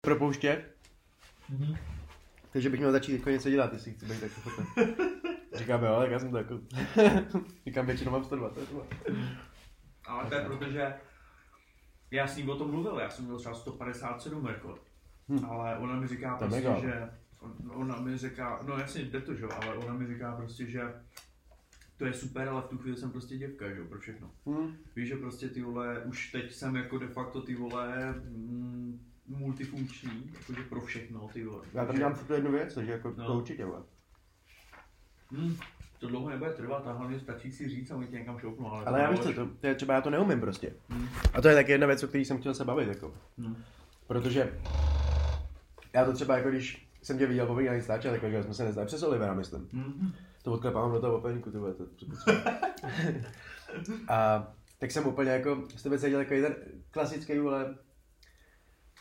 propouštět, Mhm. takže bych měl začít jako něco dělat, jestli chci být jako fotek. Říkám, jo, tak já jsem to jako... Říkám, většinou mám 120. vole. Ale to je proto, že já s ním o tom mluvil, já jsem měl třeba 157 rekord. Hm. Ale ona mi říká To prostě, mega. že on- ona mi říká, no jasně jde to, že jo, ale ona mi říká prostě, že to je super, ale v tu chvíli jsem prostě děvka, že jo, pro všechno. Hm. Víš, že prostě ty vole, už teď jsem jako de facto ty vole mm, multifunkční, jakože pro všechno ty vole. Já tam dělám tu jednu věc, takže jako No. to určitě, vole. Hmm, to dlouho nebude trvat a hlavně stačí si říct a oni tě někam šoupnou. Ale, Ale já víš co, to, to je třeba já to neumím prostě. Hmm. A to je taky jedna věc, o které jsem chtěl se bavit, jako. Hmm. Protože já to třeba jako když jsem tě viděl poprvé na Instači, tak jako jsme se neznali přes Olivera, myslím. Hmm. To odklepávám do toho opeňku, ty vole, to A tak jsem úplně jako, z tebe cítil takový ten klasický, vole,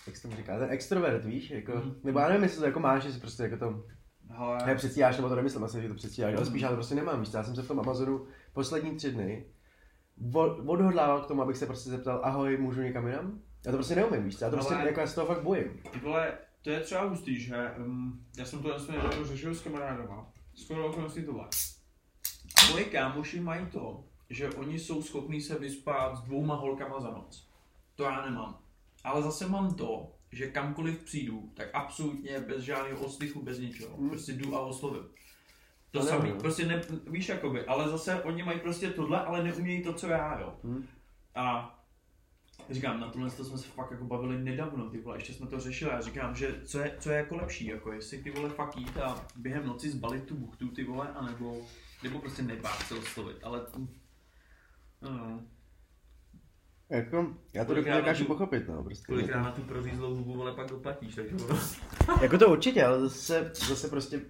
jak se tomu říká, ten extrovert, víš, jako, Mhm. nebo já nevím, jestli to jako máš, jestli prostě jako to, Hele, ne, předstíráš, nebo to nemyslím asi, že to předstíráš, ale spíš já to prostě nemám, víš, já jsem se v tom Amazonu poslední tři dny odhodlával k tomu, abych se prostě zeptal, ahoj, můžu někam jinam? Já to prostě neumím, víš, já to prostě, Ale- jako já se toho fakt bojím. Ty vole, to je třeba hustý, že um, já jsem to vlastně nedávno řešil s kamarádama. Skoro okolností tohle. Moje kámoši mají to, že oni jsou schopní se vyspat s dvouma holkama za noc. To já nemám. Ale zase mám to, že kamkoliv přijdu, tak absolutně bez žádného ostychu, bez ničeho. Hmm. Prostě jdu a oslovím. To samý, nevím. prostě ne, víš jakoby, ale zase oni mají prostě tohle, ale neumějí to, co já, jo. Hm? A říkám, na tohle to jsme se fakt jako bavili nedávno, ty vole, ještě jsme to řešili a říkám, že co je, co je jako lepší, jako jestli ty vole fakt jít a během noci zbalit tu buchtu, ty vole, anebo, nebo prostě nebát se oslovit, ale no, Jako, já to dokážu tu- pochopit, no, prostě. kolikrát na tu prořízlou hubu, vole, pak doplatíš, takže ono. Jako to určitě, ale zase, zase prostě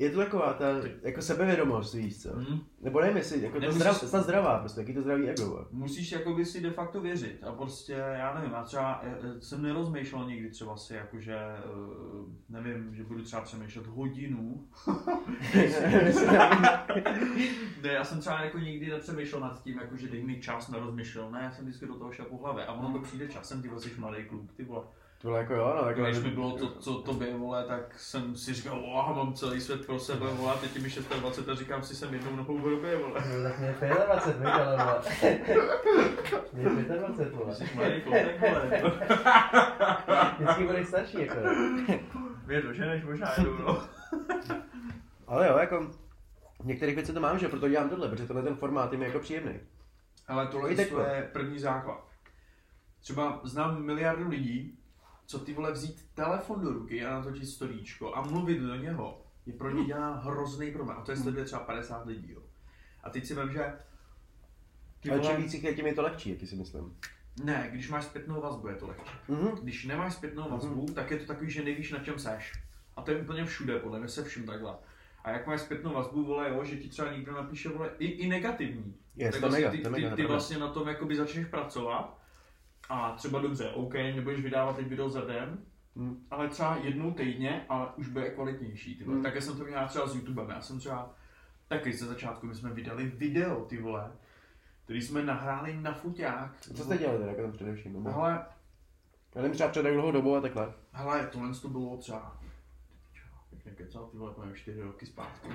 je to taková ta jako sebevědomost, víš co? Hm? Nebo nevím, jestli, jako to Nemusíš- zdrav, snad zdravá, prostě, jaký to zdravý ego. Musíš jakoby si de facto věřit a prostě, já nevím, já třeba eh, eh, jsem nerozmýšlel někdy třeba si jakože, eh, nevím, že budu třeba přemýšlet hodinu. ne, já jsem třeba jako nikdy nepřemýšlel nad tím, jako že dej mi čas na rozmyšlel, ne, já jsem vždycky do toho šel po hlavě a ono to přijde časem, ty jsi mladý kluk, ty vole. To bylo jako jo, no, Tak takhle. když mi bylo to, co tobě, vole, tak jsem si říkal, oh, mám celý svět pro sebe, vole, a teď mi 26 a říkám si, jsem jednou nohou v Evropě, vole. No, tak mě je 25, víš, ale vole. Mě je 25, vole. Jsi mladý klutek, vole. Vždycky budeš starší, jako. Mě doženeš možná jedu, no. Ale jo, jako, v některých věcech to mám, že proto dělám tohle, protože tenhle ten formát je mi jako příjemný. Ale tohle je první základ. Třeba znám miliardu lidí, co ty vole vzít telefon do ruky a natočit storíčko a mluvit do něho, je pro ně dělá hrozný problém. A to je sleduje třeba 50 lidí, jo. A teď si vím, že ty Ale vole, čím víc jich je, tím je to lehčí, jaký si myslím. ne, když máš zpětnou vazbu, je to lehčí. Mhm. Když nemáš zpětnou vazbu, tak je to takový, že nevíš, na čem seš. A to je úplně všude, podle mě se vším takhle. A jak máš zpětnou vazbu, vole, jo, že ti třeba někdo napíše, vole, i, i negativní, Je, tak to vlastně mega, ty, to ty, mega, ty pravda. vlastně na tom jakoby začneš pracovat a třeba dobře, OK, nebudeš vydávat teď video za den, Hm. ale třeba jednou týdně, ale už bude kvalitnější. Ty vole. Hmm. Také jsem to měl třeba s YouTubem. Já jsem třeba taky ze začátku, my jsme vydali video, ty vole, který jsme nahráli na fuťák. Co jste dělali teda, jako především? Nebo? Hele, Já nevím, třeba před jak dlouhou dobu a takhle. hele, tohle to bylo třeba, jak nekecal, ty vole, povím, čtyři roky zpátky.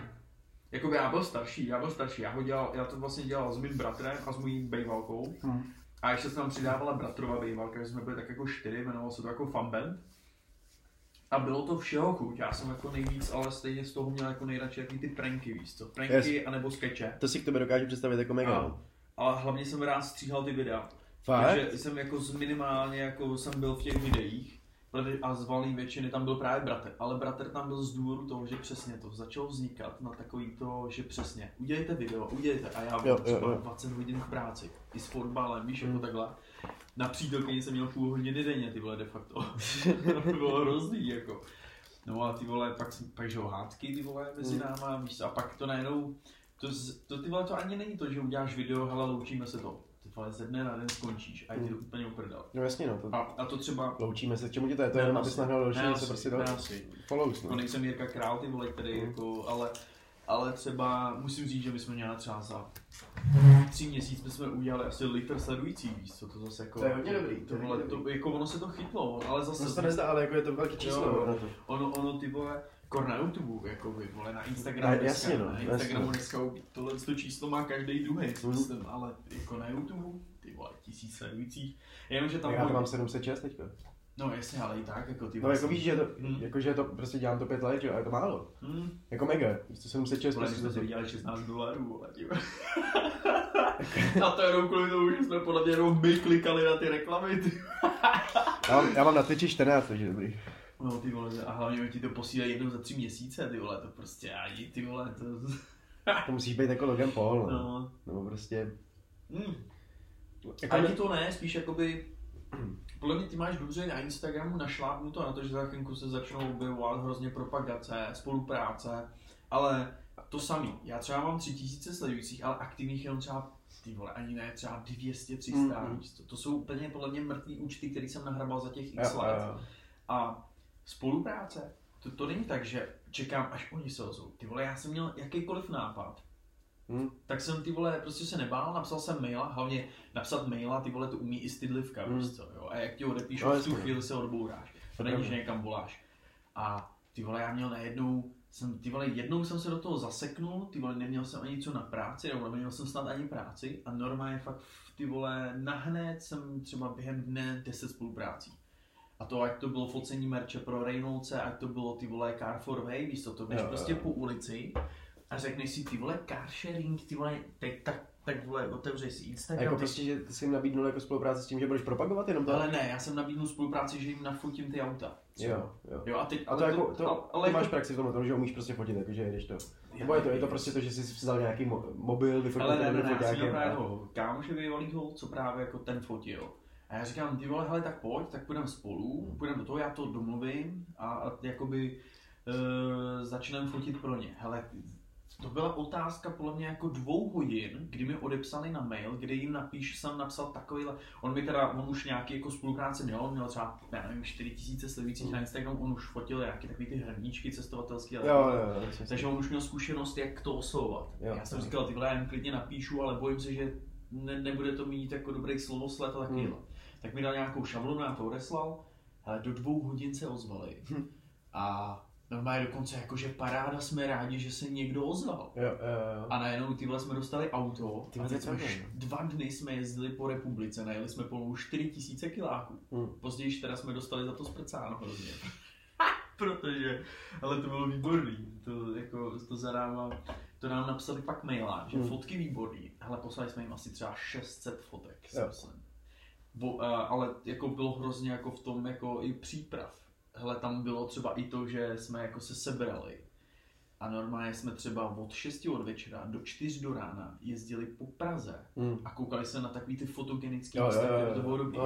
Jakoby já byl starší, já byl starší, já ho dělal, já to vlastně dělal s mým bratrem a s mojí bejvalkou. Hm. A ještě se tam přidávala bratrova bývalka, že jsme byli tak jako čtyři, jmenovalo se to jako fanband. A bylo to všeho chuť, já jsem jako nejvíc, ale stejně z toho měl jako nejradši jaký ty pranky, víš co, pranky Yes. anebo skeče. To si k tobě dokážu představit jako mega. A, no. ale hlavně jsem rád stříhal ty videa. Fakt? Takže jsem jako z minimálně jako jsem byl v těch videích, a z valné většiny tam byl právě bratr, ale bratr tam byl z důvodu toho, že přesně to začalo vznikat na takový to, že přesně, udělejte video, udělejte a já Jo, jo, jo. 20 hodin v práci, i s fotbalem, víš, jako Hmm. takhle. Na přítelkyni jsem měl půl hodiny denně, ty vole, de facto. to bylo hrozný, jako. No a ty vole, pak, pak že hádky, ty vole, mezi Hmm. náma, víš, a pak to najednou, to, to ty vole, to ani není to, že uděláš video, hele, loučíme se to. Ty vole, ze dne na den skončíš a je ti to úplně uprdel. No jasně, no. To... A, a to třeba... Loučíme se, k čemu ti to je? To je jenom, abys nahnal další asi, prostě do follows, To no. nejsem Jirka Král, ty vole, který Mm. jako, ale ale třeba musím říct, že my jsme měli třeba za tři měsíce jsme udělali asi litr sledujících, víš co, to zase jako... To je hodně dobrý, to Tohle, to, jako ono se to chytlo, ale zase... To se to nezdá, ale jako je to velký číslo. Jo. Ono, ono ty vole, kor na YouTube, jako by, vole, na Instagramu Ne, dneska, jasně, no, na jasně. Instagramu dneska tohle to číslo má každý druhý, Mhm. myslím, ale jako na YouTube, ty vole, tisíc sledujících, jenomže tam... Já mám 706 teďka. No jasně, ale i tak, jako ty No jako vlastně- víš, že to, Hmm. jako, že to prostě dělám to pět let, že jo, a je to málo. Hmm. Jako mega. Prostě 706 Vole, my prostě jsme to si vydělali 16 dolarů, vole. A to jenom kvůli tomu, že jsme podle mě jenom my klikali na ty reklamy, ty. já, mám, já mám na Twitchi 14, takže dobrý. No ty vole, a hlavně oni ti to posílají jednou za tři měsíce, ty vole, to prostě ani, ty vole, to... To musíš být jako Logan Paul, no. No. Nebo prostě... Hmm. Jako Ani to ne, spíš jakoby, podle mě ty máš dobře na Instagramu našlápnuto na to, že za chvilku se začnou objevovat hrozně propagace, spolupráce, ale to samý. Já třeba mám 3000 sledujících, ale aktivních jenom třeba ty vole, ani ne, třeba 200, 300, Mm, mm, mm. to, to jsou úplně podle mě mrtvý účty, který jsem nahrabal za těch x let. A spolupráce, to, to není tak, že čekám, až oni se ozvou. Ty vole, já jsem měl jakýkoliv nápad, Hm. tak jsem ty vole prostě se nebál, napsal jsem maila, hlavně napsat maila, ty vole to umí i stydlivka, Hmm. prostě, jo. A jak ti odepíšu, No, v tu chvíli se odbouráš. To není, že někam voláš. A ty vole, já měl najednou, jsem, ty vole, jednou jsem se do toho zaseknul, ty vole, neměl jsem ani co na práci, nebo neměl jsem snad ani práci a normálně fakt, ty vole, nahned jsem třeba během dne 10 spoluprácí. A to, ať to bylo focení merče pro Reynoldse, ať to bylo ty vole Car for Way, víš co, to jdeš prostě jo. po ulici a řekneš si ty vole car sharing, ty vole, teď tak, tak vole, otevřeš si A Instagram. jako teď- prostě, že jsi jim nabídnul jako spolupráci s tím, že budeš propagovat jenom to? Ale ne, já jsem nabídnul spolupráci, že jim nafotím ty auta. Jo, jo. Jo, a teď, A to jako, to, ale, ale ty máš jako, praxi v tom, že umíš prostě fotit, jakože jedeš to. Nebo je to, je to prostě to, že jsi si vzal nějaký mo- mobil, vyfotil ale to ne, ne, ne, já jsem měl právě a- toho kámoše co právě jako ten fotil. A já říkám, ty vole, hele, tak pojď, tak půjdeme spolu, půjdeme do toho, já to domluvím a, a jakoby e, začneme fotit pro ně. Hele, to byla otázka podle mě jako dvou hodin, kdy mi odepsali na mail, kde jim napíš, jsem napsal takovýhle, on mi teda, on už nějaký jako spolupráce měl, on měl třeba, já nevím, 4000 sledujících na Instagramu, on už fotil nějaký takový ty hrníčky cestovatelský, ale Jo, jo, jo. takže on už měl zkušenost, jak to oslovovat. Jo, já jsem jo. říkal, ty vole, já jim klidně napíšu, ale bojím se, že ne, nebude to mít jako dobrý slovosled a takovýhle. Hmm. Tak mi dal nějakou šablonu, já to odeslal, ale do dvou hodin se ozvali. Hm. A normálně dokonce jakože paráda jsme rádi, že se někdo ozval. Jo, jo, jo. A najednou ty vole jsme dostali auto Ty a teď jsme š- dva dny jsme jezdili po republice, najeli jsme pomalu 4000 kiláků. Hm. Později teda jsme dostali za to zprcáno hrozně. Protože, ale to bylo výborný, to jako, to za náma, to nám napsali pak maila, že Hmm. fotky výborný, ale poslali jsme jim asi třeba 600 fotek, Jo. Bo, a, ale jako bylo hrozně jako v tom jako i příprav. Hele, tam bylo třeba i to, že jsme jako se sebrali a normálně jsme třeba od 6 od večera do 4 do rána jezdili po Praze Hm. a koukali se na takový ty fotogenický Jo, jo, místa, jo, které to bylo jo. dobrý.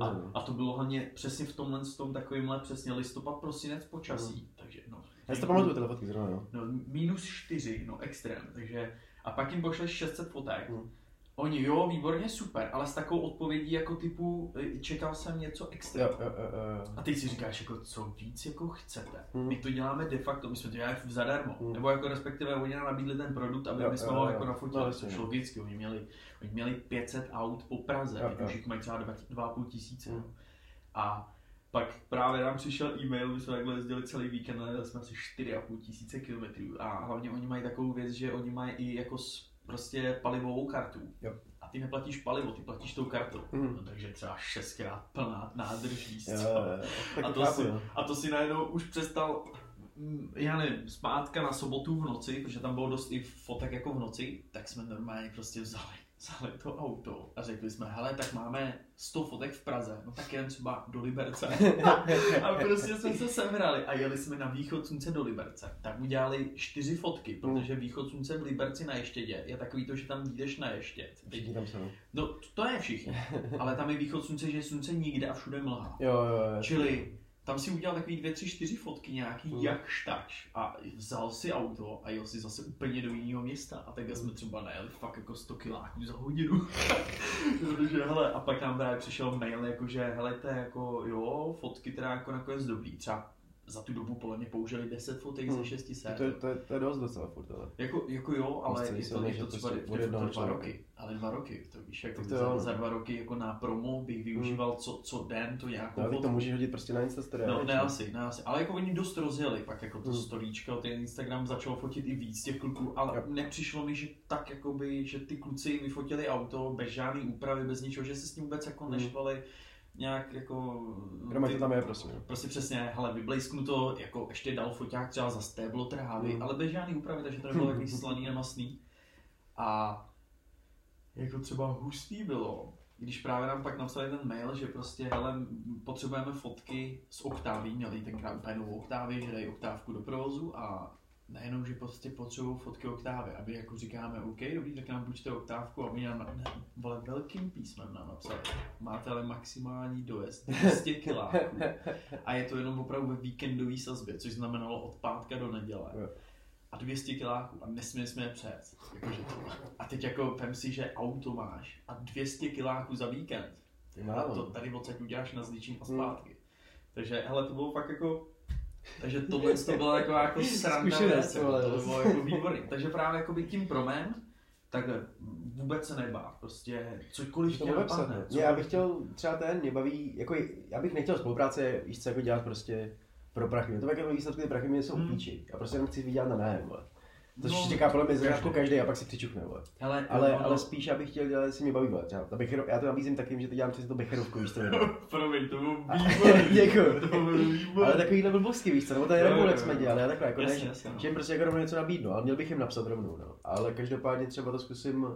A, a to bylo hlavně přesně v tomhle s tom takovýmhle přesně listopad, prosinec počasí, takže no. Já si to pamatuju, tyhle fotky zrovna, no. No, minus 4, no extrém, takže a pak jim pošleš 600 fotek. Hmm. Oni, jo, výborně, super, ale s takovou odpovědí jako typu, čekal jsem něco extra. Jo, jo, jo, jo. A teď si říkáš, jako co víc jako chcete. Hmm. My to děláme de facto, my jsme to dělali zadarmo. Hmm. Nebo jako respektive oni nám nabídli ten produkt, aby Jo, my jsme ho jako No, nafotili, což no. logicky, oni měli, oni měli 500 aut po Praze, Jo, jo. už jich mají třeba 2,5 tisíce. Hmm. A pak právě nám přišel e-mail, my jsme takhle jezdili celý víkend, ale jsme asi 4,5 tisíce kilometrů. A hlavně oni mají takovou věc, že oni mají i jako prostě palivovou kartu. Jo. A ty neplatíš palivo, ty platíš tou kartou. Mhm. No, takže třeba šestkrát plná nádrž víc. Jo, jo, jo. A to chápu, si, no. a to si najednou už přestal, mm, já nevím, zpátka na sobotu v noci, protože tam bylo dost i fotek jako v noci, tak jsme normálně prostě vzali, vzali to auto a řekli jsme, hele, tak máme 100 fotek v Praze, no tak jen třeba do Liberce. a prostě jsme se sebrali a jeli jsme na východ slunce do Liberce. Tak udělali čtyři fotky, protože východ slunce v Liberci na Ještědě je takový to, že tam jdeš na Ještěd. Všichni tam jsou. No, to ne všichni, ale tam je východ slunce, že je slunce nikde a všude mlha. Jo, jo, jo. Čili tam si udělal takový dvě, tři, čtyři fotky nějaký Hmm. jak štač a vzal si auto a jel si zase úplně do jiného města a takhle jsme třeba najeli fakt jako 100 kiláků za hodinu. Protože hele, a pak nám právě přišel mail jako, že hele, to je jako jo, fotky teda jako nakonec dobrý, třeba za tu dobu podle mě použili 10 fotek Hmm. ze 600. To, je- to, je- to je dost docela furt, ale. Jako, jako jo, ale je to, je to třeba prostě to dva roky. Ale dva roky, to víš, jako to za, jo. za, dva roky jako na promo bych využíval co, co den to nějakou No, ty to fotku. můžeš hodit prostě na Instastory. No, ne asi, ne asi. Ale jako oni dost rozjeli pak jako to Hmm. storíčko, ten Instagram začal fotit i víc těch kluků, ale Jo. nepřišlo mi, že tak jakoby, že ty kluci vyfotili auto bez žádné úpravy, bez ničeho, že se s tím vůbec jako Hmm. nešvali nějak jako... Ať ty- tam je, prostě. Prostě přesně, hele, vyblejsknu to, jako ještě dal foťák třeba za stéblo trávy, Hmm. ale bez žádný úpravy, takže to nebylo takový slaný a masný. A jako třeba hustý bylo, když právě nám pak napsali ten mail, že prostě, hele, potřebujeme fotky z Octavy, měli tenkrát úplně novou Octavy, že dají oktávku do provozu a nejenom, že prostě potřebují fotky Octavy, aby jako říkáme, OK, dobrý, tak nám buďte oktávku a oni nám, ne, vole, velkým písmem nám napsali, máte ale maximální dojezd 200 kiláků a je to jenom opravdu ve víkendové sazbě, což znamenalo od pátka do neděle. A 200 kiláků a nesměli jsme je přejet. Jakože to. A teď jako vem si, že auto máš a 200 kiláků za víkend. A to tady odsaď uděláš na zličím a Hmm. zpátky. Takže hele, to bylo fakt jako takže tohle to byla jako, jako sranda věc, jako, to bylo jako výborný. Takže právě jako tím promem, takhle vůbec se nebát, prostě cokoliv to tě napadne. Ne, já bych chtěl třeba ten, mě baví, jako já bych nechtěl spolupráce, víš co, jako dělat prostě pro prachy. To tak jako výsledky ty prachy mě jsou Hmm. píči. Já prostě jenom chci vydělat na nájem, vole. To No, no, čeká podle mě každý. začátku každý a pak si přičuchne, vole. Hele, Ale, ono- ale spíš já bych chtěl dělat, jestli mě baví, vole. Třeba ta Becheru, já to nabízím takým, že to dělám přes to becherovku, víš co. Promiň, to bylo výborný. Děkuju. To bylo výborný. Ale takovýhle blbosti, víš co, nebo ten Red jo, jak jsme dělali, já takhle, jako Jasně, ne, jasně, no. že jim prostě jako rovnou něco nabídnu, ale měl bych jim napsat rovnou, no. Ale každopádně třeba to zkusím,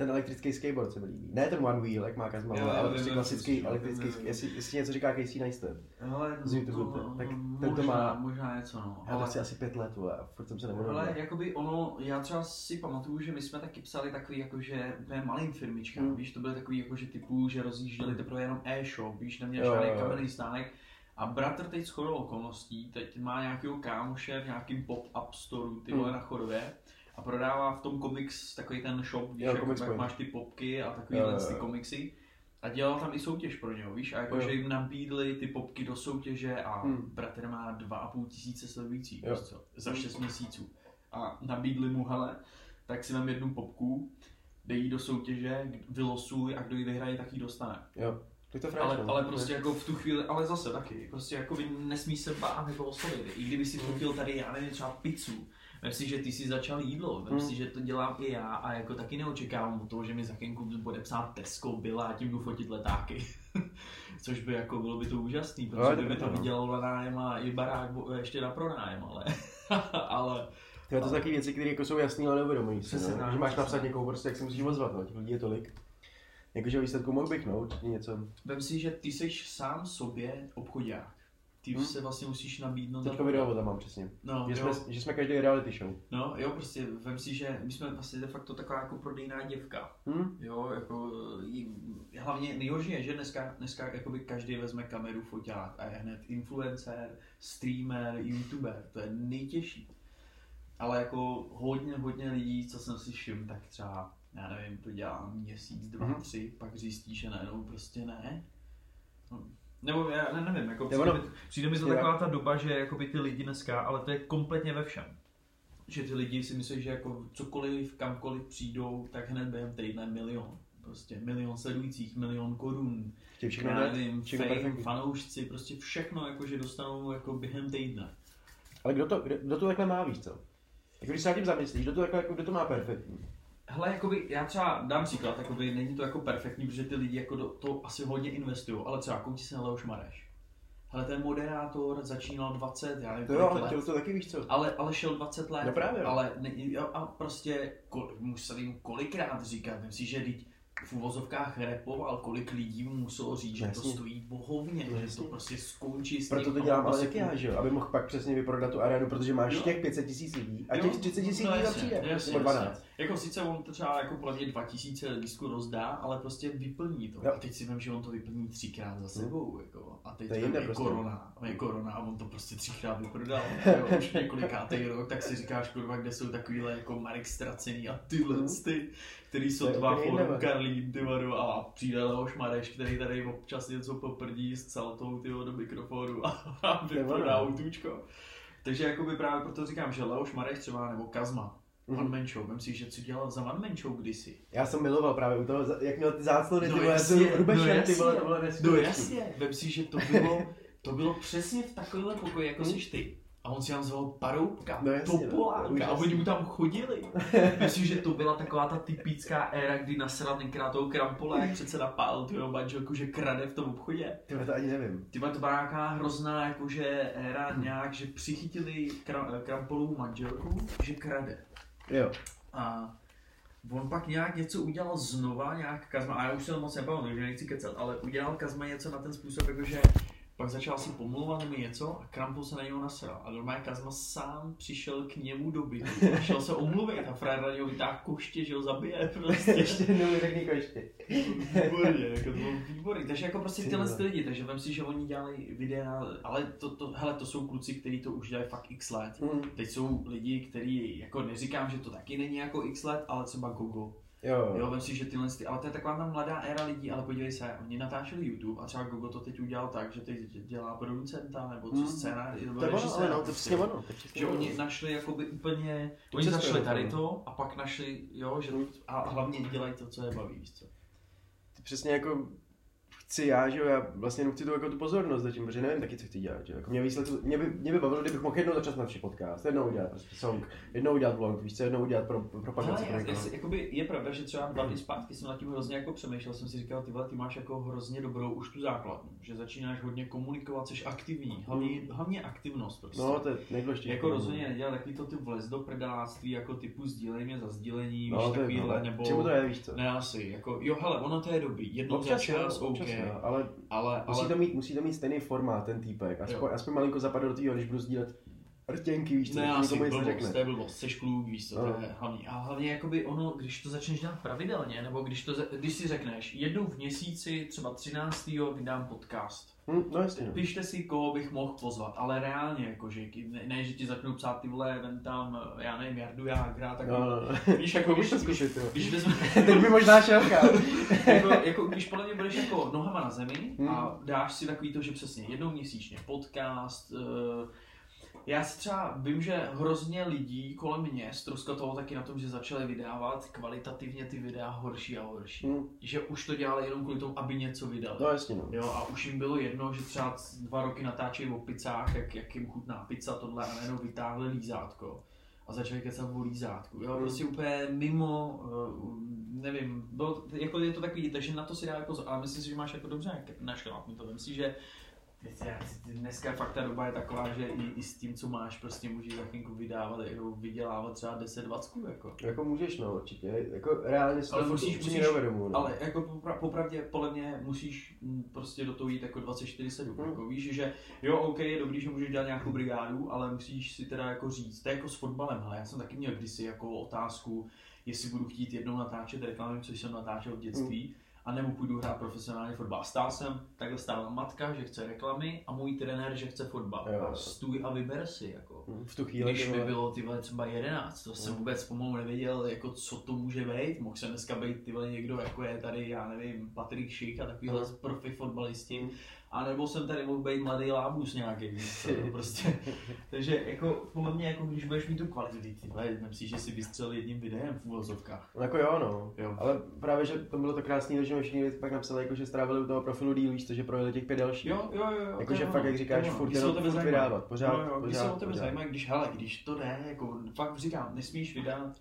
ten elektrický skateboard se mi líbí. Ne ten one wheel, jak má Kazma, Jo, ale prostě klasický elektrický, vím. jestli, jestli něco říká Casey Neistat. Hele, z YouTube, no, tak no, ten to má- Možná něco, no. Já to Ale, chci asi pět let, vole, a furt jsem se nemohl. ale jakoby ono, já třeba si pamatuju, že my jsme taky psali takový jakože úplně malým firmičkám, Hmm. víš, to byly takový jakože typu, že rozjížděli teprve jenom e-shop, víš, neměl žádný kamenný stánek. A bratr teď shodou okolností, teď má nějakého kámoše v nějakým pop-up storeu, ty vole Hmm. na Chodově, a prodává v tom komiks takový ten shop, víš, Jo, jak, Comics jak máš ty popky a takový Jo, jo, ty komiksy. A dělal tam i soutěž pro něho, víš, a jakože jim nabídli ty popky do soutěže a Hmm. bratr má dva a půl tisíce sledujících, víš co, za 6 měsíců. A nabídli mu, hele, tak si vem jednu popku, dej ji do soutěže, vylosuj a kdo ji vyhraje, tak ji dostane. Jo, to je Ale, no. ale prostě jako v tu chvíli, ale zase taky, prostě jako by nesmí se bát jako oslovit. I kdyby si fotil tady, já nevím, třeba pizzu, Vem si, že ty jsi začal jídlo, vem Hmm. si, že to dělám i já a jako taky neočekávám od toho, že mi za chvilku bude psát Tesco, byla a tím jdu fotit letáky. Což by jako bylo by to úžasný, protože Ale by to to vydělalo na nájem a i barák bo- ještě na pronájem, ale, ale Tyhle to jsou taky věci, které jako jsou jasné, ale neuvědomují si. Přesně No. Že máš napsat někoho, prostě jak se musíš ozvat, no. těch lidí je tolik. Jakože výsledku mohl bych, no, určitě něco. vem si, že ty jsi sám sobě obchodák. Ty Hmm. se vlastně musíš nabídnout. Teďka video tam mám přesně. No, Že jo. jsme, že jsme každý reality show. No jo, prostě vem si, že my jsme vlastně de facto taková jako prodejná děvka. Hm? Jo, jako jí- hlavně nejhorší je, že dneska, dneska jakoby každý vezme kameru, foťák a je hned influencer, streamer, youtuber, to je nejtěžší. Ale jako hodně, hodně lidí, co jsem si všiml, tak třeba, já nevím, to dělá měsíc, dva, Mhm. tři, pak zjistí, že najednou prostě ne. No, Nebo já ne, nevím, jako přijde, ono- mi, přijde mi to taková ta doba, že jakoby ty lidi dneska, ale to je kompletně ve všem. Že ty lidi si myslí, že jako cokoliv, kamkoliv přijdou, tak hned během týdne milion. Prostě milion sledujících, milion korun, Chtějí všechno já nevím, fame, fanoušci, prostě všechno, jako, že dostanou jako během týdne. Ale kdo to, kdo, kdo to takhle má, víš co? Jako když se nad tím zamyslíš, kdo to, jako, kdo to má perfektní? Hele, jakoby, já třeba dám příklad, jakoby, není to jako perfektní, protože ty lidi jako do, to asi hodně investují, ale třeba koukni se na Leoš Mareš. Hele, ten moderátor začínal 20, já nevím, To jo, ale let. chtěl to taky, víš co? Ale, ale šel 20 let. No právě, no. Ale ne, a prostě kol, musel jim kolikrát říkat, myslím si, že teď v uvozovkách repoval, kolik lidí mu muselo říct, že to Jasně. stojí bohovně, No že jasně. to prostě skončí s Proto to dělám ale prostě taky já, že jo? Aby mohl pak přesně vyprodat tu arénu, protože máš Jo. těch 500 tisíc lidí a Jo, těch 30 tisíc no lidí jasně, přijde. jasně, Nebo jasně. 12. Jako sice on to třeba jako podle mě 2000 lístků rozdá, ale prostě vyplní to. Jo. A teď si vím, že on to vyplní třikrát za sebou. Jako. A teď To je je prostě. korona. Je korona a on to prostě třikrát vyprodal. Jo, už několikátý rok, tak si říkáš, kurva, kde jsou takovýhle jako Marek Ztracený a tyhle Mhm. ty, který jsou dva forum. Karlín, ty a přijde Leoš Mareš, který tady občas něco poprdí s celtou ty do mikrofonu a, vyprodá autůčko. Takže jakoby právě proto říkám, že Leoš Mareš třeba nebo Kazma, Mhm. One Man Show, vem si, že co dělal za One Man Show kdysi. Já jsem miloval právě u toho, jak měl ty záclony, ty No vole, jasně, no, Rubešem, no ty vole, jasně. to bylo No jasně, vem si, že to bylo, to bylo přesně v takovémhle pokoji, jako Hmm. jsi ty. A on si tam zval Paroubka, No jasně, no, Topolánka a úžasný. oni mu tam chodili. Myslím, že to byla taková ta typická éra, kdy nasral tenkrát toho krampola, jak předseda pál tu jeho manželku, že krade v tom obchodě. Ty to ani nevím. Ty to byla nějaká hrozná jakože éra nějak, že přichytili kram, krampolovu manželku, že krade. Jo. A on pak nějak něco udělal znova, nějak Kazma, a já už se moc nepamatuju, takže nechci kecat, ale udělal Kazma něco na ten způsob, jakože pak začal si pomlouvat nebo něco a Krampus se na něho nasral. A normálně Kazma sám přišel k němu do bytu a šel se omluvit a frajer na něho vytáhl koště, že ho zabije prostě. Ještě jednou mi řekni koště. Výborně, jako to bylo výborný. Takže jako prostě Ty tyhle ty lidi, takže vem si, že oni dělali videa, ale to, to, hele, to jsou kluci, kteří to už dělají fakt x let. Mm. Teď jsou lidi, kteří, jako neříkám, že to taky není jako x let, ale třeba Gogo. Jo, Jo, vem si, že tyhle, ty, ale to je taková ta mladá éra lidí, ale podívej se, oni natáčeli YouTube a třeba Gogo to teď udělal tak, že teď dělá producenta nebo co Hmm. scénář, nebo To je ono, režiséra, ale no, to je prostě. přesně ono. to Že oni našli jakoby úplně, oni cestu začali do tady to a pak našli, jo, že a hlavně dělají to, co je baví, víš co. Ty přesně jako chci já, že jo, já vlastně jenom chci tu, jako tu pozornost zatím, protože nevím taky, co chci dělat, že jo. Jako mě, výsledku, mě, by, mě by bavilo, kdybych mohl jednou začat natočit podcast, jednou udělat prostě song, jednou udělat vlog, víš co, jednou udělat pro, pro propagaci. Ale pro já, jakoby, je pravda, že třeba dva dny zpátky jsem nad tím hrozně jako přemýšlel, jsem si říkal, ty vole, ty máš jako hrozně dobrou už tu základnu, že začínáš hodně komunikovat, jsi aktivní, hlavně, hlavně aktivnost prostě. No, to je nejdůležitější. Jako rozhodně nedělat takový to ty vlez do prdeláctví, jako typu sdílej mě za sdílení, no, víš, to je, takovýhle, no, nebo... Čemu to je, víš co? Ne, asi, jako, jo, hele, ono to je dobrý, jednou za Občas jo, čas, občas OK, jo, ale ale, musí ale, to, mít, musí to mít stejný formát, ten týpek, aspoň, Jo. aspoň malinko zapadl do toho, když budu sdílet rtěnky, víš co, ne, to asi nic blbost, to je blbost, jsi kluk, víš co, No. to je hlavní. A hlavně jakoby ono, když to začneš dělat pravidelně, nebo když, to, když si řekneš, jednou v měsíci, třeba 13. vydám podcast, Hm, no jasně, no. Pište si, koho bych mohl pozvat, ale reálně, jakože, ne, ne, že ti začnou psát ty vole, vem tam, já nevím, Jardu Jágra, tak No, no, no. víš, jako, když, to když, zkusit, jo. když, vezme, Teď by možná šel, jako, jako, když podle mě budeš jako nohama na zemi Hmm. a dáš si takový to, že přesně jednou měsíčně podcast, uh, já si třeba vím, že hrozně lidí kolem mě ztroskotalo taky na tom, že začali vydávat kvalitativně ty videa horší a horší. Hm, Že už to dělali jenom kvůli tomu, aby něco vydali. No jasně, no. Jo, a už jim bylo jedno, že třeba dva roky natáčejí o pizzách, jak, jak jim chutná pizza, tohle a najednou vytáhli lízátko a začali kecat o lízátku. Jo, Hmm. prostě úplně mimo, uh, nevím, bylo, jako je to takový, takže na to si dá pozor, ale myslím si, že máš jako dobře našlápnu to. Myslím si, že dneska fakt ta doba je taková, že i, i s tím, co máš, prostě můžeš za chvilku vydávat, jako vydělávat třeba 10-20, jako. Jako můžeš, no, určitě. Jako reálně si Ale musíš- musíš- neuvědomuji, no. Ale jako popra- popravdě, podle mě musíš mm, prostě do toho jít jako 24-7. Hmm. Jako víš, že jo, OK, je dobrý, že můžeš dělat nějakou brigádu, ale musíš si teda jako říct, to je jako s fotbalem, hele, já jsem taky měl kdysi jako otázku, jestli budu chtít jednou natáčet reklamy, což jsem natáčel v dětství, a nebo půjdu hrát profesionálně fotbal. Stál jsem, takhle stála matka, že chce reklamy a můj trenér, že chce fotbal. Jo. A stůj a vyber si, jako. Hm, V tu chvíli, Když mi bylo ty vole třeba 11, to jsem Mm. vůbec pomalu nevěděl, jako co to může být. Mohl jsem dneska být ty vole někdo, jako je tady, já nevím, Patrik Šik a takovýhle Mm. profi fotbalisti. A nebo jsem tady mohl být mladý lábus nějaký, prostě. Takže jako, podle mě, jako, když budeš mít tu kvalitu, ty ty vole, nemyslíš, že si vystřelil jedním videem v úvozovkách. No jako jo, no. Jo. Ale právě, že to bylo to krásné, že mi všichni pak napsali, jako, že strávili u toho profilu díl, víš že projeli těch pět dalších. Jo, jo, jo. jo, Jakože to je fakt, jak říkáš, ono. furt jenom furt vydávat, pořád, jo, jo, když se pořád, o tebe pořád. zajímá, když, hele, když to jde, jako fakt říkám, nesmíš vydat,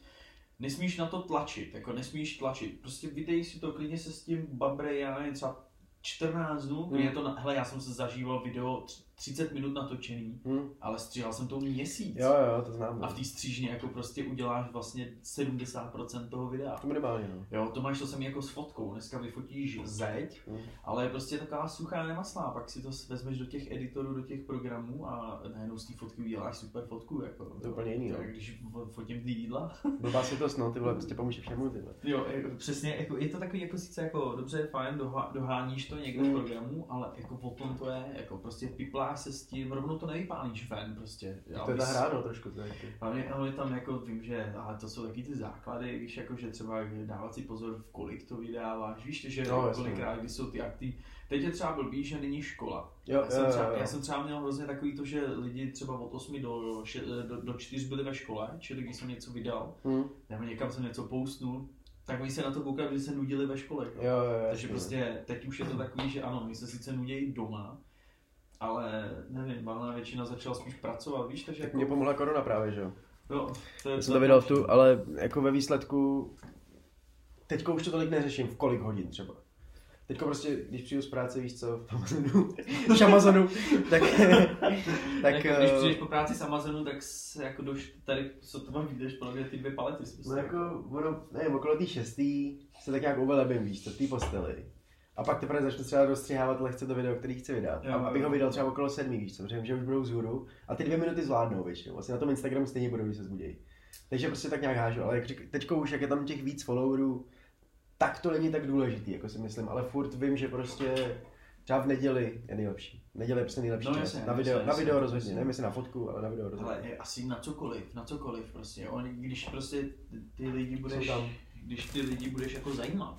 nesmíš na to tlačit, jako nesmíš tlačit, prostě vydej si to, klidně se s tím babrej, já nevím, třeba 14 dnů, Hmm. hmm. je to, hele, já jsem se zažíval video 30 minut natočený, Hm. ale stříhal jsem to měsíc. Jo, jo, to znám. A no. v té střížně jako prostě uděláš vlastně 70% toho videa. To minimálně, no. Jo, to máš to samý jako s fotkou. Dneska vyfotíš zeď, Hm. ale je prostě taková suchá nemaslá. Pak si to vezmeš do těch editorů, do těch programů a najednou z té fotky uděláš super fotku. Jako, To je úplně jiný, no. Tak Když fotím ty jídla. Blbá světlost, no, ty vole, prostě pomůže všemu, ty vole. Jo, přesně, jako, je to takový jako sice jako dobře, fajn, doháníš to někde v Mm. programu, ale jako potom to je, jako prostě pipláš se s tím, rovnou to nevypálíš ven prostě. Já To je ta hra, no, trošku, to. Hlavně, hlavně tam jako vím, že ale to jsou taky ty základy, víš, jako že třeba dávat si pozor, v kolik to vydáváš, víš, že No, kolikrát, kdy jsou ty akty. Teď je třeba blbý, že není škola. Jo, já, jsem jo, třeba, jo, jo. já jsem třeba měl hrozně takový to, že lidi třeba od 8 do, še, do, do 4 byli ve škole, čili když jsem něco vydal, Hm. nebo někam jsem něco postnul, tak oni se na to koukali, že se nudili ve škole. Jo, jo, jo. Takže jasně, prostě teď už je to takový, že ano, my se sice nudějí doma, ale nevím, valná většina začala spíš pracovat, víš, takže Tak jako, mě pomohla korona právě, že jo. jo, to je Já jsem to vydal v tu, ale jako ve výsledku, teďko už to tolik neřeším, v kolik hodin třeba. Teďko prostě, když přijdu z práce, víš co, v Amazonu, v Amazonu, tak, tak, jako, když eh, přijdeš po práci s Amazonu, tak se jako doš, tady, co to mám vyjdeš, podle mě ty dvě palety. si no jako, ono, nevím, okolo té šestý se tak nějak uvelebím, víš co, v té posteli. A pak teprve začnu třeba dostřihávat lehce to video, který chci vydat. Jo, a abych ho vydal třeba okolo sedmý, víš co, protože že už budou vzhůru. A ty dvě minuty zvládnou většinou. Vlastně na tom Instagramu stejně budou, když se zbudějí. Takže prostě tak nějak hážu. Ale jak řek, teďko už, jak je tam těch víc followerů, tak to není tak důležitý, jako si myslím. Ale furt vím, že prostě třeba v neděli je nejlepší. Neděle je prostě nejlepší No čas. jasně, na video, jasně, na jasně, video rozhodně. Nevím jestli na fotku, ale na video rozhodně. Ale je asi na cokoliv, na cokoliv prostě. On, když prostě ty- lidi budeš, když ty lidi budeš jako zajímat,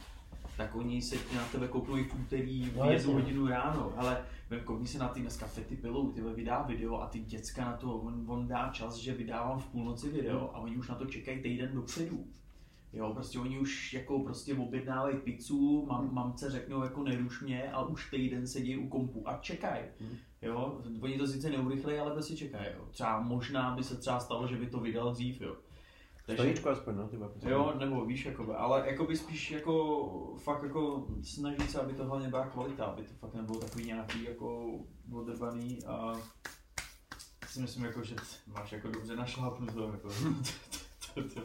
tak oni se na tebe kouknou i v úterý v No, jednu jasně. hodinu ráno, ale koukni se na ty dneska Fety Pilou, ty vydá video a ty děcka na to, on, on dá čas, že vydávám v půlnoci video a oni už na to čekají týden dopředu. Jo, prostě oni už jako prostě objednávají pizzu, mam, Hmm. mamce řeknou jako neruš mě, ale už týden sedí u kompu a čekají. Hmm. Jo, oni to sice neurychlejí, ale prostě čekají. Jo. Třeba možná by se třeba stalo, že by to vydal dřív, jo. Takže, Stojíčko aspoň, no, ty jo, nebo víš, jakoby, ale jakoby spíš jako fakt jako snažit se, aby to hlavně byla kvalita, aby to fakt nebylo takový nějaký jako odrbaný a si myslím jako, že máš jako dobře našlápnuto, jako.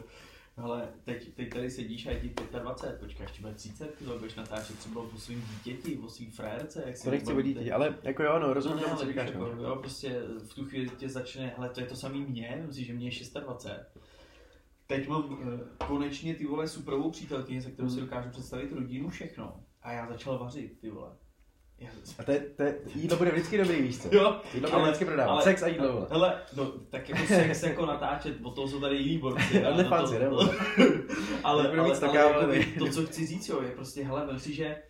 Ale teď, teď tady sedíš a je ti 25, počkáš, bude 30, ty budeš natáčet třeba o svým dítěti, o svým frérce, jak si To nechci vodit, ale jako jo, no, rozumím, No, tomu, ne, co říkáš, no. jako, jo, prostě v tu chvíli tě začne, hele, to je to samý mě, myslím, že mě je 26. Teď mám uh, konečně ty vole superovou přítelkyni, se kterou si Hmm. dokážu představit rodinu, všechno. A já začal vařit, ty vole. Já, A to, je, jídlo bude vždycky dobrý, víš co? jo, Jídlo bude vždycky prodávat. Sex a jídlo, vole. Hele, no, tak jako sex jako natáčet, od toho jsou tady jiný borci. Ale fancy, ne, vole? ale, ale, ale stoká, jakoby vole. to, co chci říct, jo, je prostě, hele, vem si, že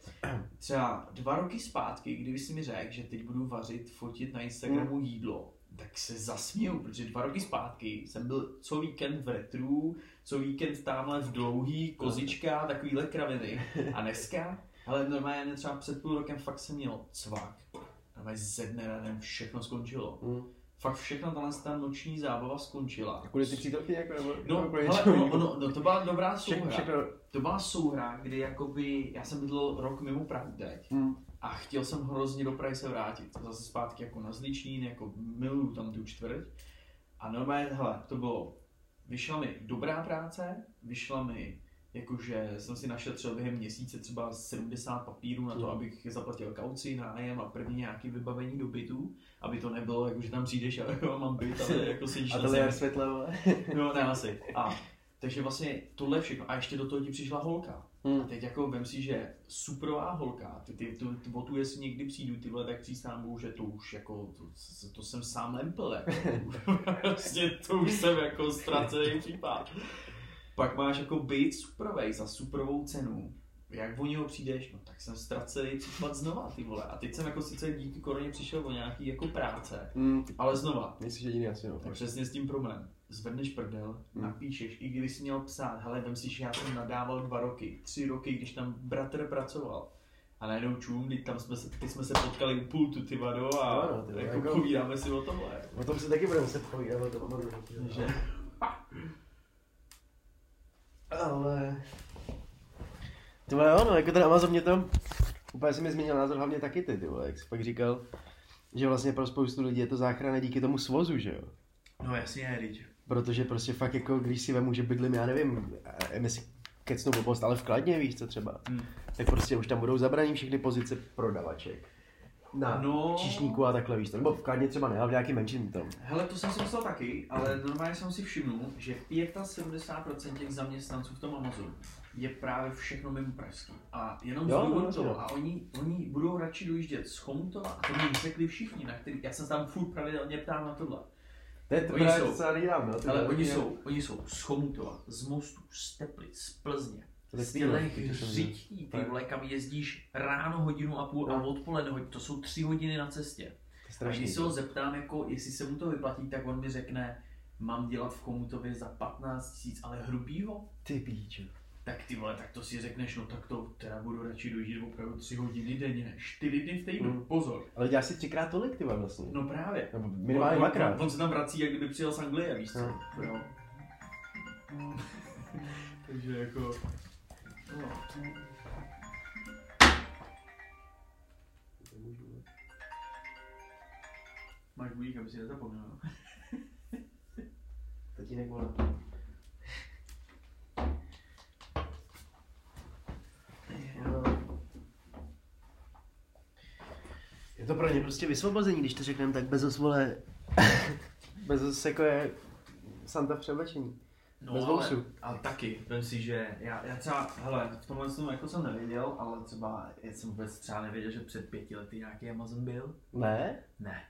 třeba dva roky zpátky, kdyby si mi řekl, že teď budu vařit, fotit na Instagramu jídlo, tak se zasměju, protože dva roky zpátky jsem byl co víkend v retru, co víkend tamhle v dlouhý, kozička, takovýhle kraviny. A dneska, ale normálně třeba před půl rokem fakt jsem měl cvak. Normálně ze dne na den všechno skončilo. Hm. Fakt všechno tahle ta noční zábava skončila. A kvůli ty přítelky jako, nebo, No, nebo kvůli hele, no, no, no, to byla dobrá souhra. všechno, To byla souhra, kdy jakoby, já jsem bydlel rok mimo Prahu teď hm. A chtěl jsem hrozně do Prahy se vrátit. Zase zpátky jako na Zličín, jako miluju tam tu čtvrť. A normálně, hele, to bylo, vyšla mi dobrá práce, vyšla mi, jakože jsem si našetřil během měsíce třeba 70 papírů na to, Mhm. abych zaplatil kauci, nájem a první nějaký vybavení do bytu, aby to nebylo, jako že tam přijdeš a jo, mám byt, ale jako sedíš na Ateliér zemi. světla, vole. No, ne, asi. A takže vlastně tohle všechno. A ještě do toho ti přišla holka. A Hm. teď jako vem si, že superová holka, ty, ty, tu, tu, o tu jestli někdy přijdu, ty vole, tak přísám Bohu, že to už jako, to, to jsem sám lempl, jako. prostě to už jsem jako ztracený případ. Pak máš jako být superovej za superovou cenu. Jak o něho přijdeš, no tak jsem ztracený případ znova, ty vole. A teď jsem jako sice díky koroně přišel o nějaký jako práce, Hm. ale znova, Nejsi jediný asi, no. tak přesně s tím problém. Zvedneš prdel, Hmm. napíšeš, i kdyby jsi měl psát, hele, vem si, že já jsem nadával dva roky, tři roky, když tam bratr pracoval. A najednou čum, teď tam jsme se, teď jsme se potkali u pultu, ty vado, a Jo, no, ty jako, jako- povídáme si o tomhle. O tom se taky budeme muset povídat, o tom. Že? Ale... Ty vole, jo, no, jako ten Amazon mě to... Úplně si mi změnil názor, hlavně taky ty, ty vole, jak jsi pak říkal, že vlastně pro spoustu lidí je to záchrana díky tomu svozu, že jo? No jasně, Rich. Protože prostě fakt jako, když si vemu, že bydlím, já nevím, mi si kecnou blbost, ale v Kladně, víš co třeba, Hmm. tak prostě už tam budou zabraní všechny pozice prodavaček. Na No. číšníku a takhle víš to. Nebo v Kladně třeba ne, ale v nějakým menším tom. Hele, to jsem si myslel taky, ale normálně jsem si všimnul, že 75% těch zaměstnanců v tom Amazonu je právě všechno mimo Pražský. A jenom z Jo, důvodu no, toho, no. a oni, oni budou radši dojíždět z Chomutova, a to mi řekli všichni, na který, já jsem se tam furt pravidelně ptám na tohle. To je Oni jsou- ty Ale oni jsou, oni jsou z Chomutova, z Mostu, z Teplic, z Plzně, z těch řití, ty vole, kam jezdíš ráno hodinu a půl a No. odpoledne hodinu, to jsou tři hodiny na cestě. A když se ho zeptám, jako, jestli se mu to vyplatí, tak on mi řekne, mám dělat v Komutově za 15 tisíc, ale hrubýho? Ty píčo. Tak ty vole, tak to si řekneš, no tak to teda budu radši dojíždět opravdu 3 hodiny denně, 4 dny v týdnu, Mm. pozor. Ale děláš si třikrát tolik, ty vole, vlastně. No právě. Nebo minimálně on, on, dvakrát. on, se tam vrací, jak kdyby přijel z Anglie, víš co? No. Jo. Takže jako... No. Máš budík, aby si nezapomněl. no. Tatínek volá. Je to pro ně prostě vysvobození, když to řekneme tak bez vole, bez jako je Santa v převlečení. No, Bez ale, ale taky, vem si, že já, já třeba, hele, v tomhle jsem jako jsem nevěděl, ale třeba já jsem vůbec třeba nevěděl, že před pěti lety nějaký Amazon byl. Ne? Ne.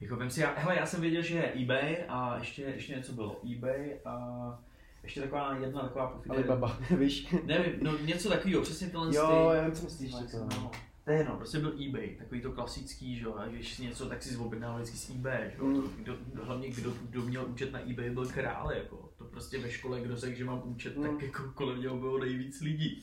Jako vem si, já, hele, já jsem věděl, že je eBay a ještě, ještě něco bylo. eBay a ještě taková jedna taková pofide. Alibaba, víš? Nevím, no něco takového, přesně tyhle Jo, ty- já vím, co myslíš. Se to- je jedno, prostě byl eBay, takový to klasický, že jo, když si něco, tak si zobjednával vždycky z eBay, že jo, Mm. kdo, hlavně kdo, kdo, měl účet na eBay byl král, jako, to prostě ve škole, kdo řekl, že mám účet, Mm. tak jako kolem něho bylo nejvíc lidí.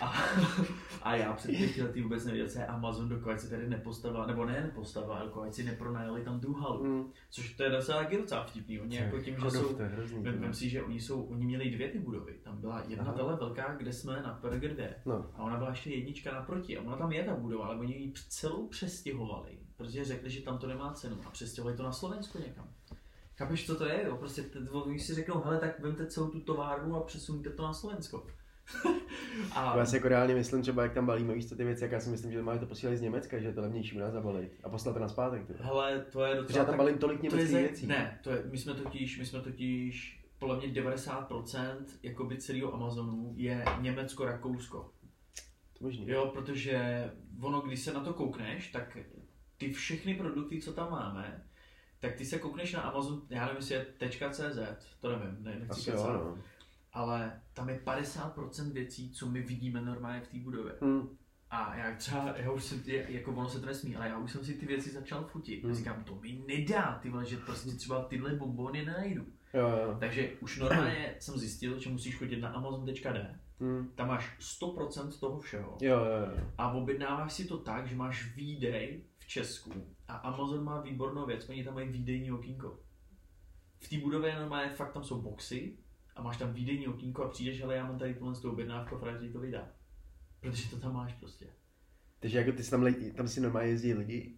A, a já před pěti lety vůbec nevěděl, co je Amazon, dokud si tady nepostavil, nebo ne nepostavil, ale dokud si nepronajali tam tu halu. Mm. Což to je docela taky docela vtipný, oni jako tím, že jsou, hrozný. Vem, si, že oni, jsou, oni měli dvě ty budovy. Tam byla jedna Aha. tahle velká, kde jsme na PRGD. No. A ona byla ještě jednička naproti. A ona tam je ta budova, ale oni ji celou přestěhovali. Protože řekli, že tam to nemá cenu. A přestěhovali to na Slovensko někam. Chápeš, co to je? Jo? Prostě oni si řeknou, hele, tak vemte celou tu továrnu a přesuňte to na Slovensko. a Já si jako reálně myslím třeba, jak tam balíme, víš co ty věci, jak já si myslím, že máme to posílat z Německa, že je to levnější u nás zabalit a poslat to na zpátek. Ty. vole. hele, to je Protože docela já tam balím tolik to je německých věcí. Ne, to je, my jsme totiž, my jsme totiž podle mě 90% jakoby celého Amazonu je Německo-Rakousko. To možný. Jo, protože ono, když se na to koukneš, tak ty všechny produkty, co tam máme, tak ty se koukneš na Amazon, já nevím, jestli je .cz, to nevím, ne, nechci Asi jo, no. Ale tam je 50% věcí, co my vidíme normálně v té budově. Hm. A já třeba, já už jsem, jako ono se to nesmí, ale já už jsem si ty věci začal fotit. Hmm. Říkám, to mi nedá, ty vole, že prostě třeba tyhle bombony nenajdu. Jo, jo. Takže už normálně jsem zjistil, že musíš chodit na amazon.d, Hm. tam máš 100% toho všeho Jo, jo, jo. a objednáváš si to tak, že máš výdej v Česku a Amazon má výbornou věc, oni tam mají výdejní okýnko. V té budově normálně fakt tam jsou boxy a máš tam výdejní okýnko a přijdeš, ale já mám tady tuhle tu objednávku a frajer to vydá. Protože to tam máš prostě. Takže jako ty jsi tam, lidi, tam si normálně jezdí lidi?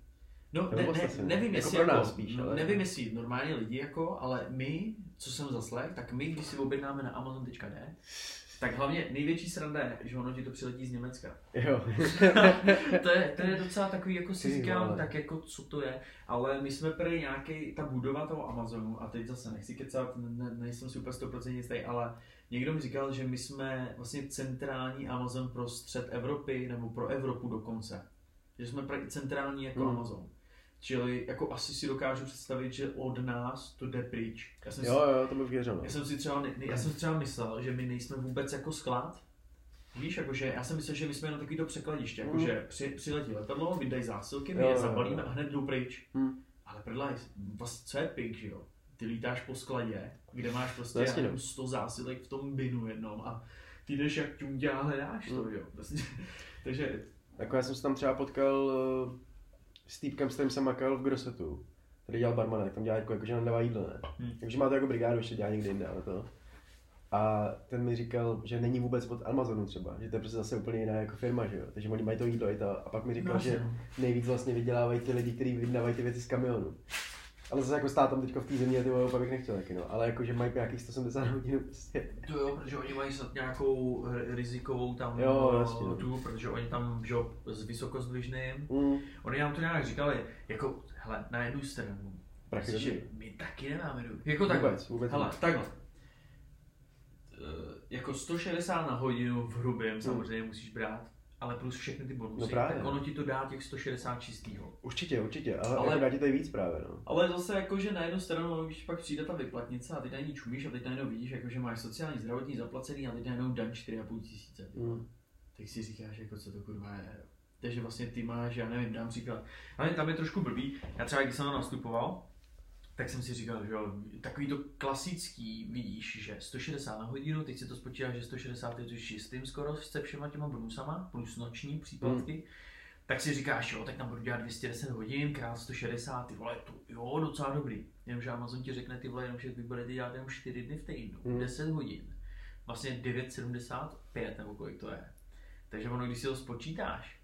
No, ne, ne, nevím, jako jestli nás jako, spíš, ale- nevím, jestli normálně lidi jako, ale my, co jsem zaslech, tak my, když si objednáme na amazon.d, tak hlavně největší sranda je, že ono ti to přiletí z Německa. Jo. to, je, to je docela takový, jako si říkám, tak jako co to je, ale my jsme prý nějaký, ta budova toho Amazonu, a teď zase nechci kecat, ne, nejsem si úplně 100% jistý, ale někdo mi říkal, že my jsme vlastně centrální Amazon pro střed Evropy, nebo pro Evropu dokonce. Že jsme centrální jako Hmm. Amazon. Čili jako asi si dokážu představit, že od nás to jde pryč. Já jsem, Jo, jo, to bych věřil. Si, já jsem si třeba, ne- já jsem si třeba myslel, že my nejsme vůbec jako sklad, Víš, jakože já jsem myslel, že my jsme jenom takový to překladiště, Mm. jakože při, přiletí letadlo, vydají zásilky, my Jo, je jo, jo. zabalíme a hned jdou pryč. Hm. Ale prdlaj, vlastně co je pik, že jo? Ty lítáš po skladě, kde máš prostě No jasně, já no. nevím, 100 zásilek v tom binu jednom a ty jdeš jak ťundě a hledáš to, Mm. jo? Prostě, takže, Jako já jsem se tam třeba potkal uh, s týpkem, s kterým jsem makal v Grossetu, který dělal barmanek, tam dělá jako, jako že nám dává jídlo, ne? Hmm. Takže má to jako brigádu, ještě dělá někde jinde, ale to. A ten mi říkal, že není vůbec od Amazonu třeba, že to je prostě zase úplně jiná jako firma, že jo. Takže oni mají to jídlo i to. A pak mi říkal, No, že no. nejvíc vlastně vydělávají ty lidi, kteří vydávají ty věci z kamionu. Ale zase jako stát tam teďka v té země, ty vole, úplně bych nechtěl taky, no. Ale jako, že mají nějakých 170 hodin prostě. To jo, protože oni mají snad nějakou rizikovou tam Jo, no. tu, protože oni tam, že jo, s vysokozdvižným. Mm, Oni nám to nějak říkali, jako, hele, na jednu stranu, prachy že my taky nemáme dům. Jako takhle, Vůbec, vůbec hele, takhle. Eh, Jako 160 na hodinu v hrubém samozřejmě musíš brát, ale plus všechny ty bonusy. No právě. tak ono ti to dá těch 160 čistýho. Určitě, určitě, ale, Ale- jako dá ti to víc právě, no. Ale zase jako, že na jednu stranu, když pak přijde ta vyplatnice a ty na ní čumíš a teď najednou vidíš, jako, že máš sociální, zdravotní zaplacený a teď najednou daň 4,5 tisíce. Mm. tak si říkáš, jako co to kurva je. Takže vlastně ty máš, já nevím, dám příklad. Ale tam je trošku blbý. Já třeba, když jsem nastupoval, tak jsem si říkal, že jo, takový to klasický, vidíš, že 160 na hodinu, teď si to spočítáš, že 160 je to čistým skoro se všema těma bonusama, plus noční příplatky. Hmm. Tak si říkáš, jo, tak tam budu dělat 210 hodin, krát 160, ty vole, to jo, docela dobrý. Jenomže Amazon ti řekne, ty vole, jenom, že vy budete dělat jenom 4 dny v týdnu, Hmm. 10 hodin. Vlastně 9,75 nebo kolik to je. Takže ono, když si to spočítáš,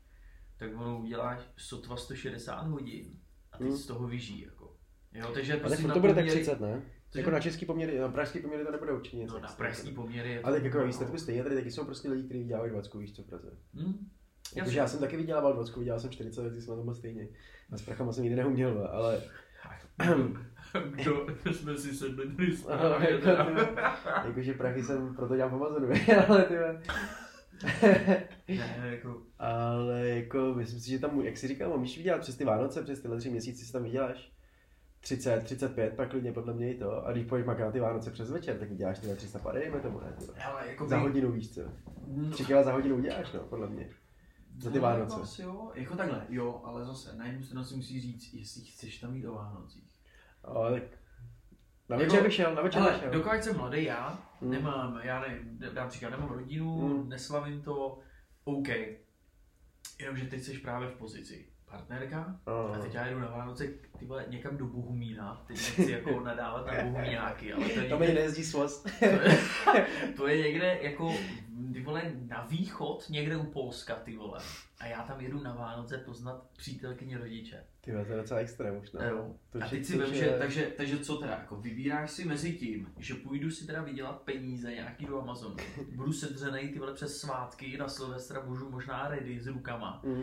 tak ono uděláš sotva 160 hodin a ty Hmm. z toho vyžijí. Jako. Jo, takže A tak prostě to bude tak poměry- 30, ne? Cože? Jako na český poměry, na pražský poměry to nebude určitě nic. No, na extra. pražský poměry je to... Ale tak jako výsledku stejně, tady taky jsou prostě lidi, kteří vydělávají 20, víš co v Praze. Hm? Jakože já jsem taky vydělával 20, vydělal jsem 40, tak jsem na tom stejně. A s prachama jsem nikdy neuměl, ale Kdo jsme si sedli, Aha, jako, jakože prachy jsem, proto dělám v Amazonu, ale ty. Ne, jako... Ale jako, myslím si, že tam, jak jsi říkal, můžeš vydělat přes ty Vánoce, přes tyhle tři měsíce si tam vyděláš 30, 35, pak klidně podle mě i to. A když půjdeš makat na ty Vánoce přes večer, tak vyděláš tyhle 300 pady, dejme tomu, ne? Hele, jako Za hodinu víš co. No, Tři kila za hodinu uděláš, no, podle mě. Za ty no, Vánoce. Jako, asi jo, jako takhle, jo, ale zase na jednu stranu si musí říct, jestli chceš tam jít o Vánocích. Ale tak na Jako- večer bych šel, na večer bych Ale šel. dokud jsem mladý já, Hmm. nemám, já nevím, dám příklad, nemám rodinu, Hmm. neslavím to, OK. Jenomže teď jsi právě v pozici partnerka No, a teď já jedu na Vánoce ty vole, někam do Bohumína, teď nechci jako nadávat na Bohumínáky, ale to je, mi někde, nejezdí to, je, to je někde jako ty vole na východ, někde u Polska ty vole. A já tam jedu na Vánoce poznat přítelkyně rodiče. Ty vole, to je docela extrém už, no. Jo. To a teď si to už že, je- takže, takže co teda, jako vybíráš si mezi tím, že půjdu si teda vydělat peníze nějaký do Amazonu, budu sedřenej ty vole přes svátky, na Silvestra můžu možná ready s rukama, Mm.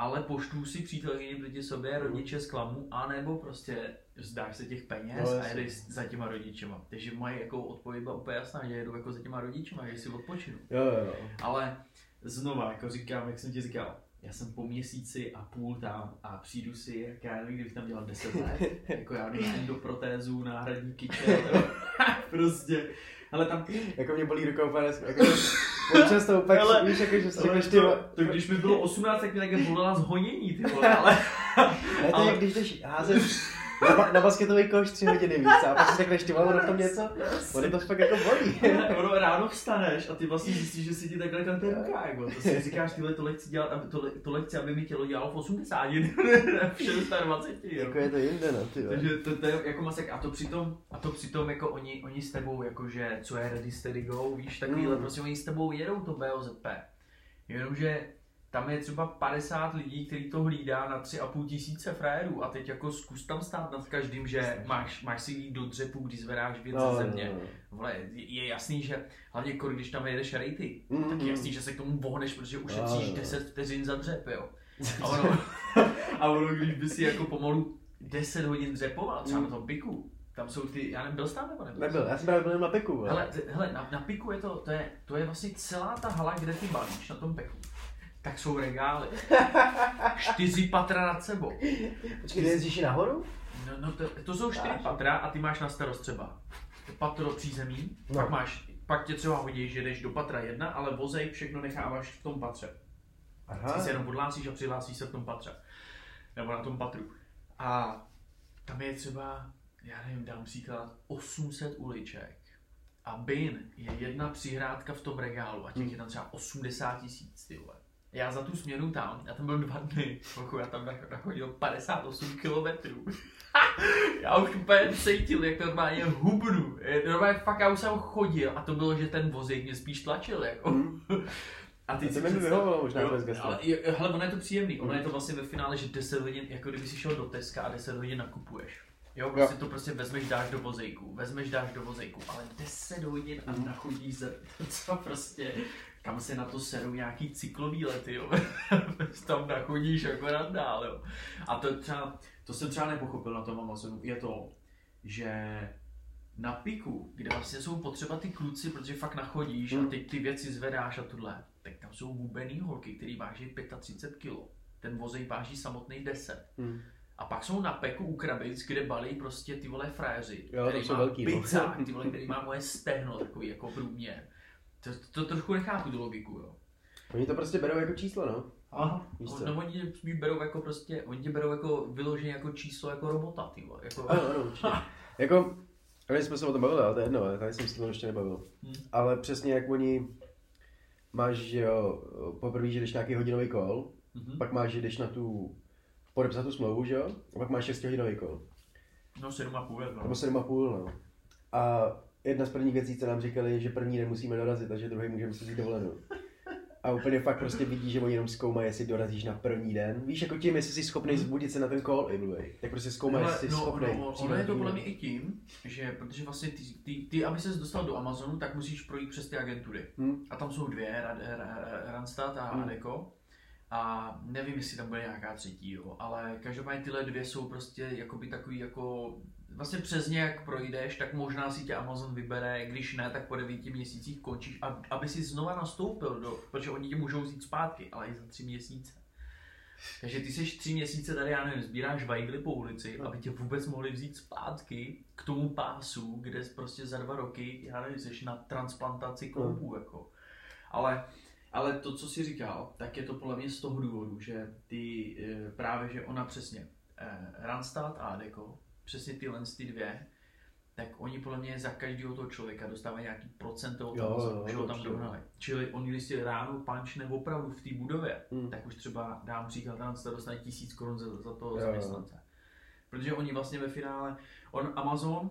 Ale poštu si přítelkyni proti sobě, rodiče zklamu, anebo prostě vzdáš se těch peněz No, a jedeš za těma rodičema. Takže moje jako odpověď byla úplně jasná, že jedu jako za těma rodičema, že si odpočinu. Jo, jo, jo. Ale znova, jako říkám, jak jsem ti říkal, já jsem po měsíci a půl tam a přijdu si, jak já nevím, kdybych tam dělal 10 let, jako já nevím, do protézu, náhradní kyčel, prostě. Ale tam, Jako mě bolí ruka úplně, jako, občas to úplně, Hele, víš, jako, že si ale řekneš, ty to, vole, to, když mi bylo 18, tak mě také bolela z honění, ty vole, ale ne, to je ale- když jdeš házet na, ba- na basketový koš tři hodiny víc a pak si řekneš, ty ono tom něco, ono to fakt jako bolí. ono ráno vstaneš a ty vlastně zjistíš, že si ti takhle kante ruka, jako. To si říkáš, tyhle, tohle chci dělat, aby, tohle, tohle chci, aby mi tělo dělalo v 80, ne v 620, jo. jako je to jinde, no, ty. Takže to, to, je jako masek a to přitom, a to přitom jako oni, oni s tebou jakože, co je ready steady go, víš, takovýhle, Mm. prostě oni s tebou jedou to BOZP. Jenomže tam je třeba 50 lidí, který to hlídá na 3,5 tisíce frajerů a teď jako zkus tam stát nad každým, že máš, máš si jít do dřepu, když zvedáš věc No, ze no, země. no. Vole, je je jasný, že hlavně když tam jedeš rejty, Mm, tak mm. je jasný, že se k tomu vohneš, protože ušetříš No, no, no. 10 vteřin za dřep, jo. A ono, a ono, když by si jako pomalu 10 hodin dřepoval, třeba na tom piku, tam jsou ty, já nevím, byl jsi tam nebo nebyl? Nebyl, já jsem právě byl na piku, vole. Hele, hele na, na piku je to, to je, to je vlastně celá ta hala, kde ty balíš na tom peku. Tak jsou regály. Čtyři patra nad sebou. Počkej, ty jezdíš nahoru? No, no to, to jsou čtyři patra a ty máš na starost třeba patro přízemí, No. pak máš, pak tě třeba hodí, že jdeš do patra jedna, ale vozej všechno necháváš v tom patře. Aha. Ty se jenom podhlásíš a přihlásíš se v tom patře. Nebo na tom patru. A tam je třeba, já nevím, dám příklad, 800 uliček. A bin je jedna přihrádka v tom regálu a těch je tam třeba 80 tisíc, ty vole. Já za tu směnu tam, já tam byl dva dny, Pochu, já tam nach- nachodil 58 kilometrů. já už úplně cítil, jak to normálně hubnu. Normálně fakt já už jsem chodil a to bylo, že ten vozík mě spíš tlačil, jako. Hm. A ty to si mi vyhovovalo možná Jo, bez gastra. ale, hele, ono je to příjemný. Ono je to vlastně ve finále, že 10 hodin, jako kdyby si šel do Teska a 10 hodin nakupuješ. Jo, prostě to prostě vezmeš, dáš do vozejku, vezmeš, dáš do vozejku, ale 10 hodin a nachodíš za co prostě, kam se na to serou nějaký cyklový lety, jo. tam nachodíš akorát dál, jo. A to třeba, to jsem třeba nepochopil na tom Amazonu, je to, že na piku, kde vlastně jsou potřeba ty kluci, protože fakt nachodíš a Hmm. teď ty věci zvedáš a tohle, tak tam jsou hubený holky, který váží 35 kg. Ten vozej váží samotný 10. Hm. A pak jsou na peku u krabic, kde balí prostě ty vole fréři, Jo, který jsou má velký, no. pizzák, ty vole, který má moje stehno, takový jako průměr. To, to, trošku nechápu tu logiku, jo. Oni to prostě berou jako číslo, no. Aha. Víš co? No, oni tě spíš berou jako prostě, oni tě berou jako vyloženě jako číslo jako robota, ty vole. Jako, Ano, ano, určitě. jako, ale jsme se o tom bavili, ale to je jedno, ale tady jsem se o tom ještě nebavil. Hmm. Ale přesně jak oni, máš, že jo, poprvé, že jdeš nějaký hodinový kol, Mhm. pak máš, že jdeš na tu, podepsat tu smlouvu, že jo, a pak máš 6 hodinový kol. No 7,5 je Nebo to. 7,5, no. A jedna z prvních věcí, co nám říkali, že první den musíme dorazit, a že druhý můžeme si vzít dovolenou. A úplně fakt prostě vidí, že oni jenom zkoumají, jestli dorazíš na první den. Víš, jako tím, jestli jsi schopný zbudit se na ten call, i blbej. Tak prostě zkoumají, jestli jsi no, schopný. no, ono je to podle mě i tím, že protože vlastně ty, ty, ty aby ses dostal do Amazonu, tak musíš projít přes ty agentury. Hm? A tam jsou dvě, Randstad a Hmm. Adecco. A nevím, jestli tam bude nějaká třetí, jo, ale každopádně tyhle dvě jsou prostě jakoby takový jako, vlastně přes ně jak projdeš, tak možná si tě Amazon vybere, když ne, tak po devíti měsících končíš, a, aby si znova nastoupil, do, protože oni tě můžou vzít zpátky, ale i za tři měsíce. Takže ty seš tři měsíce tady, já nevím, sbíráš vajgly po ulici, aby tě vůbec mohli vzít zpátky k tomu pásu, kde jsi prostě za dva roky, já nevím, jsi na transplantaci kloubů, jako. Ale, ale to, co jsi říkal, tak je to podle mě z toho důvodu, že ty eh, právě, že ona přesně, eh, Randstad a Adecco, přesně tyhle ty dvě, tak oni podle mě za každého toho člověka dostávají nějaký procento od toho, že ho tam dohnali. Čili oni, když si ráno pančne opravdu v té budově, Hm. tak už třeba dám příklad, Randstad dostane tisíc korun za, za toho jo. zaměstnance. Protože oni vlastně ve finále, on Amazon,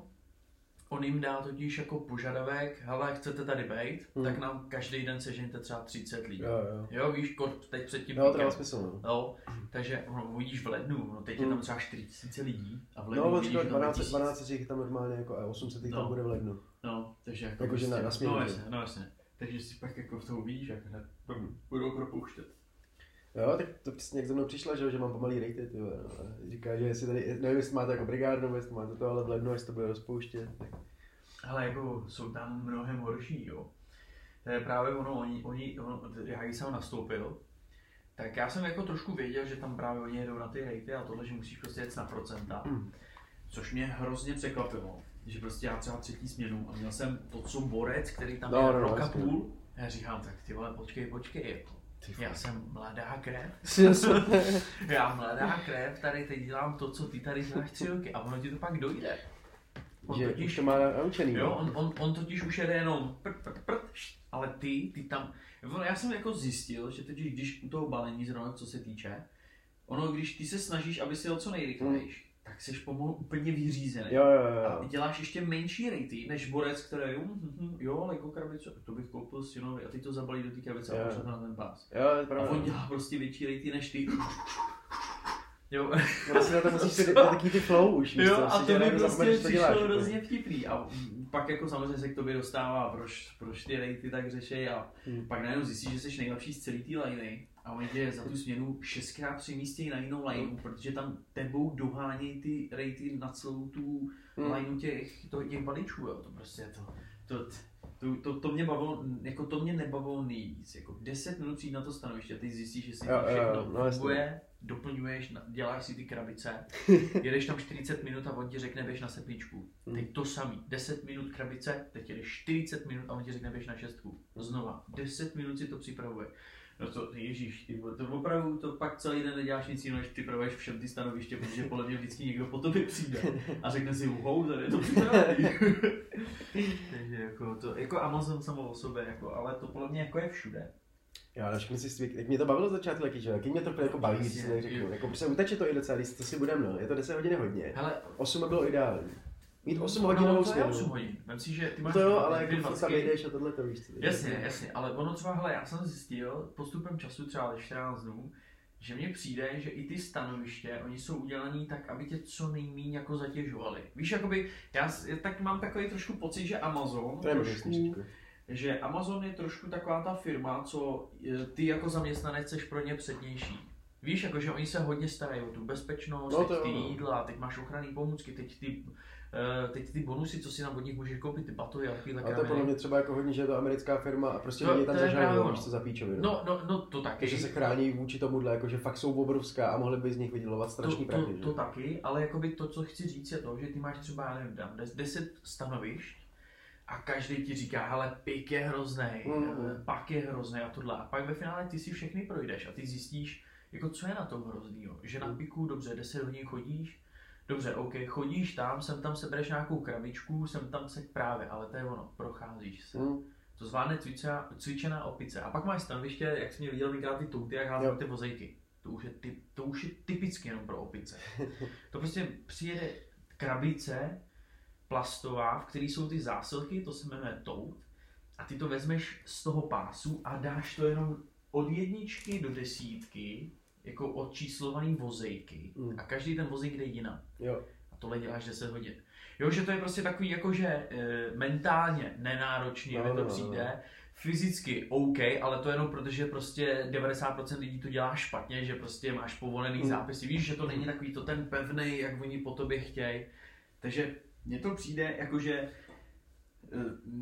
on jim dá totiž jako požadavek, hele, chcete tady být, Hmm. tak nám každý den sežeňte třeba 30 lidí. Jo, jo. Jo, víš, kor, teď před tím Jo, to smysl, no. Jo, takže no, uvidíš v lednu, no teď je Hmm. tam třeba 4000 lidí a v lednu No, uvidíš třeba jenom 12, 1000. 12 jich tam normálně jako a 800 jich tam No. bude v lednu. No, takže jako, Jakože na- na směnu, No jasně, no jasně. Takže si pak jako v toho uvidíš, jak hned budou propouštět. Jo, tak to přesně jak za mnou přišla, že, jo, že mám pomalý rejty, ty no. Říká, že jestli tady, nevím, jestli máte jako brigádnu, nebo jestli máte to, ale v lednu, jestli to bude rozpouštět. Tak. Ale jako jsou tam mnohem horší, jo. To je právě ono, oni, oni, ono, já když jsem nastoupil, tak já jsem jako trošku věděl, že tam právě oni jedou na ty rejty a tohle, že musíš prostě jet na procenta. Hmm. Což mě hrozně překvapilo, že prostě já třeba třetí směnu a měl jsem to, co borec, který tam No, je no, no, rok a jasně. půl. A já říkám, tak ty vole, počkej, počkej, jako. Ty Já jsem mladá krev, já mladá krev, tady teď dělám to, co ty tady děláš tři roky a ono ti to pak dojde. On že totiž- už to má naučený. Jo, no. on, on, on totiž už jede jenom prd, prd, prd, št, ale ty, ty tam, já jsem jako zjistil, že totiž když u toho balení zrovna co se týče, ono když ty se snažíš, aby si jel co nejrychlejš, tak jsi pomalu úplně vyřízený. Jo, jo, A jo. děláš ještě menší rejty, než borec, který jo, hm, hm, jo, ale jako krabice, to bych koupil synovi a teď to zabalí do té krabice Jo. a pošle to na ten pás. Jo, je A on dělá prostě větší rejty než ty. Jo, Vlastně na to musíš dát taky ty flow už, Jo, co, a si to mi prostě přišlo jako. hrozně vtipný. A pak jako samozřejmě se k tobě dostává, proč, proč ty rejty tak řešej a Hmm. pak najednou zjistíš, že jsi nejlepší z celé té liney a oni tě za tu směnu šestkrát přemístějí na jinou lineu, protože tam tebou dohánějí ty rejty na celou tu Hmm. lineu těch, to, těch balíčů, jo. to prostě to, to, to, to, to, mě bavilo, jako to mě nebavilo nejvíc, jako 10 minut přijít na to stanoviště, ty zjistíš, že si Jo, všechno jo, no funguje, doplňuješ, děláš si ty krabice, jedeš tam 40 minut a on ti řekne běž na sepičku. Hmm. Teď to samý, 10 minut krabice, teď jedeš 40 minut a on ti řekne běž na šestku. Znova, 10 minut si to připravuje. No to, ježíš, ty to opravdu, to pak celý den neděláš nic jiného, než připravuješ všem ty stanoviště, protože podle mě vždycky někdo po tobě přijde a řekne si, uhou, tady je to připravený. Takže jako, to, jako Amazon samo o sobě, jako, ale to podle mě jako je všude. Jo, ale zvyk, jak mě to bavilo začátku taky, že? Jaký mě to jako baví, když si jo. Jako prostě uteče to i docela, když to si budeme, no. Je to 10 hodin hodně. Hele, 8 by bylo ideální. Mít 8 no, hodinovou to je 8 směnu. hodin. Vem si, že ty máš To jo, ale jako tam jdeš a tohle to víš co. Jasně, jasně, ale ono třeba, hele, já jsem zjistil postupem času třeba 14 dnů, že mně přijde, že i ty stanoviště, oni jsou udělaný tak, aby tě co nejméně jako zatěžovali. Víš, jakoby, já tak mám takový trošku pocit, že Amazon To je trošku. Že Amazon je trošku taková ta firma, co e, ty jako zaměstnanec seš pro ně přednější. Víš, jakože oni se hodně starají o tu bezpečnost, No, no, to teď ty jo, no. jídla, teď máš ochranné pomůcky, teď ty, eh, teď ty bonusy, co si tam od nich můžeš koupit, ty batohy a takovýhle A to podle mě třeba jako hodně, že je to americká firma a prostě To- lidi tam to zažádají, víš ono. co za píčovinu. No, no, no, to taky. Takže se chrání vůči tomuhle, jako že fakt jsou obrovská a mohli by z nich vydělovat strašný to, prachy. to, že? to, taky, ale jakoby to, co chci říct, je to, že ty máš třeba, já nevím, tam 10 stanovišť a každý ti říká, hele, pik je hrozný, Mhm. pak je hrozný a tohle. A pak ve finále ty si všechny projdeš a ty zjistíš, jako co je na tom hroznýho. Že na Mhm. piku, dobře, 10 hodin chodíš, dobře, OK, chodíš tam, sem tam sebereš nějakou krabičku, sem tam se právě, ale to je ono, procházíš se. Hm. To zvládne cvičená, cvičená opice. A pak máš stanoviště, jak jsi mě viděl tenkrát ty touty, jak házím Jo. ty vozejky. To už, je typ, to už je typicky jenom pro opice. To prostě přijede krabice plastová, v které jsou ty zásilky, to se jmenuje tout, a ty to vezmeš z toho pásu a dáš to jenom od jedničky do desítky, jako odčíslovaný vozejky. Mm. A každý ten vozík jde jinam. Jo. A tohle děláš 10 hodin. Jo, že to je prostě takový jakože e, mentálně nenáročný, No, mi to no, no, přijde. Fyzicky OK, ale to jenom protože prostě 90% lidí to dělá špatně, že prostě máš povolený Mm. zápisy. Víš, že to není takový to ten pevný, jak oni po tobě chtějí. Takže mně to přijde jakože eh,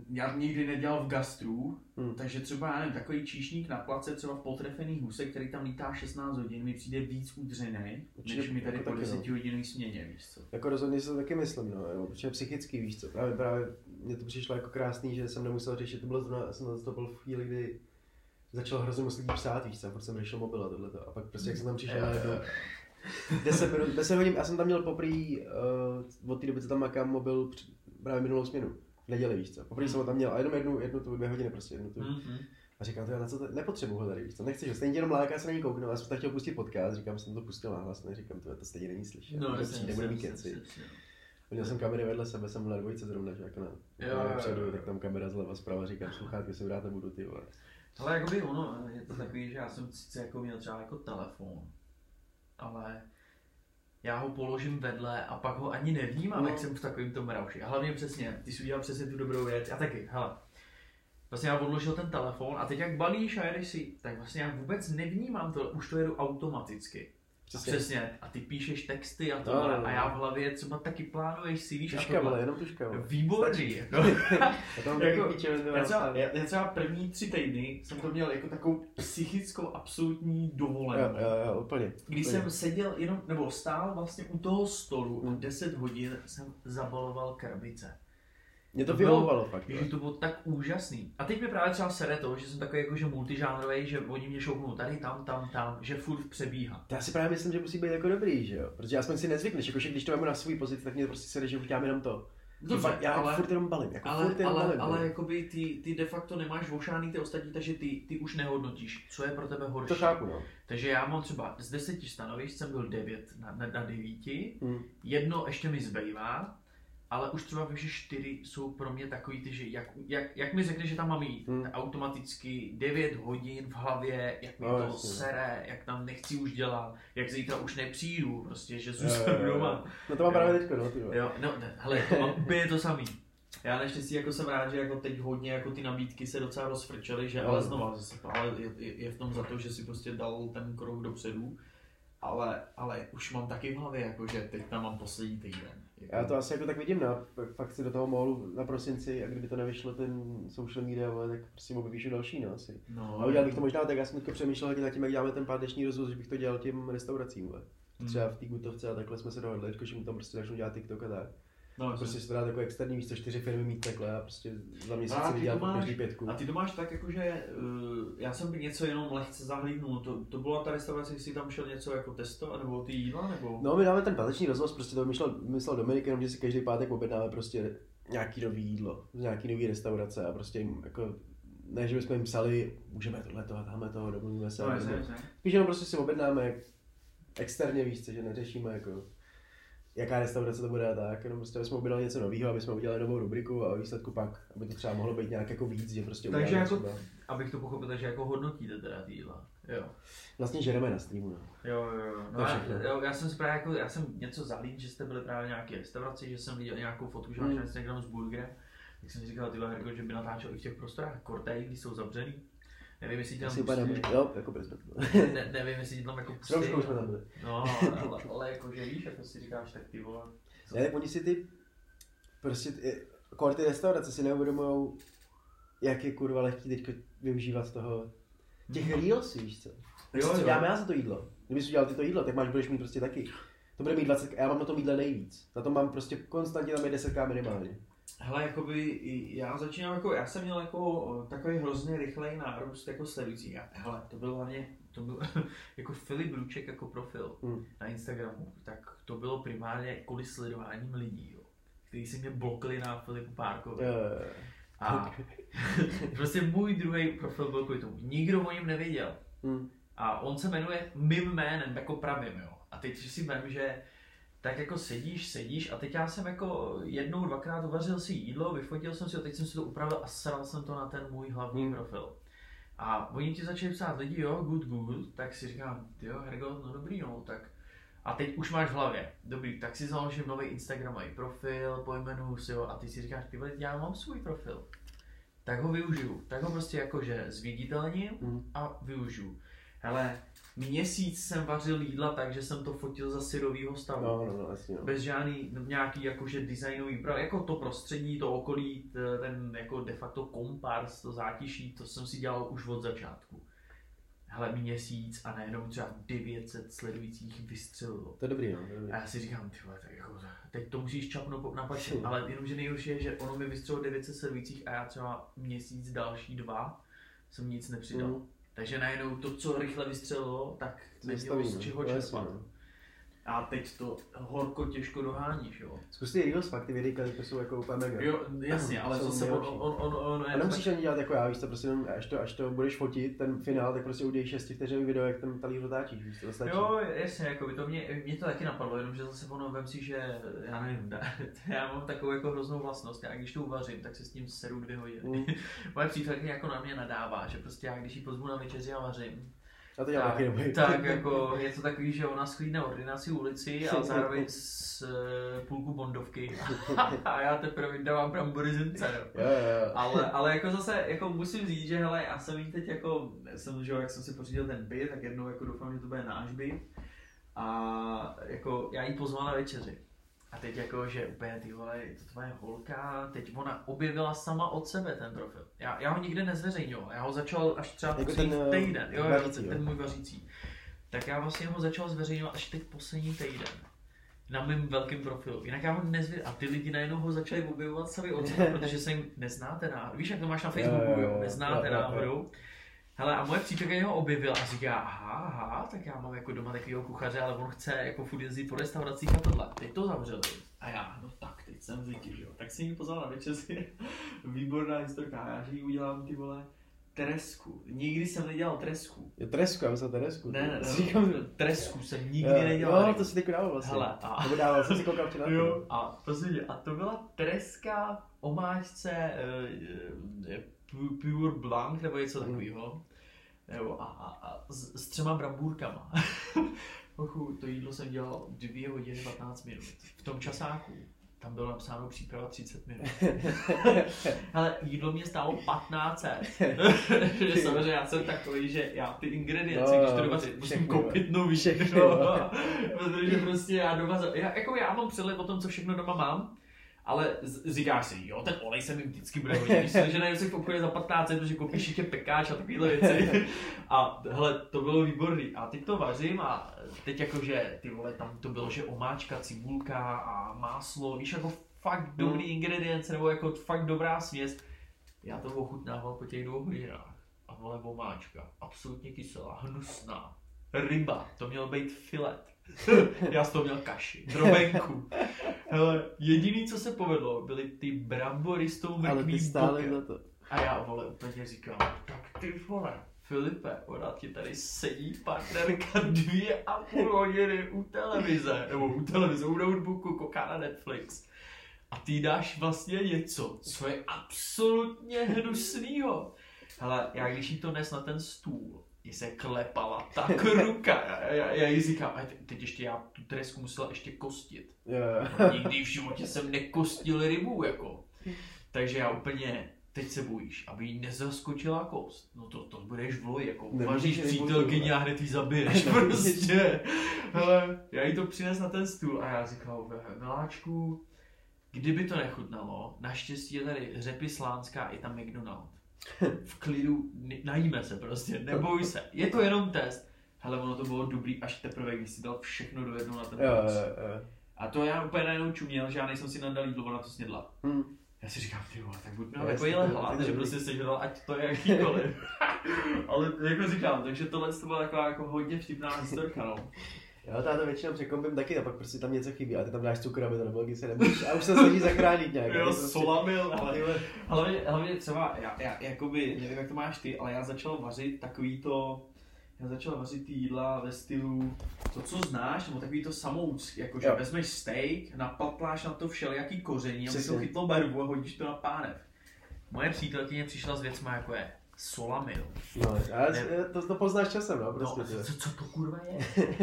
já nikdy nedělal v gastru, Hmm. takže třeba já nevím, takový číšník na place, třeba v potrefený huse, který tam lítá 16 hodin, mi přijde víc udřený, Určitě, než mi tady jako po taky, no. 10 hodinový směně, víš co. Jako rozhodně si to taky myslím, no, jo, protože psychicky víš co, právě, právě mně to přišlo jako krásný, že jsem nemusel řešit, to bylo zrovna, já jsem to byl v chvíli, kdy začal hrozně moc lidí psát, víš co, furt jsem řešil mobil a tohleto, a pak prostě jak jsem tam přišel na jednu, 10 minut, 10 hodin, já jsem tam měl poprý, uh, od té doby, co tam makám, mobil při- právě minulou směnu, v neděli, víš co, poprvé jsem ho tam měl, a jenom jednu, jednu tu, dvě hodiny prostě, jednu tu. Mhm. A říkám, to já na co to, nepotřebuji ho tady, víš co, nechci, že stejně jenom láká se na ní kouknout, já jsem tak chtěl pustit podcast, říkám, jsem to pustil nahlas, neříkám, to, to stejně není slyšet, No, to jasně, přijde, bude mít keci. jasně. Měl jsem kamery vedle sebe, jsem na dvojce zrovna, že jako na, Jo, na předu, tak tam kamera zleva, zprava, říkám, sluchátky si brát nebudu, ty vole. Ale jakoby ono, je to takový, že já jsem sice jako měl třeba jako telefon, ale já ho položím vedle a pak ho ani nevnímám, No. jak jsem v takovém tom rauši. A hlavně přesně, ty jsi udělal přesně tu dobrou věc. A taky, hele, vlastně já odložil ten telefon a teď jak balíš a jedeš si, tak vlastně já vůbec nevnímám to, už to jedu automaticky. Přesně. Přesně. A ty píšeš texty a No, tohle. no, no. a já v hlavě třeba taky plánuješ si, víš, a Tuška, tohle. vole, jenom tuška, vole. Výborný. Jako. A Jako- Já třeba, já, já třeba první tři týdny jsem to měl jako takovou psychickou absolutní dovolenou. Jo, jo, jo, úplně. Když úplně. jsem seděl jenom, nebo stál vlastně u toho stolu a Hmm. 10 hodin jsem zabaloval krabice. Mě to to vyhovovalo fakt. Že to bylo tak úžasný. A teď mi právě třeba sere to, že jsem takový jakože multižánrový, že oni mě šoupnou tady, tam, tam, tam, že furt přebíhá. Já si právě myslím, že musí být jako dobrý, že jo? Protože aspoň si nezvykneš, jakože když to mám na svůj pozici, tak mě prostě sere, že už dělám jenom to. Dobře, Fakt, já ale, furt jenom balím, jako ale, furt jenom ale, balím. ale jo. jakoby ty, ty de facto nemáš vošáný ty ostatní, takže ty, ty už nehodnotíš, co je pro tebe horší. To chápu, no. Takže já mám třeba z deseti stanovišť jsem byl devět na, na, na devíti, Hm. jedno ještě mi zbývá, ale už třeba vím, že čtyři jsou pro mě takový ty, že jak, jak, jak mi řekne, že tam mám jít, Hmm. automaticky 9 hodin v hlavě, jak mi No, to jasně. sere, jak tam nechci už dělat, jak zítra už nepřijdu, prostě, že zůstanu doma. No to mám Jo. právě teďko, no, ty. Jo, no, ne, hele, to mám úplně to samý. Já naštěstí jako jsem rád, že jako teď hodně jako ty nabídky se docela rozfrčely, že No. ale znova, zase, ale je, je, je, v tom za to, že si prostě dal ten krok dopředu, ale, ale už mám taky v hlavě, jako, že teď tam mám poslední týden. Jako, Já to asi jako tak vidím, no. Fakt si do toho mohlu na prosinci a kdyby to nevyšlo ten social media, vole, tak prostě mu vypíšu další, no asi. no, A udělal bych to možná tak, já jsem teďka přemýšlel nad tím, jak děláme ten páteční rozvoz, že bych to dělal těm restauracím, vole. Hmm. Třeba v té Gutovce a takhle jsme se dohodli, jakože mu tam prostě začnu dělat TikTok a tak. No, prostě dát jako externí místo čtyři firmy mít takhle a prostě za měsíc si vydělat každý pětku. A ty to máš tak, jakože uh, já jsem by něco jenom lehce zahlídnul, to, to byla ta restaurace, jestli tam šel něco jako testo, nebo ty jídla, nebo? No, my dáme ten páteční rozvoz, prostě to vymyslel, vymyslel Dominik, jenom že si každý pátek objednáme prostě nějaký nový jídlo z nějaký nový restaurace a prostě jim jako ne, že bychom jim psali, můžeme tohle to a tamhle toho, domluvíme se. No. Spíš jenom prostě si objednáme externě, víš co, že neřešíme jako jaká restaurace to bude a tak, jenom prostě jsme objednali něco nového, aby jsme udělali novou rubriku a o výsledku pak, aby to třeba mohlo být nějak jako víc, že prostě Takže jako- třeba, Abych to pochopil, takže jako hodnotíte teda ty jídla. Jo. vlastně žereme na streamu, no. Jo, jo, jo. No, já, jo, já jsem právě jako, já jsem něco zalít, že jste byli právě nějaké restauraci, že jsem viděl nějakou fotku, že máš Hmm. na Instagramu s burgerem. Tak jsem si říkal, tyhle že by natáčel i v těch prostorách Kortej, když jsou zavřený. Nevím, jestli tam Asi úplně nemůžu, jo, jako bez ne, nevím, jestli tam jako pustí. rouškou jsme tam byli. No, ale, ale jako, že víš, jako si říkáš, tak ty vole. co- Ne, tak oni si ty, prostě ty, kor ty restaurace si neuvědomujou, jak je kurva lehký teď využívat toho, těch reels, víš co. Jo, co děláme já za to jídlo? Kdybys udělal ty to jídlo, tak máš, budeš mít prostě taky. To bude mít 20, já mám na tom jídle nejvíc. Na tom mám prostě konstantně tam je 10k minimálně. Hele, jakoby já začínám jako, já jsem měl jako takový hrozně rychlej nárůst jako sledujících. A hele, to byl hlavně, to byl jako Filip Luček jako profil Hmm. na Instagramu, tak to bylo primárně kvůli sledováním lidí, jo, kteří si mě blokli na Filipu Párkovi. Uh, A prostě můj druhý profil byl kvůli tomu. Nikdo o něm nevěděl. hmm. A on se jmenuje mým jménem, jako pravým, jo. A teď si vem, že tak jako sedíš, sedíš a teď já jsem jako jednou, dvakrát uvařil si jídlo, vyfotil jsem si ho, teď jsem si to upravil a sral jsem to na ten můj hlavní Hmm. profil. A oni ti začali psát lidi, jo, good, good, tak si říkám, jo, Hergo, no dobrý, no, tak a teď už máš v hlavě, dobrý, tak si založím nový Instagramový profil, pojmenuju si ho a ty si říkáš, ty vole, já mám svůj profil. Tak ho využiju, tak ho prostě jakože zviditelním Hmm. a využiju. Hele, měsíc jsem vařil jídla tak, že jsem to fotil za syrovýho stavu. No, no, no, jasně, no. Bez žádný nějaký jakože designový, jako to prostředí, to okolí, ten jako de facto kompars, to zátiší, to jsem si dělal už od začátku. Hele, měsíc a najednou třeba 900 sledujících vystřelilo. To je dobrý, no. Dobrý. A já si říkám, ty vole, tak jako, teď to musíš čapnout na pače, ale jenomže nejhorší je, že ono mi vystřelilo 900 sledujících a já třeba měsíc, další dva jsem nic nepřidal. Hmm. Takže najednou to, co rychle vystřelilo, tak nemělo z no. čeho čerpat. A teď to horko těžko doháníš, jo. Zkus ty reels fakt, ty videa, klipy jsou jako úplně mega. Jo, jasně, ale zase on, on, on, on, on nemusíš ani dělat jako já, víš co, prostě až to, až to budeš fotit, ten finál, tak prostě udělej 6 vteřinový video, jak ten talíř otáčíš, víš, to stačí. Jo, jasně, jako by to mě, mě to taky napadlo, jenomže zase ono, vem si, že, já nevím, já mám takovou jako hroznou vlastnost, já když to uvařím, tak se s tím seru dvě hodiny. Mm. Moje přítelkyně jako na mě nadává, že prostě já když ji pozvu na večeři a vařím, Já to dělám tak, tak jako je to takový, že ona sklídne ordinaci ulici a zároveň z eh, půlku bondovky a já teprve vydávám brambory z Ince, jo. Jo, jo, jo. Ale, ale jako zase, jako musím říct, že hele, já jsem jí teď jako, jsem, že jak jsem si pořídil ten byt, tak jednou jako doufám, že to bude náš byt. A jako já jí pozval na večeři. A teď jako, že úplně ty vole, je to tvoje holka, teď ona objevila sama od sebe ten profil. Já, já ho nikde nezveřejňoval, já ho začal až třeba Jako ten, eh, týden, jo, vařící, ten, můj vařící. Tak já vlastně ho začal zveřejňovat až teď poslední týden na mém velkém profilu. Jinak já ho nezvě... A ty lidi najednou ho začali objevovat sami od sebe, protože se jim neznáte náhodou. Víš, jak to máš na Facebooku, Jo. Neznáte náhodou. Hele, a moje přítelkyně ho objevila a říká, aha, aha, tak já mám jako doma takového kuchaře, ale on chce jako furt jezdit po restauracích a tohle. Teď to zavřeli. A já, no tak, teď jsem zvyklý, že jo. Tak si ji pozval na večeři. Výborná historka, já že jí udělám ty vole tresku. Nikdy jsem nedělal tresku. Jo, Tresku, já myslel Teresku. Ne, ne, Si říkám, ne, tresku jsem nikdy jo, nedělal. Jo, to si teď dával vlastně. Hele, a- Nebo dával, jsem si koukal včera. Jo, a prosím tě, a to byla treska omáčce uh, Pure Blanc nebo něco takového. Nebo a, a, a s, s třema brambůrkama. Ochu, to jídlo jsem dělal 2 hodiny 15 minut. V tom časáku tam bylo napsáno příprava 30 minut. Ale jídlo mě stálo 15 Že samozřejmě já jsem takový, že já ty ingredience, No, když to doma musím koupit nový. Všechny, no. Protože prostě já doma, já, jako já mám přehled o tom, co všechno doma mám, ale říkáš si, jo, ten olej se mi vždycky bude hodit, když se že najdu si v obchodě za 15, protože koupíš ještě pekáč a takovéhle věci. A hele, to bylo výborný. A teď to vařím a teď jakože, ty vole, tam to bylo, že omáčka, cibulka a máslo, víš, jako fakt dobrý ingredience, nebo jako fakt dobrá směs. Já to ochutnával po těch dvou hodinách. A vole, omáčka, absolutně kyselá, hnusná. Ryba, to měl být filet. Já z toho měl kaši, drobenku. Hele, jediný, co se povedlo, byly ty brambory s tou Ale ty stále za to. A já vole úplně říkám, tak ty vole, Filipe, ona ti tady sedí partnerka dvě a půl hodiny u televize, nebo u televize, u notebooku, kouká na Netflix. A ty dáš vlastně něco, co je absolutně hnusnýho. Hele, já když jí to nes na ten stůl, jí se klepala tak ruka. Já, já, já jí říkám, a te- teď ještě já tu tresku musela ještě kostit. Jo. No, Nikdy v životě jsem nekostil rybu, jako. Takže já úplně, teď se bojíš, aby jí nezaskočila kost. No to, to budeš v loji, jako uvaříš přítelkyni a hned jí zabiješ prostě. Hele, já jí to přines na ten stůl a já říkal, miláčku, kdyby to nechutnalo, naštěstí je tady řepy slánská i tam McDonald. V klidu, najíme se prostě, neboj se, je to jenom test. Hele, ono to bylo dobrý až teprve, když si dal všechno do jednoho na ten Jo, jo, jo. A to já úplně najednou čuměl, že já nejsem si nadal jídlo, ona to snědla. Hm. Já si říkám, ty vole, tak buď měl takový hlad, že prostě sežral, ať to je jakýkoliv. Ale jako říkám, takže tohle to byla taková jako hodně vtipná historka, no. Já táto většinou překompím taky a pak prostě tam něco chybí a ty tam dáš cukr, aby to nebylo, když se nebudeš a už se snaží zachránit nějak. Jo, ale prostě- solamil, ale Hlavně, hlavně třeba, já, já, jakoby, nevím jak to máš ty, ale já začal vařit takový to, já začal vařit ty jídla ve stylu, to co znáš, nebo takový to samouc, jakože Jo. vezmeš steak, napatláš na to všelijaký koření, aby to chytlo barvu a hodíš to na pánev. Moje přítelkyně přišla s věcma jako je solamil. No, Ne. to, to poznáš časem, no, No, prostě. to. co, co to kurva je?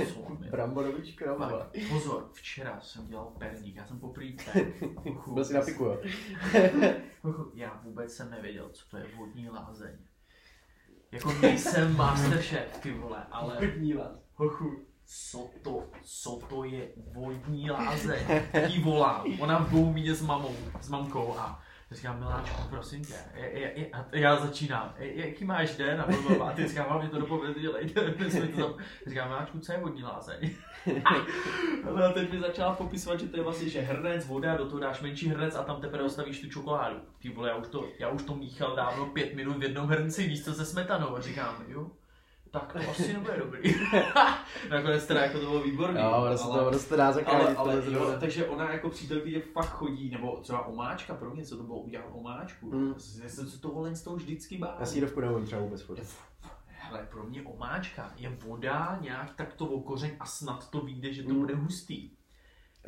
Solamil. Bramborový. Fakt, pozor, včera jsem dělal perník, já jsem poprvé. Byl si na piku, jo. Já vůbec jsem nevěděl, co to je vodní lázeň. Jako nejsem masterchef, ty vole, ale hochu, co to, co to je vodní lázeň? Jí volám, ona v Boumíně s mamou, s mamkou a říkám, Miláčku, prosím tě, je, je, a já začínám, "Je- jaký máš den? A, blablabla. a ty říkám, hlavně to tam, říkám, Miláčku, co je vodní lázeň? No a teď mi začala popisovat, že to je vlastně, že hrnec, voda, do toho dáš menší hrnec a tam teprve dostavíš tu čokoládu. Ty vole, já už to, já už to míchal dávno pět minut v jednom hrnci, víš co, se smetanou a říkám, jo, tak to asi nebude dobrý. Nakonec teda jako to bylo výborný. Jo, ono se to, ono se to dá ale, zachránit. ale tohle jo, takže ona jako přítelkyně fakt chodí, nebo třeba omáčka pro mě, co to bylo udělat omáčku. Mm. Já jsem se tohle z toho vždycky bál. Já sírovku neumím třeba vůbec furt. Hele, pro mě omáčka je voda, nějak tak to okořeň a snad to vyjde, že to Mm. bude hustý.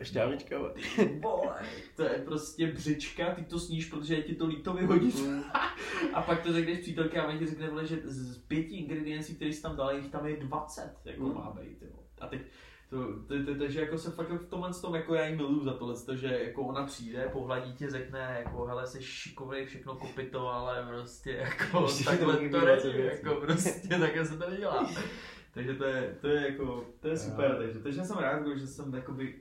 Šťávička, vole. To je prostě břička, ty to sníš, protože je ti to líto vyhodit. A pak to řekneš přítelky a ona ti řekne, vole, že z pěti ingrediencí, které jsi tam dal, jich tam je 20, jako Mm. má být. Jo. A teď to, to, to, takže jako se fakt v tomhle tom, jako já jí miluju za tohle, to, že jako ona přijde, pohladí tě, řekne, jako, hele, jsi šikovný, všechno kopito, ale prostě, jako, Ještě takhle to není, jako, prostě, takhle se to nedělá. Takže to je, to je jako, to je super, takže, takže jsem rád, jako, že jsem jakoby,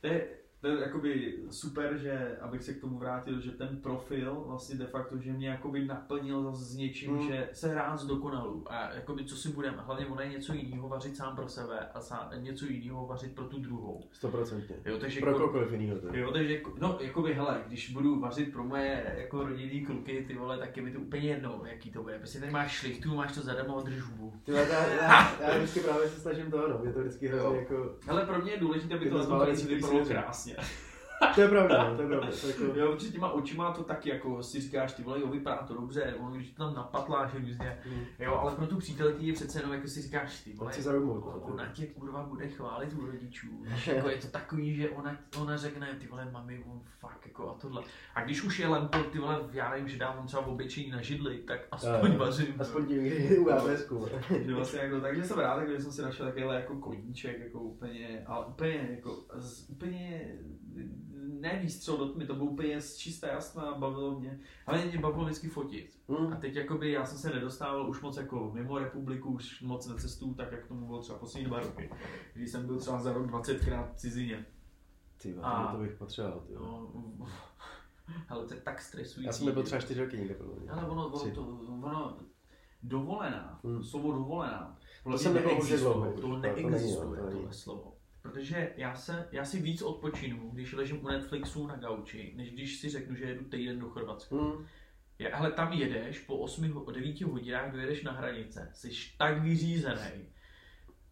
to je, to je jakoby super, že, abych se k tomu vrátil, že ten profil vlastně de facto, že mě jakoby naplnil zase s něčím, Mm. že se hrát z dokonalů a jakoby co si budeme, hlavně ono je něco jiného vařit sám pro sebe a sám, něco jiného vařit pro tu druhou. Stoprocentně. Jo, takže Pro jako- kohokoliv jinýho to. je. Jo, takže, jako- no, jakoby, hele, když budu vařit pro moje jako rodinný kluky, ty vole, tak je mi to úplně jedno, jaký to bude. Prostě tady máš šlichtu, máš to zadarmo a drž hubu. Ty vole, já, já, já, vždycky právě se snažím toho, no, mě to vždycky hrozně jako, Hele, pro mě je důležité, aby Je to to na tom zmálený tady celý vypadalo svět. krásně. to yeah. Je pravda, no, to je pravda, to je jako, Jo, protože těma očima to taky jako si říkáš, ty vole, jo, vypadá to dobře, ono, když to tam napatláš různě. hm, Jo, ale pro tu přítelkyni přece jenom jako si říkáš, ty vole, chci zaujmout, no, ona to- tě kurva bude chválit u rodičů. Jako je to takový, že ona, ona řekne, ty vole, mami, on fakt jako a tohle. A když už je lempel, ty vole, já nevím, že dávám třeba obyčejný na židli, tak aspoň Jo, vařím. Aspoň tím, u ABSku. že vlastně jako, takže jsem rád, jako, že jsem si našel takovýhle jako koníček, jako úplně, ale úplně, jako, z, úplně, ne výstřel do tmy, to bylo úplně z čisté jasná, bavilo mě, ale mě bavilo vždycky fotit. A Hm, teď jakoby já jsem se nedostával už moc jako mimo republiku, už moc na cestu, tak jak tomu bylo třeba poslední dva roky. Když jsem byl třeba za rok 20krát v cizině. Ty A- to bych potřeboval, ty. No, ale to je tak stresující. Já jsem nebyl třeba čtyři roky někde, podle mě. Ale ono, ono, to, ono dovolená, Hmm. slovo dovolená, To jsem nebyl hodně neexistuje, dlouho, to to- no, neexistuje to tohle slovo. Protože já, se, já si víc odpočinu, když ležím u Netflixu na gauči, než když si řeknu, že jedu týden do Chorvatska. Hm, Je, ale tam jedeš, po 8, ho- 9 hodinách dojedeš na hranice, jsi tak vyřízený.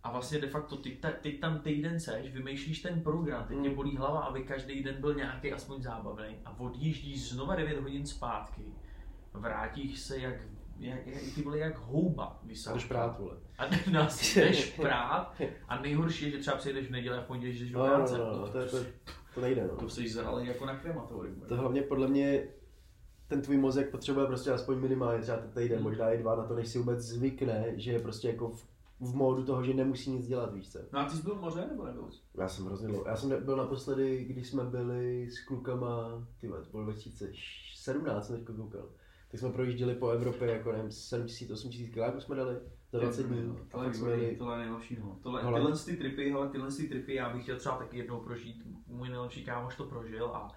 A vlastně de facto ty, ta, ty tam týden seš, vymýšlíš ten program, teď tě Mm. bolí hlava, aby každý den byl nějaký aspoň zábavný a odjíždíš znova 9 hodin zpátky. vrátíš se jak, jak, jak ty vole jak houba A vysá. jdeš prát, vole. A nás jdeš prát a nejhorší je, že třeba přijedeš v neděli a v pondělí jdeš do No, no, práce. no, no, to, je- to, to nejde, no. to jsi zralý jako na krematorium. To hlavně podle mě ten tvůj mozek potřebuje prostě aspoň minimálně třeba ten týden, Hmm. možná i dva na to, než si vůbec zvykne, že je prostě jako v, v módu toho, že nemusí nic dělat, víš co. No a ty jsi byl v moře nebo nebyl? jsi? Já jsem hrozně dlouho. Já jsem byl naposledy, když jsme byli s klukama, ty to bylo 2017, jsem teďko koukal. Tak jsme projížděli po Evropě jako nevím, 7000, 8000 kiláků jsme dali za 20 dní. Tohle je jsme výborný, tohle je nejlepší. No. Tohle, Hele. tyhle ty tripy, hele, tyhle ty tripy, já bych chtěl třeba taky jednou prožít. Můj nejlepší kámoš to prožil a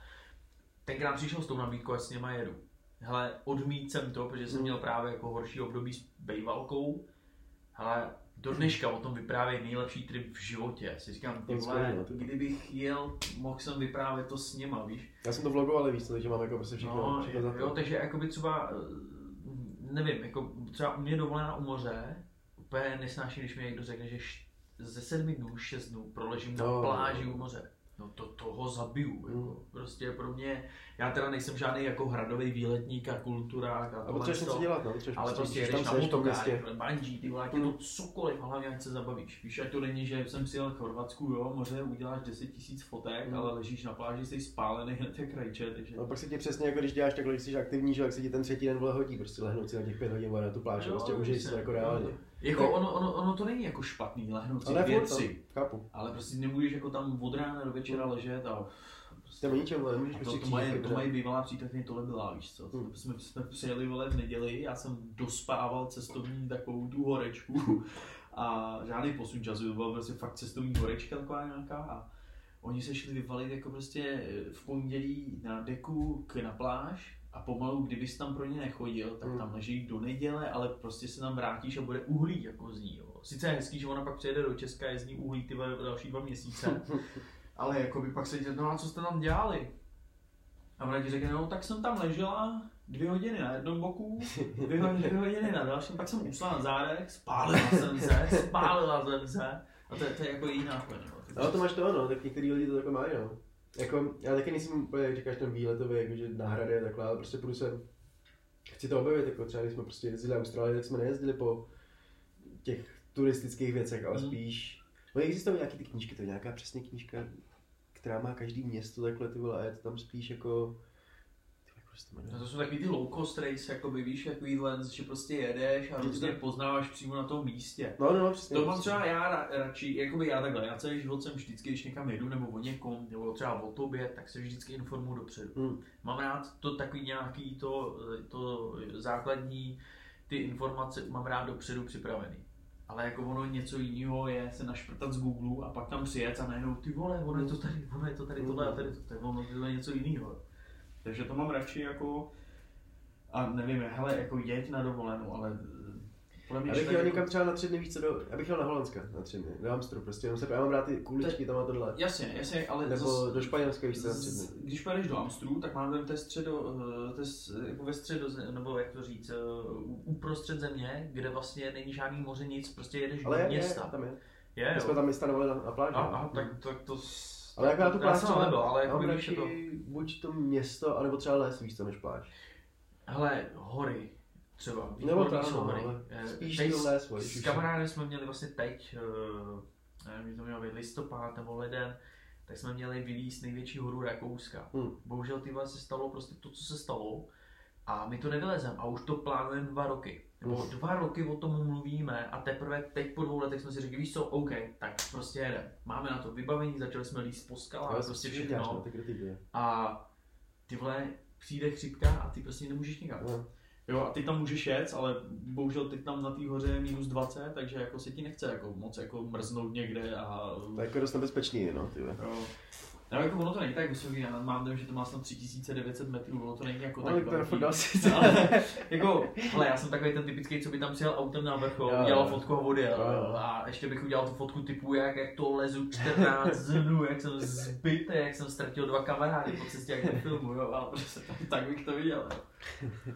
tenkrát přišel s tou nabídkou, s něma jedu. Hele, odmít jsem to, protože jsem Mm. měl právě jako horší období s bejvalkou. Hele, do dneška o tom vypráví nejlepší trip v životě. Si říkám, ty To je vole, skvělý, no, kdybych jel, mohl jsem vyprávět to s něma, víš. já jsem to vlogoval, ale víš co, takže mám jako prostě všechno, No, všechno za jo, to. takže jakoby třeba, nevím, jako třeba u mě dovolená u moře, úplně nesnáším, když mi někdo řekne, že š- ze sedmi dnů, šest dnů proležím na No. pláži u moře. No to toho zabiju, jako. Mm. prostě pro mě, já teda nejsem žádný jako hradový výletník a kulturák a A tohle něco to, dělat, no, ale prostě jedeš na v motokáři, městě. bungee, ty vole, je to cokoliv, hlavně ať se zabavíš. Víš, ať to není, že jsem si jel k Chorvatsku, jo, moře, uděláš 10 tisíc fotek, Mm. ale ležíš na pláži, jsi spálený hned jak rajče, takže... No pak se ti přesně jako když děláš takhle, když jsi aktivní, že jak se ti ten třetí den vole hodí, prostě lehnout si na těch pět hodin na tu pláž, Jo, prostě užij si to jako reálně. Jako Tak- ono, ono, ono, to není jako špatný lehnout si furt, no, ale prostě nemůžeš jako tam od rána do večera ležet a To o ničem, ale nemůžeš to, prostě to, mají, křížit, to mají bývalá přítelkyně, tohle byla, víš co. Hmm. Jsme, jsme přijeli vole v neděli, já jsem dospával cestovní takovou tu horečku a žádný posun času, to byla prostě fakt cestovní horečka taková nějaká a oni se šli vyvalit jako prostě v pondělí na deku k na pláž a pomalu, kdybys tam pro ně nechodil, tak Hmm. tam leží do neděle, ale prostě se tam vrátíš a bude uhlí jako z ní. Jo. Sice je hezký, že ona pak přijede do Česka, je z ní uhlí ty další dva měsíce, ale jako by pak se tě, no a co jste tam dělali? A ona ti řekne, no tak jsem tam ležela dvě hodiny na jednom boku, dvě, ho- dvě hodiny na dalším, pak jsem usla na zádech, spálila jsem se, spálila jsem se. A to, je- to je jako jiná náplň. jo. No to máš to, no, tak některý lidi to takhle mají, no. Jako, já taky nejsem úplně, jak říkáš, ten výletový, jakože na hrady a takhle, ale prostě půjdu se, chci to objevit, jako třeba když jsme prostě jezdili na Austrálii, tak jsme nejezdili po těch turistických věcech, ale Mm. spíš, no existují nějaký ty knížky, to je nějaká přesně knížka, která má každý město takhle, ty vole, a je to tam spíš jako, jak? No to jsou takový ty low cost race, jako by víš, takovýhle, že prostě jedeš a prostě to- poznáváš přímo na tom místě. No, no, no, přesně. To mám přesně. třeba já ra- radši, jakoby já takhle, já celý život jsem vždycky, když někam jedu nebo o někom, nebo třeba o tobě, tak se vždycky informuji dopředu. Hmm. Mám rád to takový nějaký to, to základní, ty informace mám rád dopředu připravený. Ale jako ono něco jiného je se našprtat z Google a pak tam přijet a najednou ty vole, ono je to tady, ono je to tady, tohle a tady to, tak ono to je něco jiného. Takže to mám radši jako, a nevím, hele, jako jeď na dovolenou, ale podle mě, Já bych tak jel jako- někam třeba na tři dny více do, já bych jel na Holandska na tři dny, do Amstru, prostě jenom se, já mám rád ty kuličky tam a tohle. Jasně, jasně, ale Nebo zas- do Španělska víš co na tři dny. když pojedeš do Amstru, tak máme to je středo, eh, to s- jako ve středo, nebo jak to říct, eh, uprostřed země, kde vlastně není žádný moře, nic, prostě jedeš Ale do je, města. je, tam je. je, My jsme tam i stanovali na, na pláži. A, a, tak, tak to... Ale jako na tu pláž jsem tam nebyl, ale jako je to... radši buď to město, anebo třeba les víš co než pláž. Hele, hory, třeba, Nebo to hory. ale Eh, spíš teď s- S kamarádem jsme měli vlastně teď, eh, nevím, to mělo být listopad nebo leden, tak jsme měli vylíst největší horu Rakouska. Hmm. Bohužel ty se stalo prostě to, co se stalo a my to nevylezem a už to plánujeme dva roky. Nebo Hmm. dva roky o tom mluvíme a teprve teď po dvou letech jsme si řekli, víš co, OK, tak prostě jedem. Máme na to vybavení, začali jsme líst po skalách, prostě děláš, no, všechno. ty kritiky. A ty vole, přijde chřipka a ty prostě nemůžeš nikam. No. Jo, a ty tam můžeš jet, ale bohužel teď tam na té hoře je minus 20, takže jako se ti nechce jako moc jako mrznout někde a... To je jako dost nebezpečný, no, ty. Jo. No, jako ono to není tak vysoký, já mám dojem, že to má snad 3900 metrů, ono to není jako Ale tak to velký. další. Ale, jako, hele, já jsem takový ten typický, co by tam přijel autem na vrchol, Jo, udělal fotku a odjel. Jo. A ještě bych udělal tu fotku typu, jak, jak to lezu 14 dnů, jak jsem zbytý, jak jsem ztratil dva kamarády po cestě, jak ten filmu, jo, ale prostě tak, tak bych to viděl. Jo.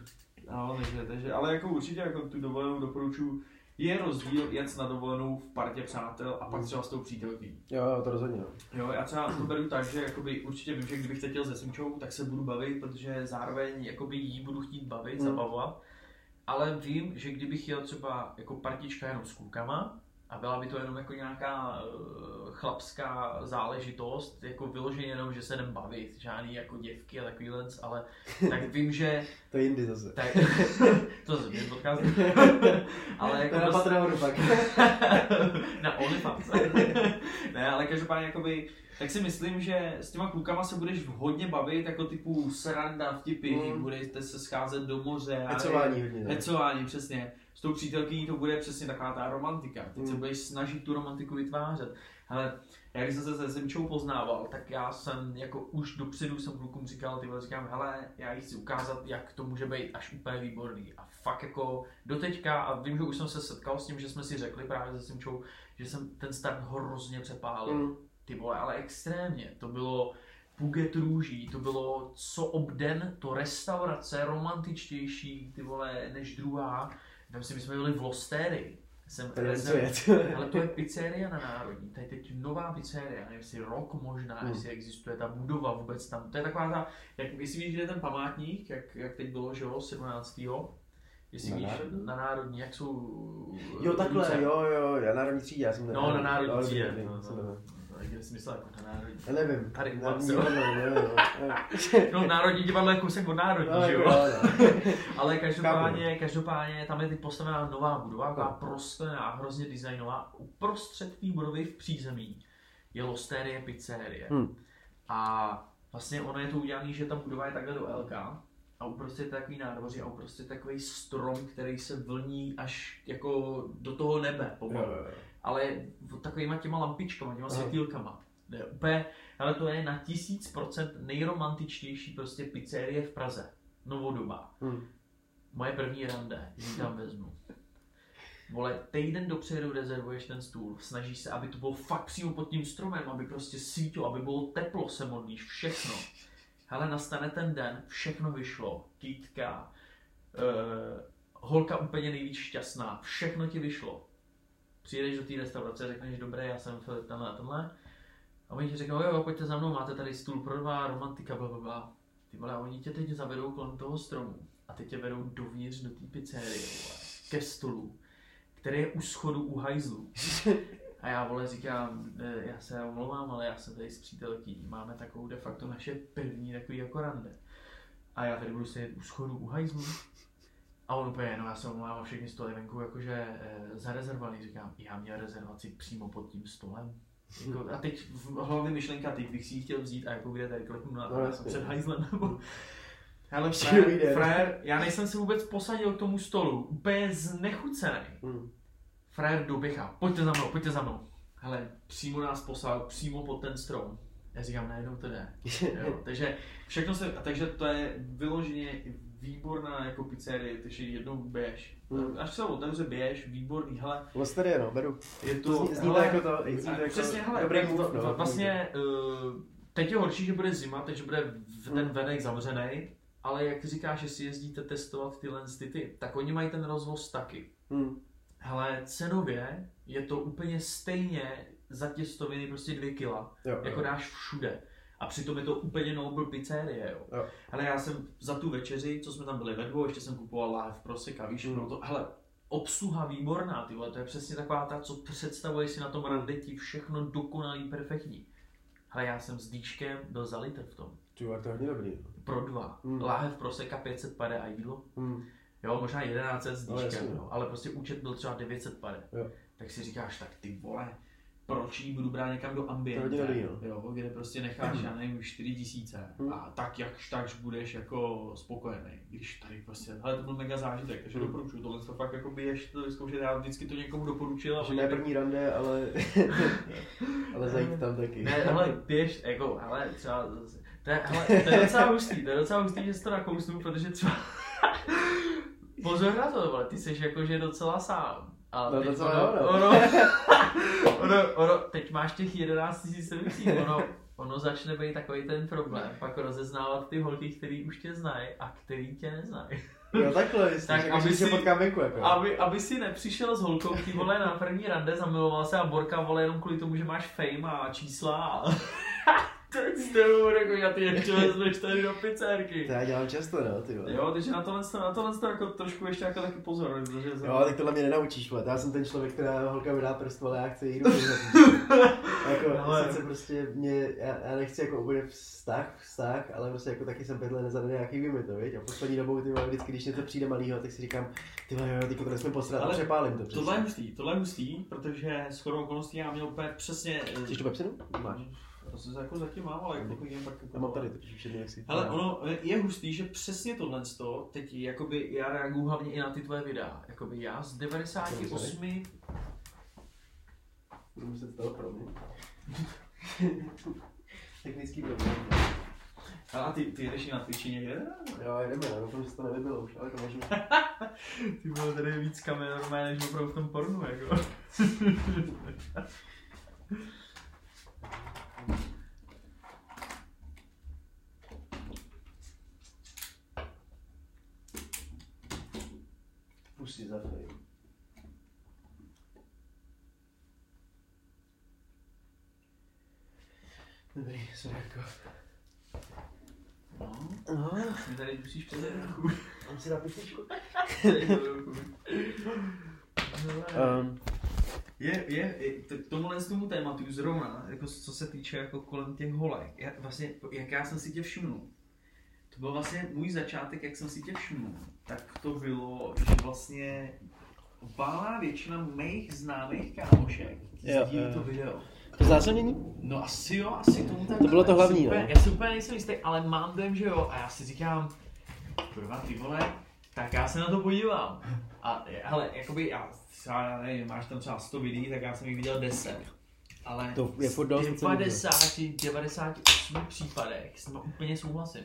No, takže, takže, ale jako určitě jako tu dovolenou doporučuji je rozdíl jet na dovolenou v partě přátel a pak třeba s tou přítelkyní. Jo, jo, to rozhodně. Jo, já třeba to beru tak, že jakoby určitě vím, že kdybych jel se Simčou, tak se budu bavit, protože zároveň jakoby jí budu chtít bavit, Hmm. zabavovat. Ale vím, že kdybych jel třeba jako partička jenom s klukama, a byla by to jenom jako nějaká uh, chlapská záležitost, jako vyloženě jenom, že se jdem bavit, žádný jako děvky a takovýhle, ale tak vím, že To jindy zase. tak, to se mě podcast, ale To jako je na prostě- Patreonu pak. na OnlyFans. ne, ale každopádně jakoby, tak si myslím, že s těma klukama se budeš hodně bavit, jako typu sranda, vtipy, Mm. budete se scházet do moře. a- Hecování hodně. Hecování, přesně. S tou přítelkyní to bude přesně taková ta romantika. Teď se Mm. budeš snažit tu romantiku vytvářet. Ale já když jsem se se Zemčou poznával, tak já jsem jako už dopředu jsem klukům říkal, ty vole, říkám, hele, já jí chci ukázat, jak to může být až úplně výborný. A fakt jako doteďka, a vím, že už jsem se setkal s tím, že jsme si řekli právě se Zemčou, že jsem ten start hrozně přepálil. Mm. Ty vole, ale extrémně. To bylo Puget růží, to bylo co obden, to restaurace romantičtější, ty vole, než druhá. Tam si my jsme byli v Losterii. Jsem To je. ale to je pizzeria na Národní, to je teď nová pizzeria, nevím jestli rok možná, Hmm. jestli existuje ta budova vůbec tam. To je taková ta, jak, jestli víš, kde je ten památník, jak, jak teď bylo, že jo, 17. Jestli Na víš, Národní? na Národní, jak jsou... Jo, takhle, ruce. jo, jo, já národní třídě, já jsem No, na Národní třídě. No, no. No, Jsi myslel jako na Národní? Já nevím. Tady u Národní vás, jo. divadlo, nevím, no. No, Národní divadlo je kousek od Národní, No, že jo? jo, no. Ale každopádně, každopádně tam je teď postavená nová budova, taková No. prosklená, hrozně designová. Uprostřed té budovy v přízemí je Losterie pizzerie. Hm. A vlastně ono je to udělané, že ta budova je takhle do LK a uprostřed je takový nádvoří a uprostřed takový strom, který se vlní až jako do toho nebe pomalu. Jo, jo, jo. Ale takovýma těma lampičkama, těma Aha. světýlkama. Ne, úplně, ale to je na tisíc procent nejromantičtější prostě pizzerie v Praze. Novodobá. Hm. Moje první rande, ji tam vezmu. Vole, týden dopředu rezervuješ ten stůl, snažíš se, aby to bylo fakt přímo pod tím stromem, aby prostě svítilo, aby bylo teplo, se modlíš, všechno. Hele, nastane ten den, všechno vyšlo, kytka, uh, holka úplně nejvíc šťastná, všechno ti vyšlo. Přijedeš do té restaurace, řekneš, dobré, já jsem Filip, tenhle a tenhle. A oni ti řeknou, jo, jo, pojďte za mnou, máte tady stůl pro dva, romantika, bla, bla, bla. Ty vole, oni tě teď zavedou kolem toho stromu a teď tě vedou dovnitř do té pizzerie, vole, ke stolu, který je u schodu u hajzlu. A já vole říkám, "Eh, já se omlouvám, ale já jsem tady s přítelkyní, máme takovou de facto naše první takový jako rande. A já tady budu sedět u schodu u hajzlu. A on úplně, no já se omlouvám, všechny stoly venku jakože e, zarezervovaný, říkám, já měl rezervaci přímo pod tím stolem. Jako, a teď v hlavě myšlenka, teď bych si ji chtěl vzít a jako kde tady kliknu na No, no, jasně. před hajzlem nebo... Hele, frér, já nejsem se vůbec posadil k tomu stolu, úplně znechucený. Hm. Frér doběhá, pojďte za mnou, pojďte za mnou. Hele, přímo nás poslal, přímo pod ten strom. Já říkám, najednou to jde. Jo, takže všechno se, takže to je vyloženě výborná jako pizzerie, takže jednou běž. Mm. Až se otevře běž, výborný, hele, Losterie, no, beru. je to, To zní, zní to hele, jako to, zní to jako přesně, hele, dobrý tak move, va- no. Vlastně uh, teď je horší, že bude zima, takže bude v ten Mm. venek zavřený, ale jak ty říkáš, že si jezdíte testovat tyhle ty, ty, tak oni mají ten rozvoz taky. Hm. Hele, cenově je to úplně stejně za těstoviny prostě dvě kila, Jo, jako jo. dáš všude. A přitom je to úplně noble pizzerie, jo. Jo. Hele, já jsem za tu večeři, co jsme tam byli ve dvou, ještě jsem kupoval láhev proseka, víš, Mm. mm. to, hele, obsluha výborná, ty vole, to je přesně taková ta, co představuješ si na tom randeti, všechno dokonalý, perfektní. Hele, já jsem s dýčkem byl za litr v tom. Ty to je hodně dobrý. no. Pro dva. Mm. Mm. Láhev proseka 500 pade a jídlo. Hm. Jo, možná 1100 s No, dýčkem, jasně, no, no. ale prostě účet byl třeba 900 pade. Jo. Tak si říkáš, tak ty vole, proč jí budu brát někam do ambiente, jo, kde prostě necháš, já nevím, 4000 Hmm. a tak jakž takž budeš jako spokojený, když tady prostě, hele, to byl mega zážitek, takže Hmm. doporučuju, tohle to fakt jako běž to vyzkoušet, já vždycky to někomu doporučil a Že ne první rande, ale, ale zajít tam taky. ne, hele, běž, jako, hele, třeba, to je, hele, to je docela hustý, to je docela hustý, že si to nakousnu, protože třeba, pozor na to, vole, ty jsi jakože docela sám. A No, teď docela ono, jo, no. ono, ono, ono, teď máš těch 11 000 emisí, ono, ono začne být takový ten problém, pak rozeznávat ty holky, který už tě znají a který tě neznají. Jo, takhle, jsi, Tak, aby si potkám venku, jako. Aby, aby si nepřišel s holkou, ty vole, na první rande, zamiloval se a Borka, vole, jenom kvůli tomu, že máš fame a čísla a... s tebou jako já ty ještě vezmeš tady do pizzerky. To já dělám často, no, ty vole. Jo, takže na tohle, na tohle to jako trošku ještě jako taky pozor, protože Jo, tak tohle mě nenaučíš, vole. Já jsem ten člověk, která holka mi dá prst, ale já chci jí ruku. jako, Ale- sice prostě mě, já, já, nechci jako úplně vztah, vztah, ale prostě jako taky jsem pět let nezadaný nějaký vimy to, viď? A poslední dobou, ty vole, vždycky, když něco přijde malýho, tak si říkám, ty vole, jo, ty to nesmím posrat Ale přepálím to. Tohle je hustý, tohle je hustý, protože s chodou okolností já měl úplně přesně... Chceš tu pepsinu? Máš. To se jako zatím mám, ale jako klidně pak Já mám tady totiž všechny, jak si. Ale ono je hustý, že přesně tohle to, teď jakoby já reaguju hlavně i na ty tvoje videa. Jakoby já z 98, Budu muset z toho proměnit. Technický problém. a ty, ty jdeš i na Twitchi někde? Jo, jdeme, já doufám, že to nevybylo už, ale to možná. ty vole, tady je víc kamer normálně, než opravdu v tom pornu, jako. Za fame. Dobrý, sorry, No, No, my tady musíš přes ruku. mám si na písničku. Um, Je, je, je t- tomuhle z tomu tématu zrovna, jako co se týče jako kolem těch holek, já, vlastně, jak já jsem si tě všimnul, to byl vlastně můj začátek, jak jsem si tě všimnul, tak to bylo, že vlastně valná většina mých známých kámošek sdílí to video. to zásadnění? No asi jo, asi tomu tak. To bylo to já si hlavní, úplně, no. Já si úplně nejsem jistý, ale mám dojem, že jo. A já si říkám, kurva ty vole, tak já se na to podívám. A hele, jakoby já, já nevím, máš tam třeba 100 videí, tak já jsem jich viděl 10. Ale To je v co viděl. 90, 98 případech s tím úplně souhlasím.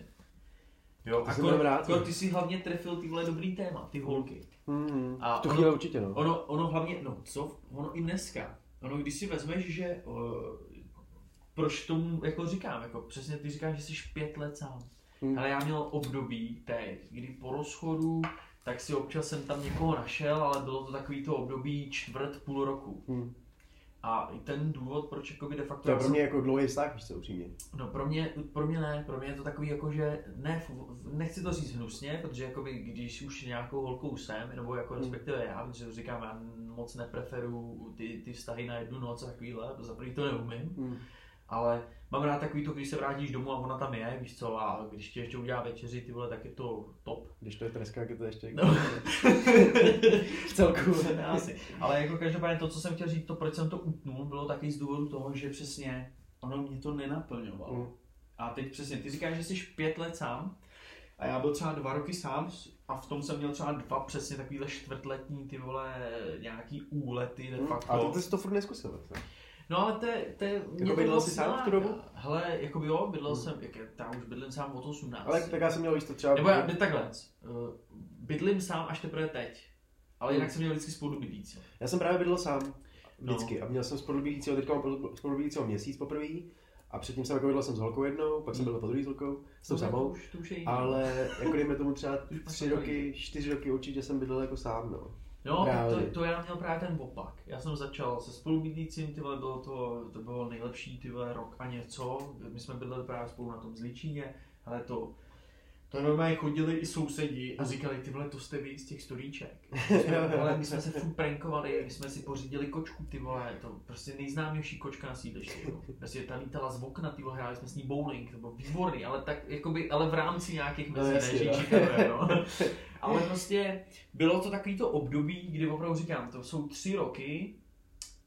Jo, To jsem akor, byl rád, akor, no. ty si hlavně trefil ty vole dobrý téma, ty holky. Mm, A v tu ono- určitě, no. Ono, ono hlavně, no co, ono i dneska, ono když si vezmeš, že uh, proč tomu jako říkám, jako přesně ty říkáš, že jsi pět let sám. Hmm. Ale já měl období teď, kdy po rozchodu, tak si občas jsem tam někoho našel, ale bylo to takový to období čtvrt, půl roku. Hmm. A i ten důvod, proč jakoby de facto... To je pro jsem- mě jako dlouhý vztah, víš co, upřímně. No pro mě, pro mě ne, pro mě je to takový jako, že ne, nechci to říct hnusně, protože jakoby, když už nějakou holkou jsem, nebo jako Hmm. respektive já, protože to říkám, já moc nepreferuju ty, ty vztahy na jednu noc a takovýhle, za prvý to neumím, Mm. Ale mám rád takový to, když se vrátíš domů a ona tam je, víš co, a když ti ještě udělá večeři, ty vole, tak je to top. Když to je treska, je to ještě No. v celku. Asi. Ale jako každopádně to, co jsem chtěl říct, to proč jsem to utnul, bylo taky z důvodu toho, že přesně ono mě to nenaplňovalo. Mm. A teď přesně, ty říkáš, že jsi pět let sám a já byl třeba dva roky sám a v tom jsem měl třeba dva přesně takovýhle čtvrtletní ty vole nějaký úlety de Mm. facto. A to ty jsi to furt neskusil. co? No ale to je, to je, to bydlel jsi sám v tu dobu? Hele, jako jo, bydlel Hmm. jsem, jak je, já už bydlím sám od 18. Ale tak já jsem měl to třeba... Nebo já, takhle, uh, bydlím sám až teprve teď. Ale jinak Hmm. jsem měl vždycky spolubydlící. Já jsem právě bydlel sám. No. Vždycky. A měl jsem spolubydlícího, teďka mám spolubydlícího měsíc poprvé. A předtím jsem jako bydlel jsem s holkou jednou, pak jsem byl po druhý s holkou, s tou To samou. už, to už je jiný. Ale jako dejme tomu třeba tři roky, čtyři roky určitě jsem bydlel jako sám, no. No, Právě. to, to, já měl právě ten opak. Já jsem začal se spolubydlícím, ty vole, bylo to, to bylo nejlepší, ty vole, rok a něco. My jsme bydleli právě spolu na tom Zličíně, ale to, to normálně chodili i sousedi a říkali, ty vole, to jste vy z těch storíček. My jsme, vole, my jsme se furt prankovali, my jsme si pořídili kočku, ty vole, to prostě nejznámější kočka na sídlišti. jo. Prostě ta lítala z okna, ty vole, hráli jsme s ní bowling, to bylo výborný, ale tak, jakoby, ale v rámci nějakých No, mezí, jasně, ne, no. no. Ale prostě bylo to takový to období, kdy opravdu říkám, to jsou tři roky,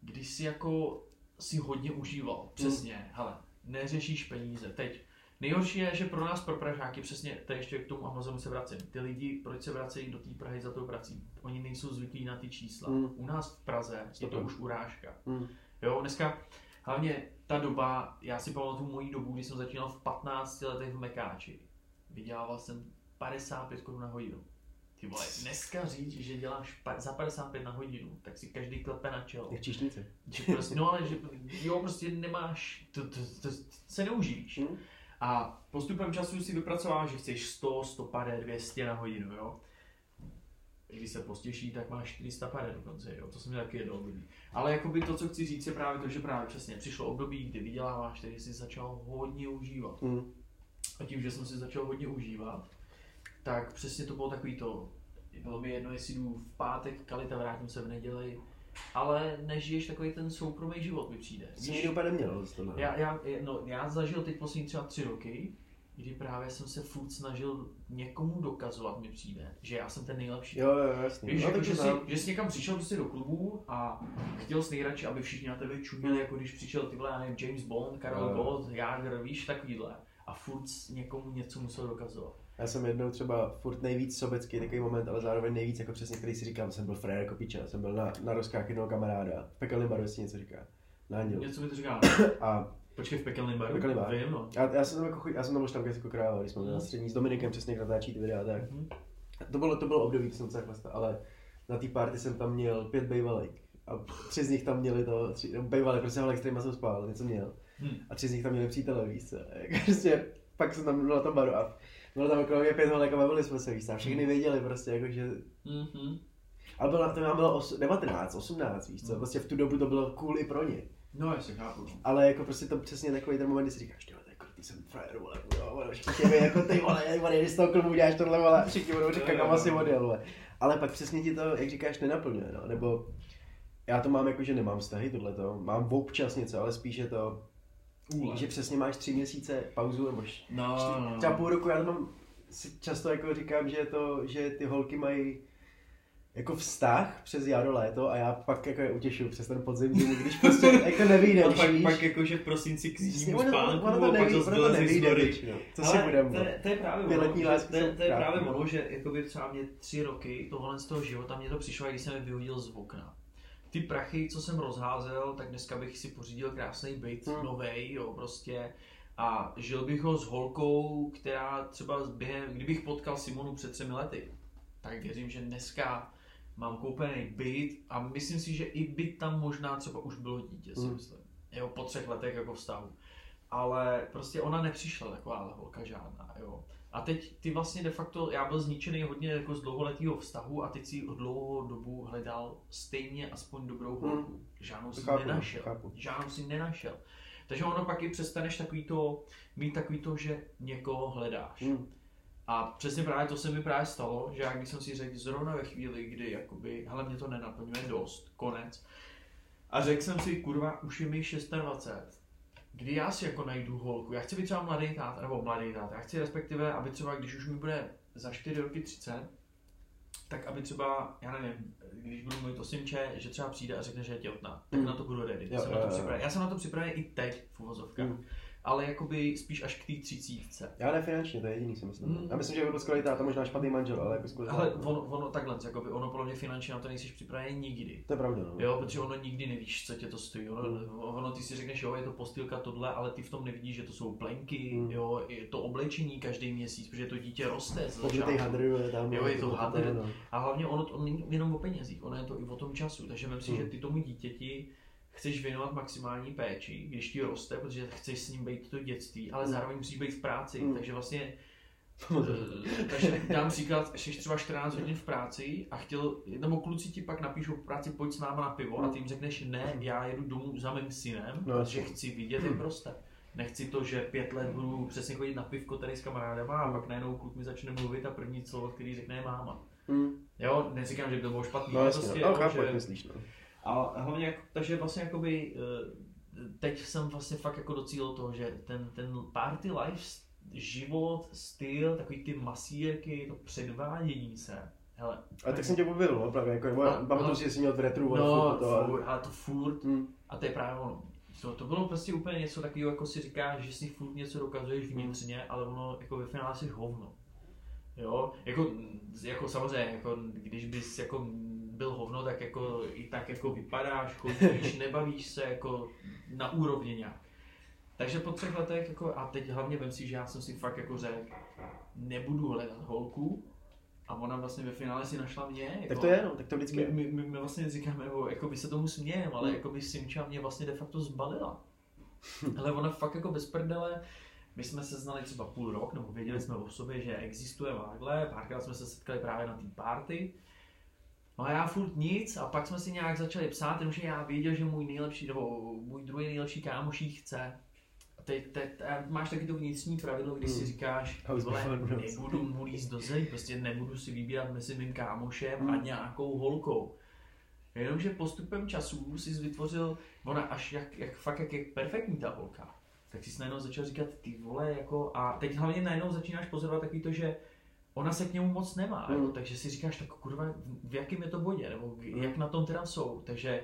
kdy si jako si hodně užíval. Přesně, hele, neřešíš peníze. Teď nejhorší je, že pro nás, pro Pražáky, přesně, to ještě k tomu Amazonu se vracím. Ty lidi, proč se vracejí do té Prahy za tou prací? Oni nejsou zvyklí na ty čísla. Mm. U nás v Praze je to už urážka. Mm. Jo, dneska hlavně ta doba, já si pamatuju moji dobu, kdy jsem začínal v 15 letech v Mekáči. Vydělával jsem 55 korun na hodinu. Ty vole, dneska říct, že děláš pa- za 55 na hodinu, tak si každý klepe na čelo. Jak číšnice. Že prostě, no ale že jo, prostě nemáš, to, to, to, to se neuživíš. Mm. A postupem času si vypracováš, že chceš 100, 150, 200 na hodinu, jo. když se postěší, tak máš 400 pare dokonce, jo, to jsem měl taky jedno období. Ale jakoby to, co chci říct, je právě to, že právě přesně přišlo období, kdy vyděláváš, který si začal hodně užívat. Mm. A tím, že jsem si začal hodně užívat, tak přesně to bylo takový to, bylo mi jedno, jestli jdu v pátek kalit a vrátím se v neděli, ale nežiješ takový ten soukromý život mi přijde. Jsi nikdy úplně neměl z toho. Já, já, no, já zažil teď poslední třeba tři roky, kdy právě jsem se furt snažil někomu dokazovat, mi přijde, že já jsem ten nejlepší. Jo, jo, jasně. Víš, no, jako, že, jsi, že jsi někam přišel prostě do klubu a chtěl jsi nejradši, aby všichni na tebe čuměli, jako když přišel ty vole, já nevím, James Bond, Karel. Gott, Jager, víš, takovýhle. A furt někomu něco musel dokazovat. Já jsem jednou třeba furt nejvíc sobecký takový moment, ale zároveň nejvíc jako přesně, který si říkám, jsem byl frajer jako piča, jsem byl na, na rozkách jednoho kamaráda, v pekelném baru, jestli něco říká, na Andělu. Něco mi to říká. A Počkej, v pekelném baru? Pekelný bar. Vím, no. já, já jsem tam jako, já jsem tam byl tam jako kráva, když jsme byli na střední s Dominikem přesně, jak natáčí ty videa, tak. Mhm. To bylo, to bylo období, to jsem docela chlasta, ale na té party jsem tam měl pět bejvalek. A tři z nich tam měli to, tři, no, bejvalek, prostě s kterýma jsem spal, něco měl. Hm. A tři z nich tam měli přítele, víš co. Prostě, pak jsem tam byl na tom baru a bylo tam okolo mě pět holek a bavili jsme se, víš co. A všechny věděli prostě, jako, že Mhm. ale bylo, to nám bylo os, 19, 18, víš co, prostě v tu dobu to bylo cool i pro ně. No, jasně, chápu. no. Ale jako prostě to přesně takový ten moment, kdy si říkáš, tyhle, to je krutý, jsem frajer, vole, jo, všichni mi jako ty vole, vole, když z toho klubu děláš tohle, vole, všichni budou říkat, kam asi odjel, vole. Ale pak přesně ti to, jak říkáš, nenaplňuje, no, nebo já to mám jako, že nemám vztahy, tohleto, mám občas něco, ale spíš je to, Úle. že přesně máš tři měsíce pauzu, nebo š- No, čtyři- no, no. třeba půl roku, já to mám, si často jako říkám, že to, že ty holky mají jako vztah přes jaro, léto a já pak jako je utěšuju přes ten podzim, zimu, když prostě jako nevíde, A pak, víš. pak jakože v prosinci k Přesně, zimnímu ono, spánku ono to a pak neví, zase ono to nory. většinou. Co si Ale budeme? to, je- to, je právě ono, letní že, to, je- to je právě ono, že jakoby třeba mě tři roky tohle z toho života mě to přišlo, když jsem je vyhodil z okna. Ty prachy, co jsem rozházel, tak dneska bych si pořídil krásný byt, Hmm. novej, jo, prostě. A žil bych ho s holkou, která třeba během, kdybych potkal Simonu před třemi lety, tak věřím, že dneska mám koupený byt a myslím si, že i byt tam možná třeba už bylo dítě, si Hmm. myslím. Jo, po třech letech jako vztahu. Ale prostě ona nepřišla taková holka žádná, jo. A teď ty vlastně de facto, já byl zničený hodně jako z dlouholetého vztahu a teď si dlouhou dobu hledal stejně aspoň dobrou holku. Žádnou si Chápu, nenašel. chápu. Žádnou si nenašel. Takže ono pak i přestaneš takový to, mít takový to, že někoho hledáš. Hmm. A přesně právě to se mi právě stalo, že já když jsem si řekl zrovna ve chvíli, kdy jakoby, hele mě to nenaplňuje dost, konec. A řekl jsem si, kurva, už je mi 26, kdy já si jako najdu holku, já chci být třeba mladý táta, nebo mladý táta, já chci respektive, aby třeba, když už mi bude za 4 roky 30, tak aby třeba, já nevím, když budu mít osimče, že třeba přijde a řekne, že je těhotná, tak Mm. na to budu ready. Jo, jsem jo, na to jo. připravený. Já jsem na to připravený i teď v uvozovkách, Mm. Ale jakoby spíš až k té třicítce. Já ne finančně, to je jediný, si myslím. Hmm. Já myslím, že by byl skvělý táta, možná špatný manžel, ale jako skvělý Ale ono, ono takhle, jakoby, ono podle mě finančně na to nejsi připravený nikdy. To je pravda, no. Jo, protože ono nikdy nevíš, co tě to stojí. Ono, Hmm. ono ty si řekneš, jo, je to postýlka tohle, ale ty v tom nevidíš, že to jsou plenky, Hmm. jo, je to oblečení každý měsíc, protože to dítě roste z Podlitý začátku. hadr je tam. Jo, je to to hadr. no. A hlavně ono to není jenom o penězích, ono je to i o tom času. Takže si, Hmm. že ty tomu dítěti chceš věnovat maximální péči, když ti roste, protože chceš s ním být to dětství, ale Hmm. zároveň musíš být v práci, Hmm. takže vlastně Eh, takže dám příklad, jsi třeba 14 hodin v práci a chtěl, nebo kluci ti pak napíšou v práci, pojď s náma na pivo a ty jim řekneš, ne, já jedu domů za mým synem, No, protože chci vidět, jak roste. Nechci to, že pět let budu přesně chodit na pivko tady s kamarádama a pak najednou kluk mi začne mluvit a první slovo, který řekne je máma. Hmm. Jo, neříkám, že by to bylo špatný, No jasně, prostě, no. jako, chápu, že- myslíš, no. A hlavně, takže vlastně jakoby, eh, teď jsem vlastně fakt jako docílil toho, že ten, ten party life, život, styl, takový ty masírky, to předvádění se, hele. Ale tak jsem tě objevil, no, právě, jako, nebo, No, pamatuju no. si, že jsi měl v retru, ale No, to, ale- furt, ale to furt, Hmm. a to je právě ono. To, to bylo prostě úplně něco takového, jako si říkáš, že si furt něco dokazuješ vnitřně, ale ono jako ve finále jsi hovno. Jo, jako, jako samozřejmě, jako, když bys jako byl hovno, tak jako i tak jako vypadáš, chodíš, nebavíš se jako na úrovni nějak. Takže po třech letech, jako, a teď hlavně vem si, že já jsem si fakt jako řekl, nebudu hledat holku, a ona vlastně ve finále si našla mě. Jako, Tak to je, no, tak to vždycky je. my, my, my vlastně říkáme, jako, jako by se tomu smějem, ale Hmm. jako by Simča mě vlastně de facto zbalila. Ale ona fakt jako bez prdele, my jsme se znali třeba půl rok, nebo věděli jsme o sobě, že existuje vágle, párkrát jsme se setkali právě na té party No a já furt nic a pak jsme si nějak začali psát, jenomže já věděl, že můj nejlepší, nebo můj druhý nejlepší kámoš jí chce. A teď, teď a máš taky to vnitřní pravidlo, kdy si Hmm. říkáš, vole, nebudu mu líst do zeď, prostě nebudu si vybírat mezi mým kámošem a Hmm. nějakou holkou. Jenomže postupem času si vytvořil, ona až jak, jak fakt jak je perfektní ta holka, tak si najednou začal říkat ty vole jako a teď hlavně najednou začínáš pozorovat takový to, že ona se k němu moc nemá, Mm. jako, takže si říkáš tak kurva v- jakém je to bodě, nebo Mm. jak na tom teda jsou, takže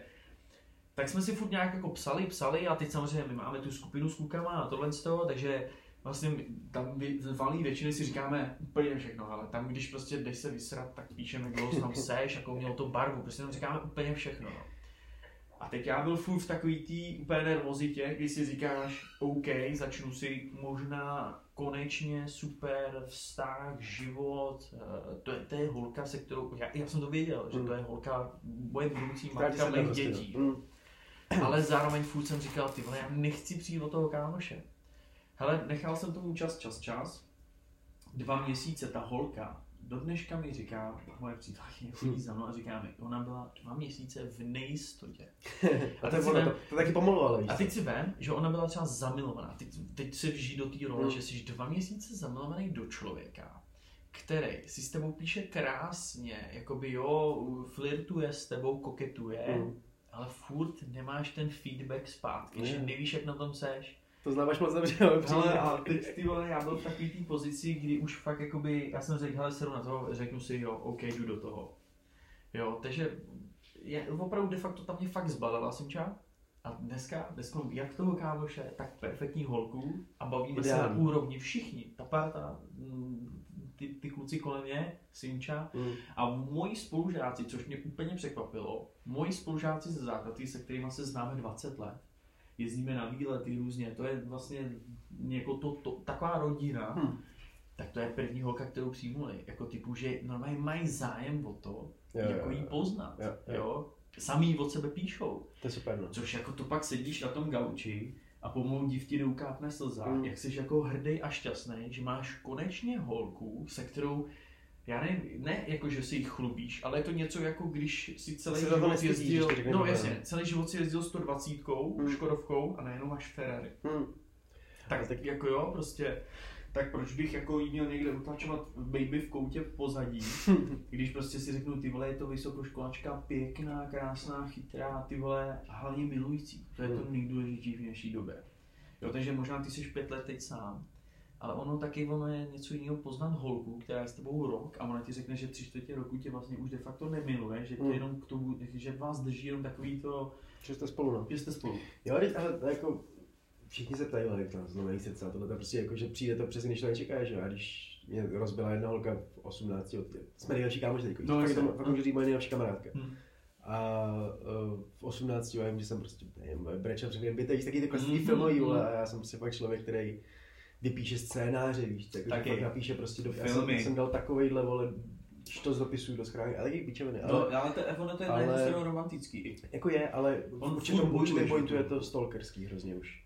tak jsme si furt nějak jako psali, psali a teď samozřejmě my máme tu skupinu s klukama a tohle z toho, takže vlastně tam valí většiny si říkáme úplně všechno, ale tam když prostě jdeš se vysrat, tak píšeme, kdo tam seš, jakou měl to barvu, prostě tam říkáme úplně všechno. No. A teď já byl furt v takový tý úplně nervozitě, kdy si říkáš, OK, začnu si možná konečně super vztah, život, eh, to je, to je holka, se kterou, já, já jsem to věděl, že Mm. to je holka, moje budoucí matka mých dětí. Mm. Ale zároveň furt jsem říkal, ty vole, já nechci přijít od toho kámoše. Hele, nechal jsem tomu čas, čas, čas. Dva měsíce ta holka do dneška mi říká, moje přítelkyně chodí za mnou a říká mi, ona byla dva měsíce v nejistotě. A teď to, vem- to, to taky pomalu, ale A teď si vem, že ona byla třeba zamilovaná. Teď, teď se vží do té role, Hmm. že jsi dva měsíce zamilovaný do člověka, který si s tebou píše krásně, jakoby jo, flirtuje s tebou, koketuje, Mm. ale furt nemáš ten feedback zpátky, že Ne. nevíš, jak na tom seš. To znáváš moc dobře, ale Hele, a teď ty vole, já byl v takové té pozici, kdy už fakt jakoby, já jsem řekl, hele, sedu na to, řeknu si, jo, OK, jdu do toho. Jo, takže je, opravdu de facto tam mě fakt zbalila Simča. A dneska, dneska jak toho kámoše, tak perfektní holku a bavíme se na Ideální. úrovni všichni. Ta parta, mm, ty, ty kluci kolem mě, Simča, Mm. a moji spolužáci, což mě úplně překvapilo, moji spolužáci ze základky, se kterými se známe 20 let, jezdíme na výlety různě, to je vlastně jako to, to, taková rodina, Hm. tak to je první holka, kterou přijmuli. Jako typu, že normálně mají zájem o to, Jo, jako jo, jí poznat. Jo, Jo, jo. Sami jí od sebe píšou. To je super, no. Což jako to pak sedíš na tom gauči a pomalu div ti doukápne slza, Mm. jak jsi jako hrdý a šťastný, že máš konečně holku, se kterou já nevím, ne jako, že si jich chlubíš, ale je to něco jako když si celý Se život jezdil, no jasně, celý život si jezdil 120, Mm. Škodovkou a najednou máš Ferrari. Mm. Tak, tak jako jo, prostě, tak proč bych jako jí měl někde utlačovat baby v koutě v pozadí, když prostě si řeknu, ty vole, je to vysokoškolačka, pěkná, krásná, chytrá, ty vole, a hlavně milující. To je to Hmm. nejdůležitější v dnešní době. Jo, takže možná ty jsi pět let teď sám, ale ono taky ono je něco jiného poznat holku, která je s tebou rok a ona ti řekne, že tři čtvrtě roku tě vlastně už de facto nemiluje, že tě Hmm. jenom k tomu, že vás drží jenom takový to, Že jste spolu, no. že jste spolu. Jo, teď, ale to jako všichni se ptají, ale to znovu srdce a tohle to prostě jako, že přijde to přesně, když to nečekáš, že? A když mě rozbila jedna holka v 18, od- jsme nejlepší kámoši teď, No, fakt, to, fakt můžu říct moje nejlepší kamarádka. Hm. A uh, v 18 já vím, že jsem prostě, nevím, brečel před mě bytej, taky ty klasický Mhm, filmový, vole, a já jsem prostě fakt člověk, který vypíše scénáře, víš, tak Taky. fakt napíše prostě do, já Filmy. jsem, jsem dal takovejhle, vole, to z dopisů do schránky, ale taky píčeviny, ale, No, ale to, ono to je ale- na jednu romantický. jako je, ale On v určitém, furt určitém bojuje, pointu je to stalkerský hrozně už.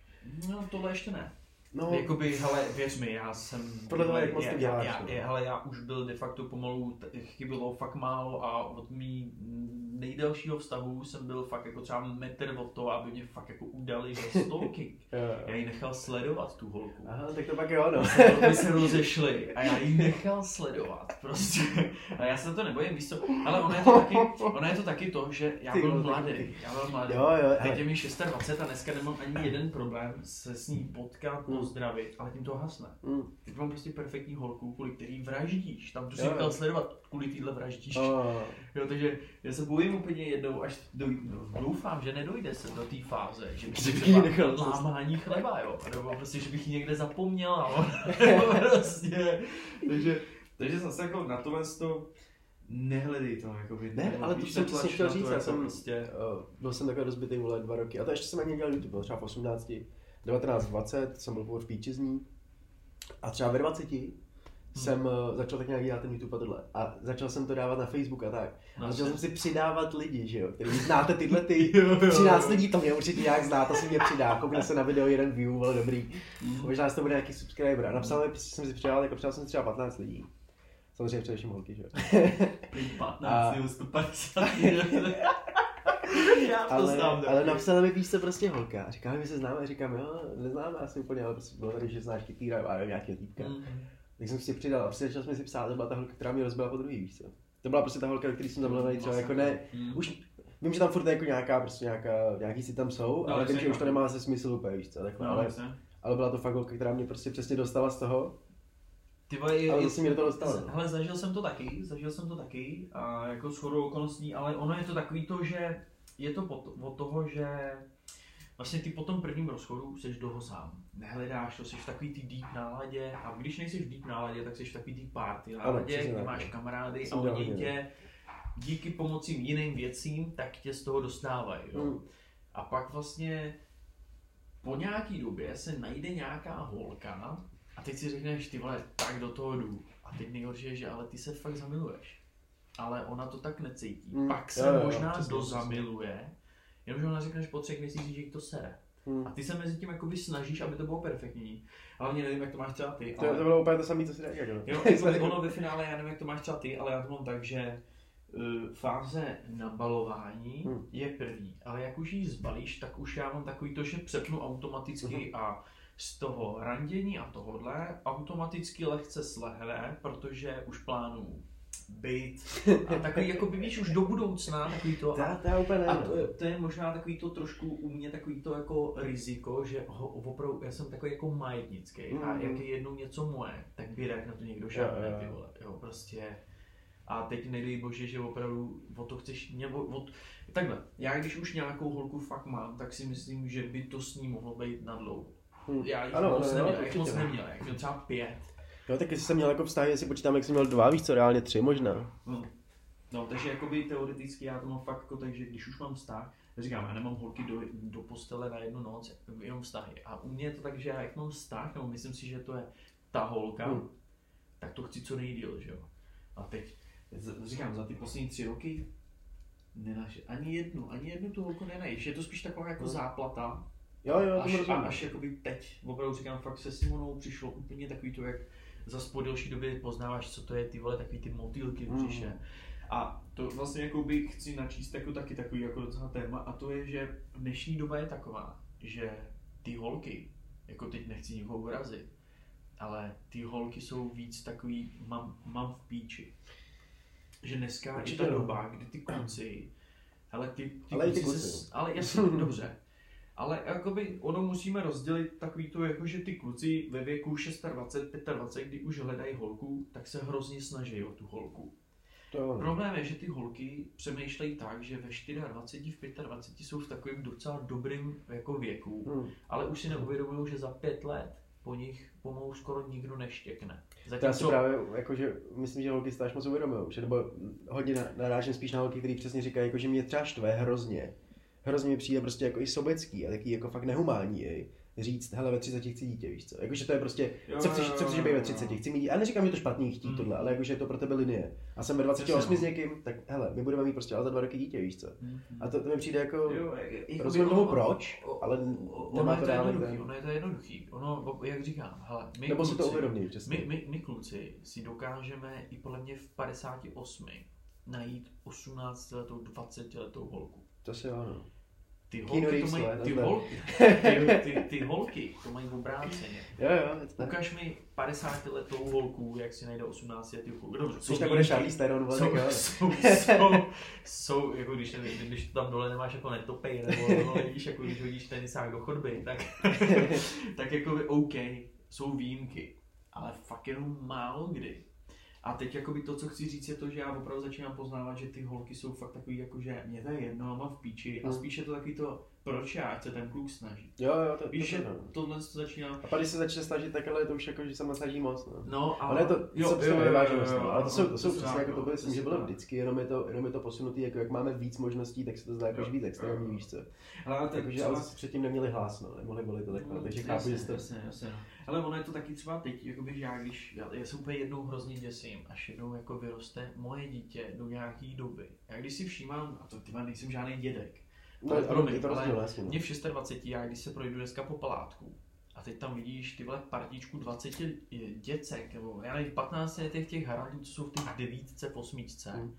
No, tohle ještě ne. No, No. Jakoby, hele, věř mi, já jsem... Podle toho, jak moc to já- děláš, Já, no. já, hele, já už byl de facto pomalu, chybilo fakt málo a od mý nejdelšího vztahu jsem byl fakt jako třeba metr od toho, aby mě fakt jako udali ve stalking. Já ji nechal sledovat, tu holku. Aha, tak to pak jo, no. My se rozešli a já ji nechal sledovat prostě. A já se to nebojím, víš co? Ale ona je to taky, ona je to, taky to, že já Ty byl mladý. Já byl mladý. Jo, jo, Teď je mi 26 a dneska nemám ani jeden problém se s ní potkat, Hmm. Pozdravit, ale tím to hasne. Mm. Teď mám prostě perfektní holku, kvůli který vraždíš. Tam tu si nechal sledovat, kvůli týhle vraždíš. Oh, Jo, takže já se bojím úplně jednou, až do, no, doufám, že nedojde se do té fáze, že bych si nechal lámání chleba, jo, nebo prostě, že bych ji někde zapomněl prostě, takže, takže zase jako na tohle to nehledej to, jakoby, Ne, ale to jsem přesně netlač chtěl na to, říct, já jako jsem, prostě, uh, byl jsem takhle rozbitý, vole, dva roky, a to ještě jsem ani dělal YouTube, byl třeba v 18, 19, 20, jsem byl v píči z ní, a třeba ve 20 jsem uh, začal tak nějak dělat ten YouTube a tohle. A začal jsem to dávat na Facebook a tak. A No, začal jsem si přidávat lidi, že jo, který znáte tyhle ty Jo, jo, 13 jo. lidí, to mě určitě nějak zná, to si mě přidá, koukne se na video, jeden view, vole, dobrý. Mm. Možná toho bude nějaký subscriber. A napsal jsem si přidal, jako přidal jsem si třeba 15 lidí. Samozřejmě především holky, že jo. 15 nebo 150. Já to ale, ale napsala mi píš se prostě holka. A říká mi, my se známe, a říkám, jo, neznáme asi úplně, ale prostě bylo tady, že znáš kytýra a nějakého týpka. Mhm. Tak jsem si přidal a prostě začal jsme si psát, to byla ta holka, která mě rozbila po druhý, víš co. To byla prostě ta holka, který jsem zamilovaný třeba jako ne, Mhm. už vím, že tam furt jako nějaká, prostě nějaká, nějaký si tam jsou, No, ale vím, že už to no. nemá se smysl úplně, víš co, takhle, No, ale, ale byla to fakt holka, která mě prostě přesně dostala z toho, Ty vole, je, ale zase mě do toho dostala. no. Hele, zažil jsem to taky, zažil jsem to taky, a jako shodou okolností, ale ono je to takový to, že je to od toho, že vlastně ty po tom prvním rozchodu jsi dlouho sám. Nehledáš to, jsi v takový ty deep náladě a když nejsi v deep náladě, tak jsi v takový ty party náladě, kde máš kamarády a oni tě díky pomoci jiným věcím, tak tě z toho dostávají. Jo? Mm. A pak vlastně po nějaký době se najde nějaká holka a teď si řekneš, ty vole, tak do toho jdu. A teď nejhorší je, že ale ty se fakt zamiluješ. Ale ona to tak necítí. Mm, Pak se jo, jo, jo, možná přesně, dozamiluje, jenomže ona řekneš po třech měsících, že jí to sere. Hmm. A ty se mezi tím jakoby snažíš, aby to bylo perfektní. Ale mě nevím, jak to máš třeba ty. To, ale... to bylo úplně to samé, co si řekl. no. Jo, jako ono ve finále, já nevím, jak to máš třeba ty, ale já to mám tak, že uh, fáze nabalování Hmm. je první, ale jak už ji zbalíš, tak už já mám takový to, že přepnu automaticky Mhm. a z toho randění a tohodle automaticky lehce slehne, protože už plánuju být a takový, jako by víš, už do budoucna, takový to, a, úplně a to, je- to, je možná takový to trošku u mě takový to jako riziko, že ho, opravdu, já jsem takový jako majetnický a Mhm. jak je jednou něco moje, tak by jak na to někdo jo, ty vole, jo, prostě. A teď nedej bože, že opravdu o to chceš, nebo od, takhle, já když už nějakou holku fakt mám, tak si myslím, že by to s ní mohlo být na dlouho. Hmm. Já jich Ano, moc ano, neměl, jich moc neměl, jak měl třeba pět. Jo, tak jestli jsem měl jako vztahy, jestli počítám, jak jsem měl dva, víš co, reálně tři možná. No. no, takže jakoby teoreticky já to mám fakt jako tak, že když už mám vztah, říkám, já nemám holky do, do postele na jednu noc, jenom vztahy. A u mě je to tak, že já jak mám vztah, nebo myslím si, že to je ta holka, Hmm. tak to chci co nejdíl, že jo. A teď, říkám, za ty poslední tři roky nenaš, ani jednu, ani jednu tu holku nenajdeš. Je to spíš taková jako Hmm. záplata. Jo, jo, Až, to a, rozumím. až jakoby teď, opravdu říkám, fakt se Simonou přišlo úplně takový to, jak za po delší době poznáváš, co to je, ty vole, takový ty motýlky v Mm. břiše. A to vlastně jako by chci načíst jako taky takový jako docela téma a to je, že dnešní doba je taková, že ty holky, jako teď nechci nikoho urazit, ale ty holky jsou víc takový, mám, mám v píči. Že dneska je Určitě ta no. doba, kdy ty kluci, ale ty, ty Ale i ty kluci kluci, se, ale jasně, dobře. Ale jakoby ono musíme rozdělit takový to, jako že ty kluci ve věku 26, 25, kdy už hledají holku, tak se hrozně snaží o tu holku. To no. Problém je, že ty holky přemýšlejí tak, že ve 24, v 25 jsou v takovém docela dobrým jako věku, Hmm. ale už si neuvědomují, že za pět let po nich pomalu skoro nikdo neštěkne. To já si právě, jakože, myslím, že holky až moc uvědomují, že nebo hodně na- narážím spíš na holky, který přesně říkají, jako, že mě třeba štve hrozně. Hrozně mi přijde prostě jako i sobecký a taky jako fakt nehumální jej říct, hele, ve 30 chci dítě, víš co? Jakože to je prostě, Jo, co chceš, jo, co chceš být ve jo. 30, chci mít dítě. A neříkám, že to špatný chtít Mm. tohle, ale jakože je to pro tebe linie. A jsem ve 28 Přesně, s no. někým, tak hele, my budeme mít prostě ale za dva roky dítě, víš co? Mhm. A to, to mi přijde jako, Jo, jakoby rozumím tomu proč, o- ale ono je to jednoduchý, ono je to jednoduchý. Ono, jak říkám, hele, my nebo si to kluci- uvědomí. My, my, my kluci si dokážeme i podle mě v 58 najít 18 letou, 20 letou holku. To si jo, no. Ty holky, to Reeves, mají, ty, holky, ty, ty, ty holky to mají obráceně. Jo, jo, to tak. Ukaž mi 50 letou holku, jak si najde 18 letý holku. Dobře, Když tak bude. Charlize Theron, jsou, tak jo. jsou, jsou, jsou, jako když, když tam dole nemáš jako netopej, nebo no, víš, jako když hodíš tenisák do chodby, tak, tak jako by OK, jsou výjimky, ale fakt jenom málo kdy. A teď jakoby to, co chci říct, je to, že já opravdu začínám poznávat, že ty holky jsou fakt takový, jako že mě to je jedno, mám v píči a Hmm. spíš je to takový to, proč já, ať se ten kluk snaží. Jo, jo, to, Víš, to, že to, no. tohle to začíná, A pak když se začne snažit, tak ale je to už jako, že se snaží moc, no. no a... Ale je to, jo, co prostě vyváženost, no. Ale to jsou, to jsou přesně jako to no, bylo, že bylo vždycky, jenom je to, jenom je to posunutý, jako jak máme víc možností, tak se to zdá jako Jo. víc extrémní, víš co. Ale tak Takže ale předtím neměli hlas, no, nemohli volit to takhle, takže chápu, že jste... Jasně, jasně, no. Ale ono je to taky třeba teď, jakoby, že já když, já, já se úplně jednou hrozně děsím, až jednou jako vyroste moje dítě do nějaký doby. Já když si všímám, a to ty nejsem žádný dědek, No, ale ale promiň, je to ale rozdíl, jasně, no. mě v 26, já když se projdu dneska po palátku, a teď tam vidíš ty vole partičku 20 děcek, nebo já nevím, 15 letech těch harantů, co jsou v těch devítce, v osmičce. Hmm.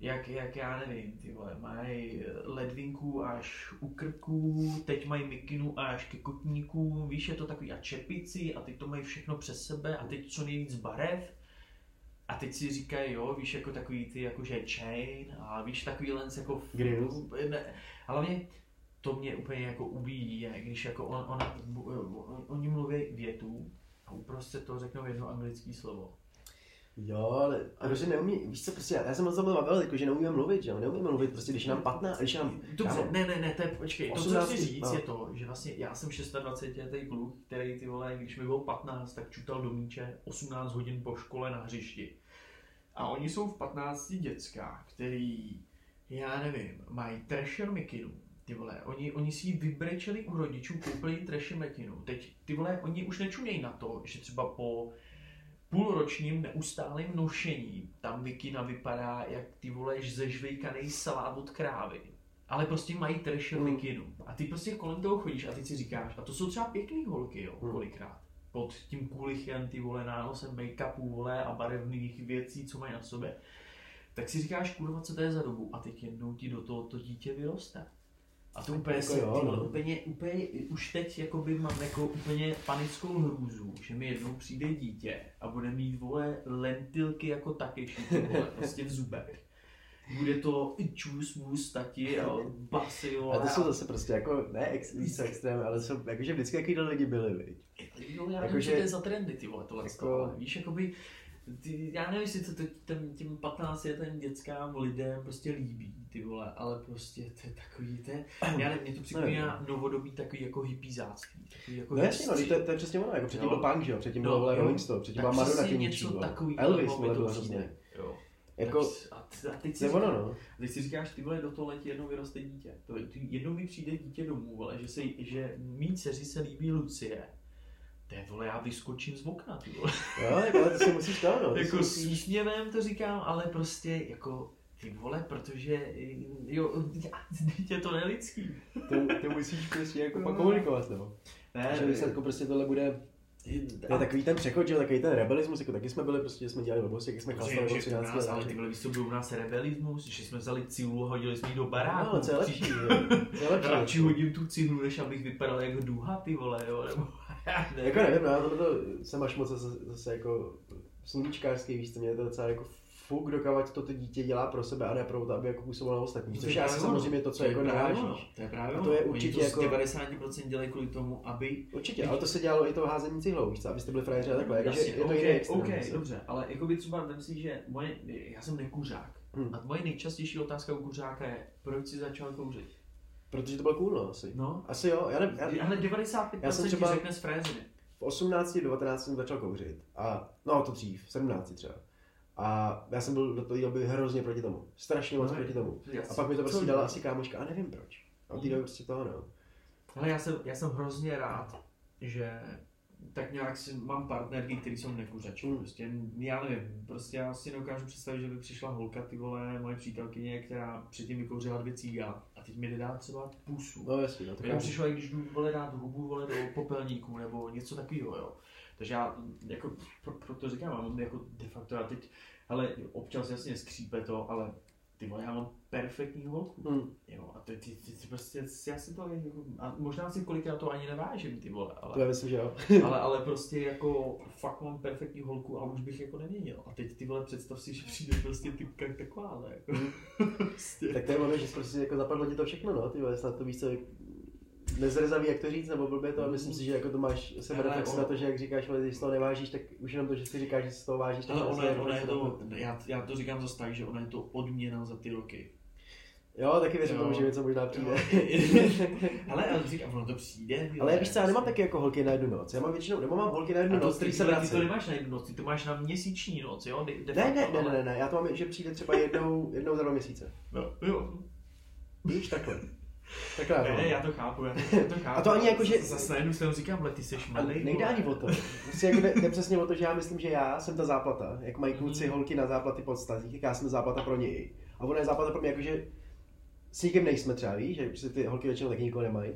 Jak, jak já nevím, ty vole, mají ledvinku až u krků, teď mají mikinu až ke kotníků, víš, je to takový a čepici a teď to mají všechno přes sebe a teď co nejvíc barev. A teď si říkají, jo, víš, jako takový ty, jakože chain a víš, takový lens jako... Grills. Ne, ale mě, to mě úplně jako ubíjí, je, když jako on, ona, oni mluví větu a uprostřed toho řeknou jedno anglické slovo. Jo, ale protože neumí, víš co, prostě, já jsem o tom bavil, jako, že neumíme mluvit, že jo, neumíme mluvit, prostě, když je nám 15, když je nám, Dobře, ne, ne, ne, to je, počkej, to, co 18, chci říct, no. je to, že vlastně já jsem 26 letý kluk, který ty vole, když mi bylo 15, tak čutal do míče 18 hodin po škole na hřišti. A oni jsou v 15 děcka, který, já nevím, mají trasher mikinu, ty vole, oni, oni si ji vybrečeli u rodičů, koupili trasher mikinu. Teď, ty vole, oni už nečumějí na to, že třeba po půlročním neustálým nošení tam mikina vypadá jak ty voleš zežvejkaný salát od krávy. Ale prostě mají trasher Mm. mikinu. A ty prostě kolem toho chodíš a ty si říkáš, a to jsou třeba pěkný holky, jo, Mm. kolikrát. Pod tím kulichem, ty vole, nánosem make-upu, vole, a barevných věcí, co mají na sobě. Tak si říkáš, kurva, co to je za dobu? A teď jednou ti do toho to dítě vyroste. A to úplně, Jako jo, no. úplně, úplně, už teď jakoby mám jako úplně panickou hrůzu, že mi jednou přijde dítě a bude mít, vole, lentilky jako ty vole, prostě v zubech. Bude to čus, mus, tati a basy, vole. a to jsou zase prostě jako, ne ex, víc extrém, ale jsou, jakože vždycky jakýhle lidi byli, viď. Jo, já Jako, že- to je za trendy, ty vole, tohle jako- jako... ale víš, jakoby, ty, já nevím, jestli to teď těm, těm 15 letým dětskám lidem prostě líbí, ty vole, ale prostě to je takový, to je, já nevím, mě to připomíná novodobí takový jako hippízáctví, takový jako No jasně, no, to, to, je přesně ono, jako předtím Jo. byl punk, že jo, předtím No, jo. Rolling Stone, předtím byla Madonna tím něco takový, Elvis, vole, to byl hrozný. Jo. Jako, Tak, a, a teď si to je ono, říkáš, no. teď si říkáš, ty vole, do toho letí jednou vyroste dítě. To, jednou mi přijde dítě domů, ale že, se, že mý dceři se líbí Lucie. To je, vole, já vyskočím z okna, ty vole. Jo, jako, ale to si musíš to, no. jako s úsměvem to říkám, ale prostě jako ty vole, protože jo, dítě to nelidský. to, to musíš prostě jako pak No. komunikovat, no. Ne, že výsledku prostě tohle bude, to je takový ten přechod, že jo, takový ten rebelismus, jako taky jsme byli prostě, jsme dělali blbosti, jak jsme klasovali do 13 nás, ale ty vole, víš, co byl u nás rebelismus, že jsme vzali cihlu a hodili jsme ji do baráku. No, ale co je lepší, je lepší? Radši hodím tu cihlu, než abych vypadal jako duha, ty vole, jo, nebo. Jako nevím, no, já tohle jsem až moc zase, zase jako sluníčkářský, víš co, mě je to docela jako fuk, dokávat to to dítě dělá pro sebe a ne pro to, aby jako působilo na ostatní. To Což je asi samozřejmě to, co je jako narážíš. ono, To je právě A to je určitě to jako- z 90% dělají kvůli tomu, aby... Určitě, ale to se dělalo i to házení cihlou, víš co, abyste byli frajeři a takhle, jakože Jasně, je to okay, jiný extrém. OK, zase. dobře, ale jako by třeba si, že moje, já jsem nekuřák. Hm. A moje nejčastější otázka u kuřáka je, proč jsi začal kouřit? Protože to bylo cool, no, asi. No, Asi jo, já, nevím, já, ale 95% Já jsem ti třeba- řekne z fréziny. v 18, 19 jsem začal kouřit. A, no to dřív, v 17 třeba. A já jsem byl do té doby hrozně proti tomu. Strašně moc No, proti tomu. Jasně. A pak mi to prostě Co dala asi kámoška a nevím proč. A od té doby prostě toho, no. Ale já jsem, já jsem hrozně rád, že tak nějak si mám partnerky, který jsou nekuřači. Mm. Prostě, já nevím, prostě já si nedokážu představit, že by přišla holka, ty vole, moje přítelkyně, která předtím vykouřila dvě cíga a teď mi nedá třeba pusu. No jasně, no to Mně chápu. přišlo, i když jdu vole dát hubu vole do popelníku nebo něco takového, jo. Takže já jako, pro, proto říkám, mám jako de facto, já teď, ale občas jasně skřípe to, ale ty vole, já mám perfektní holku. Hm. Jo, a ty, ty, ty, ty prostě, já si to jako, a možná si kolikrát to ani nevážím, ty vole, To já ale, myslím, že jo. ale, ale prostě jako fakt mám perfektní holku a už bych jako neměnil. A teď ty vole, představ si, že přijde prostě typka taková, ne? Jako, prostě. tak to je že prostě jako zapadlo ti to všechno, no, ty vole, snad to víš co, nezrezaví, jak to říct, nebo blbě to, a myslím si, že jako to máš Ale reflex ono- na to, že jak říkáš, ale když toho nevážíš, tak už jenom to, že si říkáš, že si z toho vážíš, tak Ale vlastně ono je, jako ono je to, já, já to říkám zase tak, že ono je to odměna za ty roky. Jo, taky věřím Jo. tomu, že něco možná přijde. ale, ale říkám, ono to přijde. Ale víš co, já nemám taky jako holky na jednu noc. Já mám většinou, nebo mám holky na jednu to, noc, ty, který ty, se ty, vrací. to nemáš na jednu noc, ty to máš na měsíční noc, jo? De, de Ne, ne, ne, ne, ne, já to mám, že přijde třeba jednou, jednou za dva měsíce. No, jo. Víš, takhle. Takhle to Ne, mám. já to chápu, já to, já to chápu. A to ani jako, že- Zase na jednu stranu říkám, ale ty seš A malej. nejde ani o to. Prostě jako jde, jde, přesně o to, že já myslím, že já jsem ta záplata. Jak mají kluci Mhm. holky na záplaty pod stazích, tak já jsem ta záplata pro něj. A ona je záplata pro mě jako, že s nikým nejsme třeba, víš, že prostě ty holky většinou taky nikoho nemají.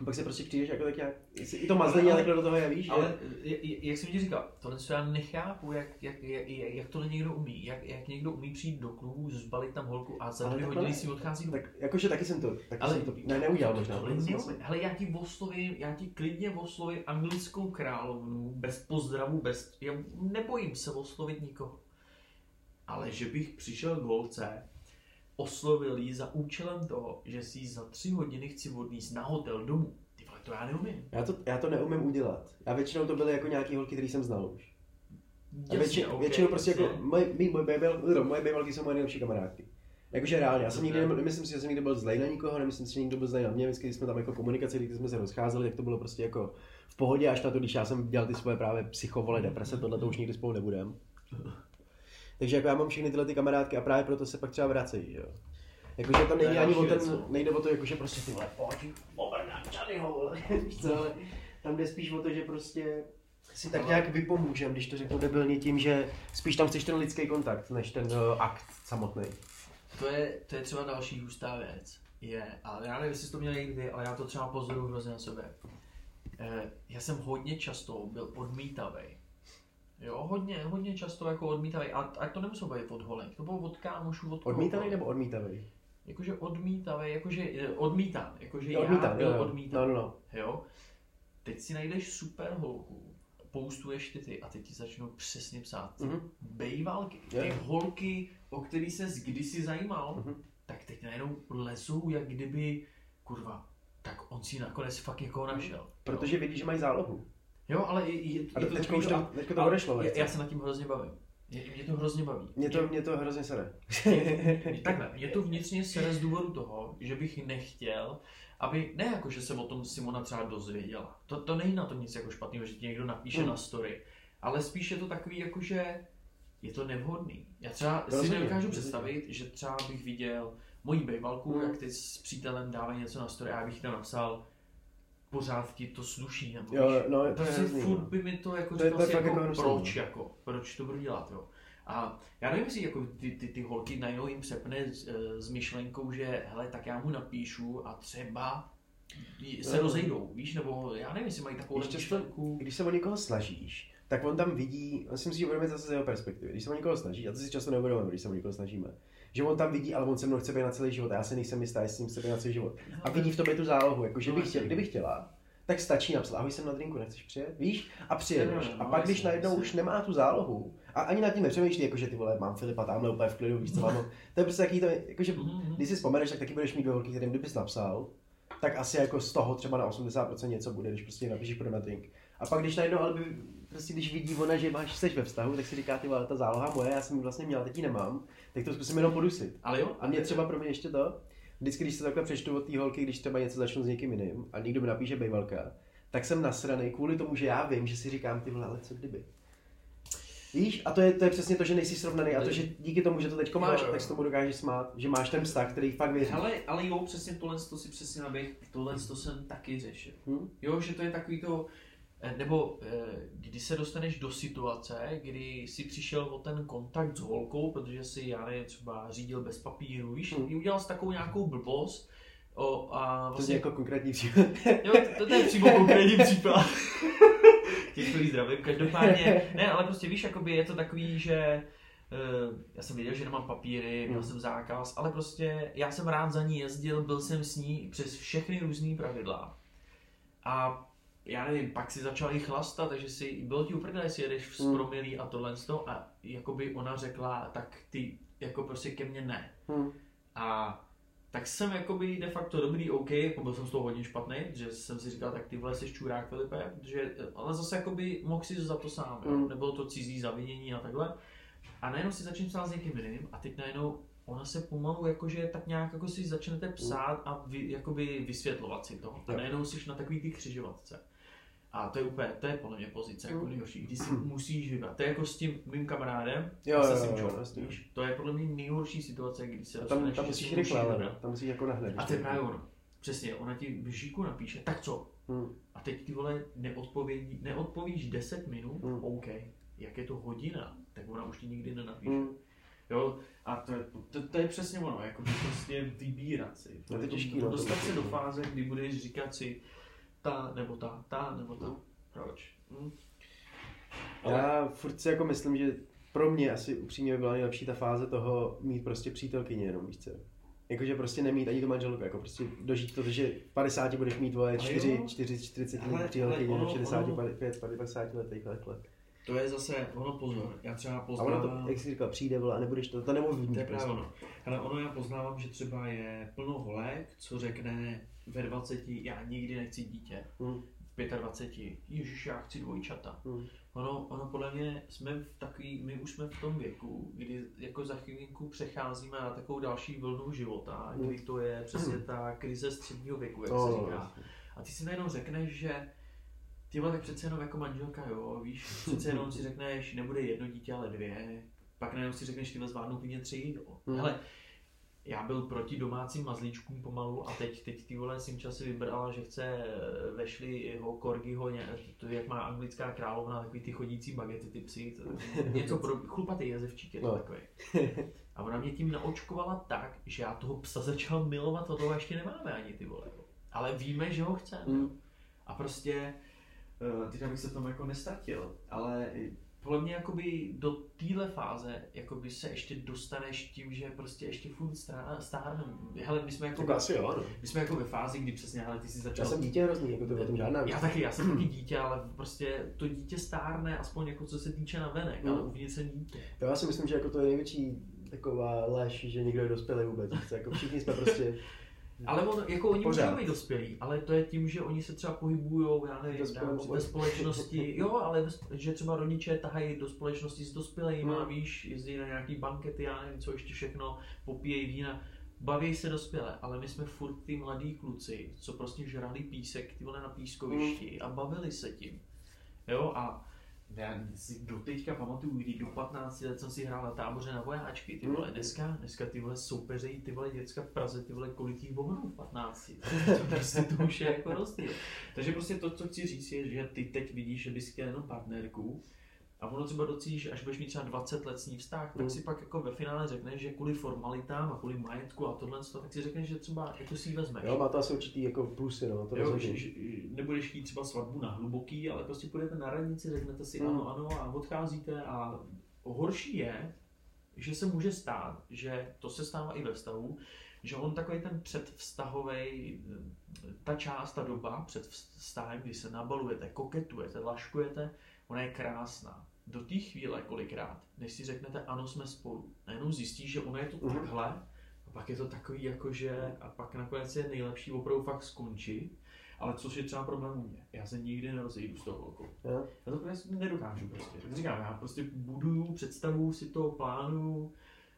A pak se prostě přijdeš jako tak nějak, i to mazlení a takhle do toho jevíš, Ale že? j- j- jak jsem ti říkal, tohle co já nechápu, jak, jak, jak, jak, to někdo umí. Jak, jak někdo umí přijít do klubu, zbalit tam holku a za Ale dvě hodiny si odchází domů. Tak jakože taky jsem to, taky Ale jsem to, ne, neudělal možná. Ale, neumím. Hele, já ti oslovím, já ti klidně oslovím anglickou královnu, bez pozdravu, bez, já nebojím se oslovit nikoho. Ale že bych přišel k holce, oslovil jí za účelem toho, že si za tři hodiny chci odníst na hotel domů. Ty vole, to já neumím. Já to, já to neumím udělat. Já většinou to byly jako nějaký holky, který jsem znal už. A větši, ok, většinou prostě jasně. jako, moje, mý, moje, no, moje bejbalky jsou moje nejlepší kamarádky. Jakože reálně, já jsem nikdy, nemyslím si, že jsem nikdy byl zlej na nikoho, nemyslím si, že někdo byl zlej na mě, vždycky když jsme tam jako komunikaci, když jsme se rozcházeli, tak to bylo prostě jako v pohodě, až na to, když já jsem dělal ty svoje právě psychovole, deprese, tohle to už nikdy spolu nebudem. Takže jako já mám všechny tyhle ty kamarádky a právě proto se pak třeba vracejí, že jo. Jakože to není ani o ten, věc, no. nejde o to, jakože prostě ty vole, pojď, obrnám Johnnyho, co, ale tam jde spíš o to, že prostě si tak nějak vypomůžem, když to řeknu debilně tím, že spíš tam chceš ten lidský kontakt, než ten uh, akt samotný. To je, to je třeba další hustá věc. Je, ale já nevím, jestli to měl někdy, ale já to třeba pozoruju hrozně na sebe. Eh, já jsem hodně často byl odmítavý. Jo, hodně, hodně často jako odmítavý. A, a to nemuselo být od holek, to bylo od kámošů, od Odmítavý nebo odmítavý? Jakože odmítavý, jakože eh, odmítám, jakože já Odmítám, byl jo, jo. odmítavý. No, no, no. Jo? Teď si najdeš super holku, poustuješ ty ty a teď ti začnou přesně psát. Mhm. Bejvalky, ty Jo. holky, o který se kdysi zajímal, Mhm. tak teď najednou lezou, jak kdyby, kurva, tak on si nakonec fakt jako našel. Protože vidí, že mají zálohu. Jo, ale je, je, je to teďka takový už to, teďka to odešlo. já, já se nad tím hrozně bavím. Mě, mě to hrozně baví. Mě to, mě to hrozně sere. Takhle, mě to vnitřně sere z důvodu toho, že bych nechtěl, aby, ne jako, že se o tom Simona třeba dozvěděla. To, to není na tom nic jako špatného, že ti někdo napíše Hmm. na story. Ale spíš je to takový jako, že je to nevhodný. Já třeba si Rozhodně, nedokážu představit, že třeba bych viděl moji bejvalku, Hmm. jak teď s přítelem dávají něco na story a já bych tam napsal pořád ti to sluší, nebo Jo, víš, no, to je prostě hrozný, furt no. by mi to jako To je- říkal to je si jako, jako proč, no. jako, proč to budu dělat, jo. A já nevím, jestli jako ty, ty, ty holky najednou jim přepne s, eh, s myšlenkou, že hele, tak já mu napíšu a třeba se Jo. rozejdou, víš, nebo já nevím, jestli mají takovou myšlenku. když se o někoho snažíš, tak on tam vidí, on si musí uvědomit zase z jeho perspektivy. Když se o někoho snaží, a to si často neuvědomujeme, když se o někoho snažíme, že on tam vidí, ale on se mnou chce být na celý život, a já si nejsem jistá, jestli s ním chce být na celý život. A vidí v tobě tu zálohu, jako že No, bych chtěl, kdyby chtěla, tak stačí napsat, ahoj, jsem na drinku, nechceš přijet? Víš? A přijedeš. No, no, A no, pak, když jasně, najednou už nemá tu zálohu, a ani nad tím nepřemýšlí, jako že ty vole, mám Filipa tamhle úplně v klidu, víš co mám. To je prostě taký to, jakože, Mhm. když si vzpomeneš, tak taky budeš mít dvě holky, kterým kdybys napsal, tak asi jako z toho třeba na 80% něco bude, když prostě napíšeš pro na drink. A pak když najednou, ale by, prostě když vidí ona, že máš seš ve vztahu, tak si říká, ty vole, ta záloha moje, já jsem ji vlastně měl, teď ji nemám, tak to zkusím jenom podusit. Ale jo, A mě třeba pro mě ještě to, vždycky, když se takhle přečtu od té holky, když třeba něco začnu s někým jiným a někdo mi napíše bejvalka, tak jsem nasranej kvůli tomu, že já vím, že si říkám, ty vole, ale co kdyby. Víš, a to je, to je přesně to, že nejsi srovnaný a to, že díky tomu, že to teďko máš, Jo, jo. tak se tomu dokážeš smát, že máš ten vztah, který fakt věří. Ale, ale jo, přesně tohle to si přesně naběh, tohle to jsem taky řešil. Hm? Jo, že to je takový to, nebo eh, kdy se dostaneš do situace, kdy si přišel o ten kontakt s holkou, protože si, já nevím, třeba řídil bez papíru, víš, Hmm. udělal jsi takovou nějakou blbost, o, a To je vlastně, jako konkrétní příklad. jo, to, to je přímo konkrétní případ. Těch, který zdravím, každopádně, ne, ale prostě víš, jakoby je to takový, že eh, já jsem věděl, že nemám papíry, měl Hmm. jsem zákaz, ale prostě já jsem rád za ní jezdil, byl jsem s ní přes všechny různé pravidla. A já nevím, pak si začal jí chlastat, takže si, bylo ti uprdele, jestli jedeš v Hmm. promilí a tohle z toho, a jakoby ona řekla, tak ty jako prostě ke mně ne. Hm. A tak jsem jakoby de facto dobrý, OK, jako byl jsem z toho hodně špatný, že jsem si říkal, tak ty vole jsi čurák Filipe, protože, ale zase jakoby mohl si za to sám, jo? Mm. nebylo to cizí zavinění a takhle. A najednou si začnu psát s někým jiným a teď najednou ona se pomalu jakože tak nějak jako si začnete psát a vy, jakoby vysvětlovat si to. A najednou jsi na takový ty křižovatce. A to je úplně, to je podle mě pozice jako Mm. nejhorší, když si musíš vybrat. To je jako s tím mým kamarádem, Jo, se jo, Simčou, jo, jasně. víš? To je podle mě nejhorší situace, kdy se tam, tam že musíš si rychle, ale tam musíš jako nahned. A to je právě ono. Přesně, ona ti v žíku napíše, tak co? Hm. A teď ty vole neodpovědí, neodpovíš 10 minut, Hmm. OK. Jak je to hodina, tak ona už ti nikdy nenapíše. Hm. Jo, a to, je- to, to, je přesně ono, jako prostě vybírat si. To je těžký, no, Dostat se do být. fáze, kdy budeš říkat si, ta, nebo ta, ta, nebo ta. Proč? Hm? Já furt si jako myslím, že pro mě asi upřímně by byla nejlepší ta fáze toho mít prostě přítelkyně jenom, víš co? Jakože prostě nemít ani tu manželku, jako prostě dožít to, že v 50 budeš mít vole Ale 4, jo. 4 40 Ale- let přítelkyně, ono- 60, ono- 5, 50 letech let, let. To je zase, ono pozor, já třeba A ono poznávám... to, jak jsi říkal, přijde vole a nebudeš to, to nemohli To je právě ono. Ale ono já poznávám, že třeba je plno holek, co řekne ve 20, já nikdy nechci dítě. Hmm. V 25, ježiš, já chci dvojčata. Hmm. Ono, ono podle mě jsme v takový, my už jsme v tom věku, kdy jako za chvilinku přecházíme na takovou další vlnu života, Hmm. kdy to je přesně ta krize středního věku, jak No, se no, říká. A ty si najednou řekneš, že ty tak přece jenom jako manželka, jo, víš, přece jenom si řekneš, nebude jedno dítě, ale dvě, pak najednou si řekneš, tyhle zvládnou klidně tři, jo. Hmm. Hele, já byl proti domácím mazlíčkům pomalu a teď, teď ty vole Simča si vybrala, že chce eh, vešli jeho korgiho, to jak má anglická královna, takový ty chodící bagety, ty psy, to, něco pro chlupatý jezevčík je to No. takový. A ona mě tím naočkovala tak, že já toho psa začal milovat, a toho ještě nemáme ani ty vole. Ale víme, že ho chceme. Hmm. A prostě, eh, teď abych se v tom jako nestratil, ale podle mě jakoby do téhle fáze jakoby se ještě dostaneš tím, že prostě ještě furt stárneme. Hele, my jsme jako, Jako asi jo, no. my jsme jako ve fázi, kdy přesně, hele, ty jsi Já začal... jsem dítě hrozný, jako to o tom žádná Já taky, já jsem taky dítě, ale prostě to dítě stárne, aspoň jako co se týče na venek, Mm. ale uvnitř jsem dítě. Jo, Já si myslím, že jako to je největší taková lež, že někdo je dospělý vůbec. Jako všichni jsme prostě Ale on, jako oni Pořád. můžou být dospělí, ale to je tím, že oni se třeba pohybují, já nevím, si spolu- ve společnosti, jo, ale ve, že třeba rodiče tahají do společnosti s dospělejma, Hmm. víš, jezdí na nějaký bankety, já nevím, co ještě všechno, popíjejí vína, baví se dospěle, ale my jsme furt ty mladí kluci, co prostě žrali písek, ty vole na pískovišti a bavili se tím, jo, a já si do teďka pamatuju, kdy do 15 let jsem si hrál na táboře na vojáčky, ty vole, Hmm. dneska, dneska ty vole soupeřejí, ty vole děcka v Praze, ty vole kolik jich v 15, to, prostě to už je jako rozdíl. Takže prostě to, co chci říct je, že ty teď vidíš, že bys chtěl jenom partnerku, a ono třeba docílíš, až budeš mít třeba 20 let s ní vztah, tak Mm. si pak jako ve finále řekneš, že kvůli formalitám a kvůli majetku a tohle, tak si řekneš, že třeba jako si ji vezmeš. Jo, má to asi určitý jako plusy, no, to Jo, že, že, nebudeš chtít třeba svatbu na hluboký, ale prostě půjdete na radnici, řeknete si Mm. ano, ano a odcházíte a horší je, že se může stát, že to se stává i ve vztahu, že on takový ten předvztahový, ta část, ta doba před vztahem, kdy se nabalujete, koketujete, laškujete, ona je krásná. Do té chvíle kolikrát, než si řeknete ano, jsme spolu, najednou zjistíš, že ono je to Mhm. takhle, a pak je to takový jako, že a pak nakonec je nejlepší opravdu fakt skončit, ale což je třeba problém u mě. Já se nikdy nerozejdu s tou holkou. Jo. Já to prostě nedokážu prostě. Říkám, já prostě buduju, představu si to, plánuju,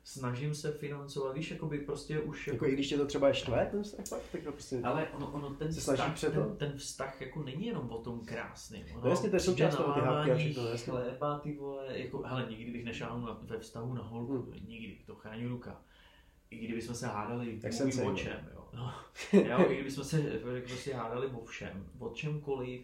snažím se financovat, víš, jakoby prostě už Jako i když tě to třeba je štve, ten vztah tak to prostě... ale ono, ono ten, Se vztah, před ten, ten, vztah jako není jenom o tom krásným. Ono No jasně, to je součást toho, ty hádky a všechno, jasně. Chléba, ty vole, jako, hele, nikdy bych nešáhnul na, ve vztahu na holku, Hmm. nikdy, to chrání ruka. I kdybychom se hádali Tak jsem o se- čem, jo. No, jo, i kdybychom se prostě hádali o všem, o čemkoliv,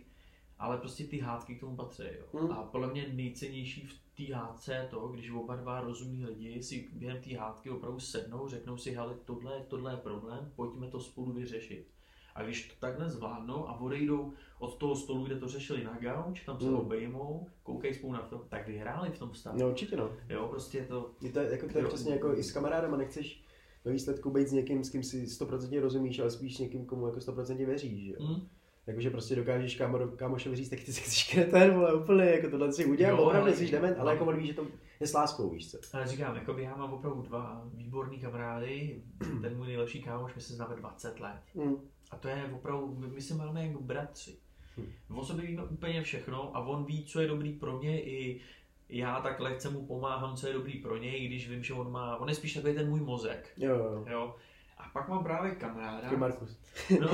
ale prostě ty hádky k tomu patří, jo. Hmm. A podle mě nejcennější v té hádce to, když oba dva rozumní lidi si během té hádky opravdu sednou, řeknou si, hele, tohle, tohle je problém, pojďme to spolu vyřešit. A když to takhle zvládnou a odejdou od toho stolu, kde to řešili na gauč, tam se Hmm. obejmou, koukají spolu na film, tak vyhráli v tom vztahu. No určitě no. Jo, prostě je to, Je to, jako, to je přesně jako i s kamarádem nechceš ve výsledku být s někým, s kým si 100% rozumíš, ale spíš s někým, komu jako 100% věříš, že jo. Jakože prostě dokážeš kámo, kámošovi říct, tak ty si chceš kreten, vole, úplně, jako tohle si udělám, Jo, opravdu ale- jsi dement, ale jako on ví, že to je s láskou, víš co. Ale říkám, jakoby já mám opravdu dva výborný kamarády, ten můj nejlepší kámoš, my se známe 20 let. Mm. A to je opravdu, my, my se máme jako bratři. Hm. O sobě víme úplně všechno a on ví, co je dobrý pro mě i já tak lehce mu pomáhám, co je dobrý pro něj, i když vím, že on má, on je spíš takový ten můj mozek, Jo, jo, jo. A pak mám právě kamaráda. Taky Markus. No,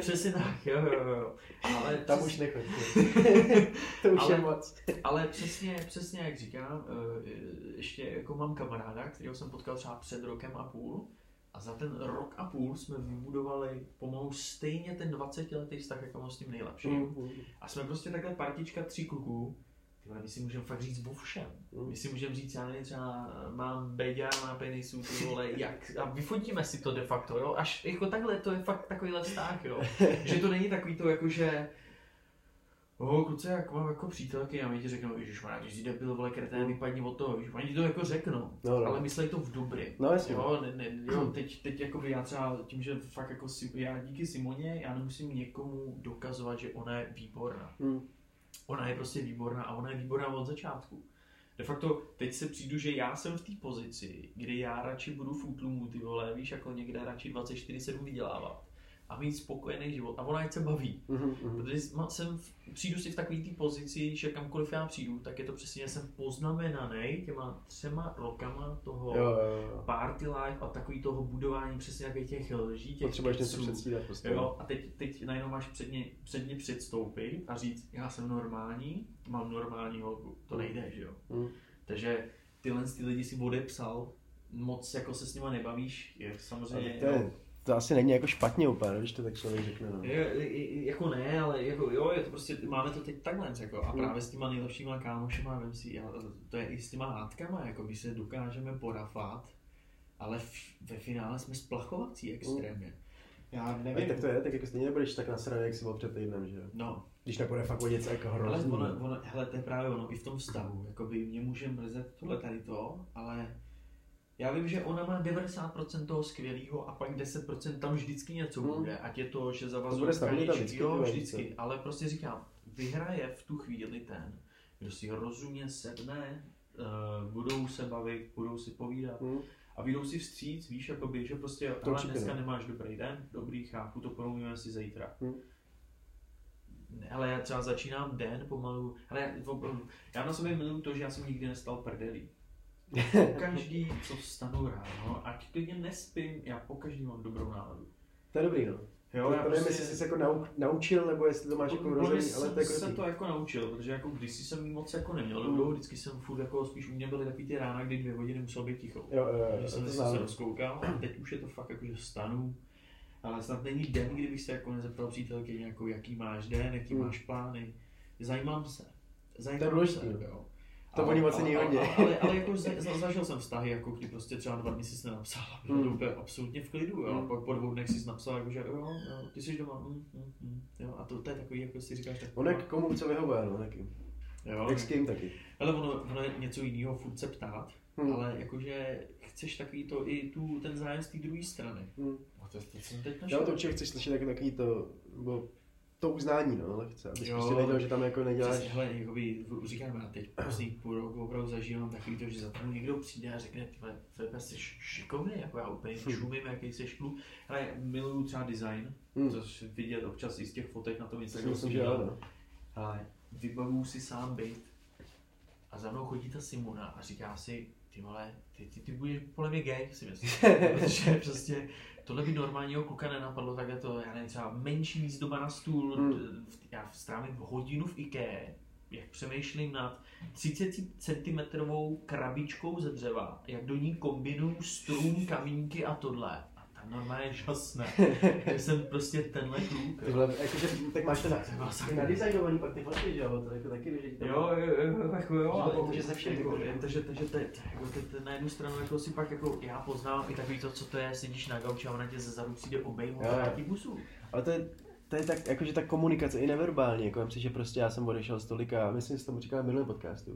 přesně tak, jo, jo, jo. Ale Tam přes- už nechoď. to už Ale- je moc. Ale přesně, přesně jak říkám, eh, ještě jako mám kamaráda, kterého jsem potkal třeba před rokem a půl a za ten rok a půl jsme vybudovali pomalu stejně ten 20 letý vztah, jako mám s tím nejlepším. Mm. A jsme prostě takhle partička tří kluků, ty my si můžeme fakt říct o všem. Mm. My si můžeme říct, já nevím, třeba mám Beďa na penisu, ty vole, jak, a vyfotíme si to de facto, jo, až jako takhle, to je fakt takovýhle vztah, jo, že to není takový to, jako že, Oh, kluci, jak mám jako přítelky a my ti řeknou, Ježíš, má, ty jsi debil, vole, kretén, vypadni od toho, víš, oni ti to jako řeknou, No, no. ale myslej to v dobrý. No, jasně. Jo, ne, ne, jo, teď, teď jako já třeba tím, že fakt jako si, já díky Simoně, já nemusím někomu dokazovat, že ona je výborná. Mm. Ona je prostě výborná a ona je výborná od začátku. De facto, teď se přijdu, že já jsem v té pozici, kdy já radši budu v útlumu, ty vole, víš, jako někde radši 24-7 vydělávat a mít spokojený život. A ona ať se baví. Mhm, mhm. Protože jsem, v- přijdu si v takové té pozici, že kamkoliv já přijdu, tak je to přesně, jsem poznamenaný těma třema rokama toho Jo, jo, jo. party life a takový toho budování přesně takových těch lží, těch Potřebuješ něco předstírat prostě. Jo, a teď, teď najednou máš před ně, před ně předstoupit a říct, já jsem normální, mám normální holku. To nejde, že jo. Mm. Takže tyhle ty lidi si odepsal, moc jako se s nima nebavíš, je samozřejmě... to, je, to asi není jako špatně úplně, když to tak člověk řekne. No. Je, je, jako ne, ale jako jo, je to prostě, máme to teď takhle, jako, a Hmm. právě s těma nejlepšíma kámošema, vem si, já- to je i s těma hádkama, jako když se dokážeme porafat, ale v, ve finále jsme splachovací extrémně. Já Ale nevím, tak to je, tak jako stejně nebudeš tak nasraný, jak jsi byl před týdnem, že jo. no, Když nepůjde fakt něco jako ale hrozný. ono, ono, hele, to je právě ono, i v tom vztahu, jakoby mě může mrzet tohle tady to, ale já vím, že ona má 90% toho skvělého a pak 10% tam vždycky něco Hmm. bude, ať je to, že zavazuje tkaničky, vždycky, jo, vždycky, ale prostě říkám, vyhraje v tu chvíli ten, kdo si rozumně sedne, uh, budou se bavit, budou si povídat Hm? a vyjdou si vstříc, víš, jakoby, že prostě, To ale dneska no. nemáš dobrý den, dobrý, chápu, to promluvíme si zítra. Hmm. Ne, ale já třeba začínám den pomalu, ale já, opravdu, já na sobě miluju to, že já jsem nikdy nestal prdelí. Pokaždý, co vstanu ráno, ať klidně nespím, já pokaždý mám dobrou náladu. To je dobrý, no. Jo, to, já nevím, jestli jsi se jako nau, naučil, nebo jestli to máš jako vrozený, ale jsem to je jako se dobrý. to jako naučil, protože jako kdysi jsem moc jako neměl Mm. dobrou, vždycky jsem furt jako spíš u mě byly takový ty rána, kdy dvě hodiny musel být ticho. Jo, jo, jo, že jsem to se rozkoukal a teď už je to fakt jako, že vstanu, ale snad není den, kdybych se jako nezeptal přítelky jako jaký máš den, jaký Mm. máš plány. Zajímám se. Zajímám To je se, no. jo. To Ale- oni moc ale- není ale- hodně. Ale, ale, jako za, za, zažil jsem vztahy, jako kdy prostě třeba dva dny jsi nenapsal, bylo to Mm. úplně absolutně v klidu, jo. Mm. A pak po dvou dnech jsi napsal, jako, že jo, jo, ty jsi doma, mm, mm, mm, jo. A to, to je takový, jako si říkáš, tak On je k komu co vyhovuje, no, taky. jo, Jak s kým taky. ale ono, ono je něco jiného furt se ptát, Hm. ale jakože chceš takový to i tu, ten zájem z té druhé strany. Hm. A to, to jsem teď Jo, našel. to určitě chceš slyšet taky takový to, nebo to uznání, no, lehce, abys Jo. prostě věděl, že tam jako neděláš. Přesně, hele, jakoby, říkám, já teď poslední půl rok opravdu zažívám takový to, že za mnou někdo přijde a řekne, ty vole, Filipe, jsi šikovný, jako já úplně Hm. šumím, jaký jsi kluk. Ale miluju třeba design, Hm. což vidět občas i z těch fotek na tom Tak Instagramu. myslím, jsem že viděl. no. Ale vybavuju si sám byt a za mnou chodí ta Simona a říká si, ty vole, ty, ty, ty budeš podle mě gay, si myslím. Protože prostě tohle by normálního kluka nenapadlo, takhle to, já nevím, třeba menší výzdoba na stůl, Hmm. hmm. já strávím hodinu v IKEA, jak přemýšlím nad 30 cm krabičkou ze dřeva, jak do ní kombinuju strům, kamínky a tohle. A normálně žasne. že jsem prostě tenhle kluk. Ty vole, jakože, tak máš ten, To nadizajnovaný pak ty fotky, že jo, to jako taky, že to- Jo, jo, jo, jako jo, ale pomůže se všem, jako, že- takže, takže to, jako, to, to, na jednu stranu jako si pak jako já poznám i takový to, co to je, sedíš na gauči a ona tě ze zadu přijde obejmout a ti busu. Ale to je, to je tak, jakože ta komunikace i neverbální, jako myslím, že prostě já jsem odešel z tolika, myslím, že jsem tomu říkal v minulém podcastu.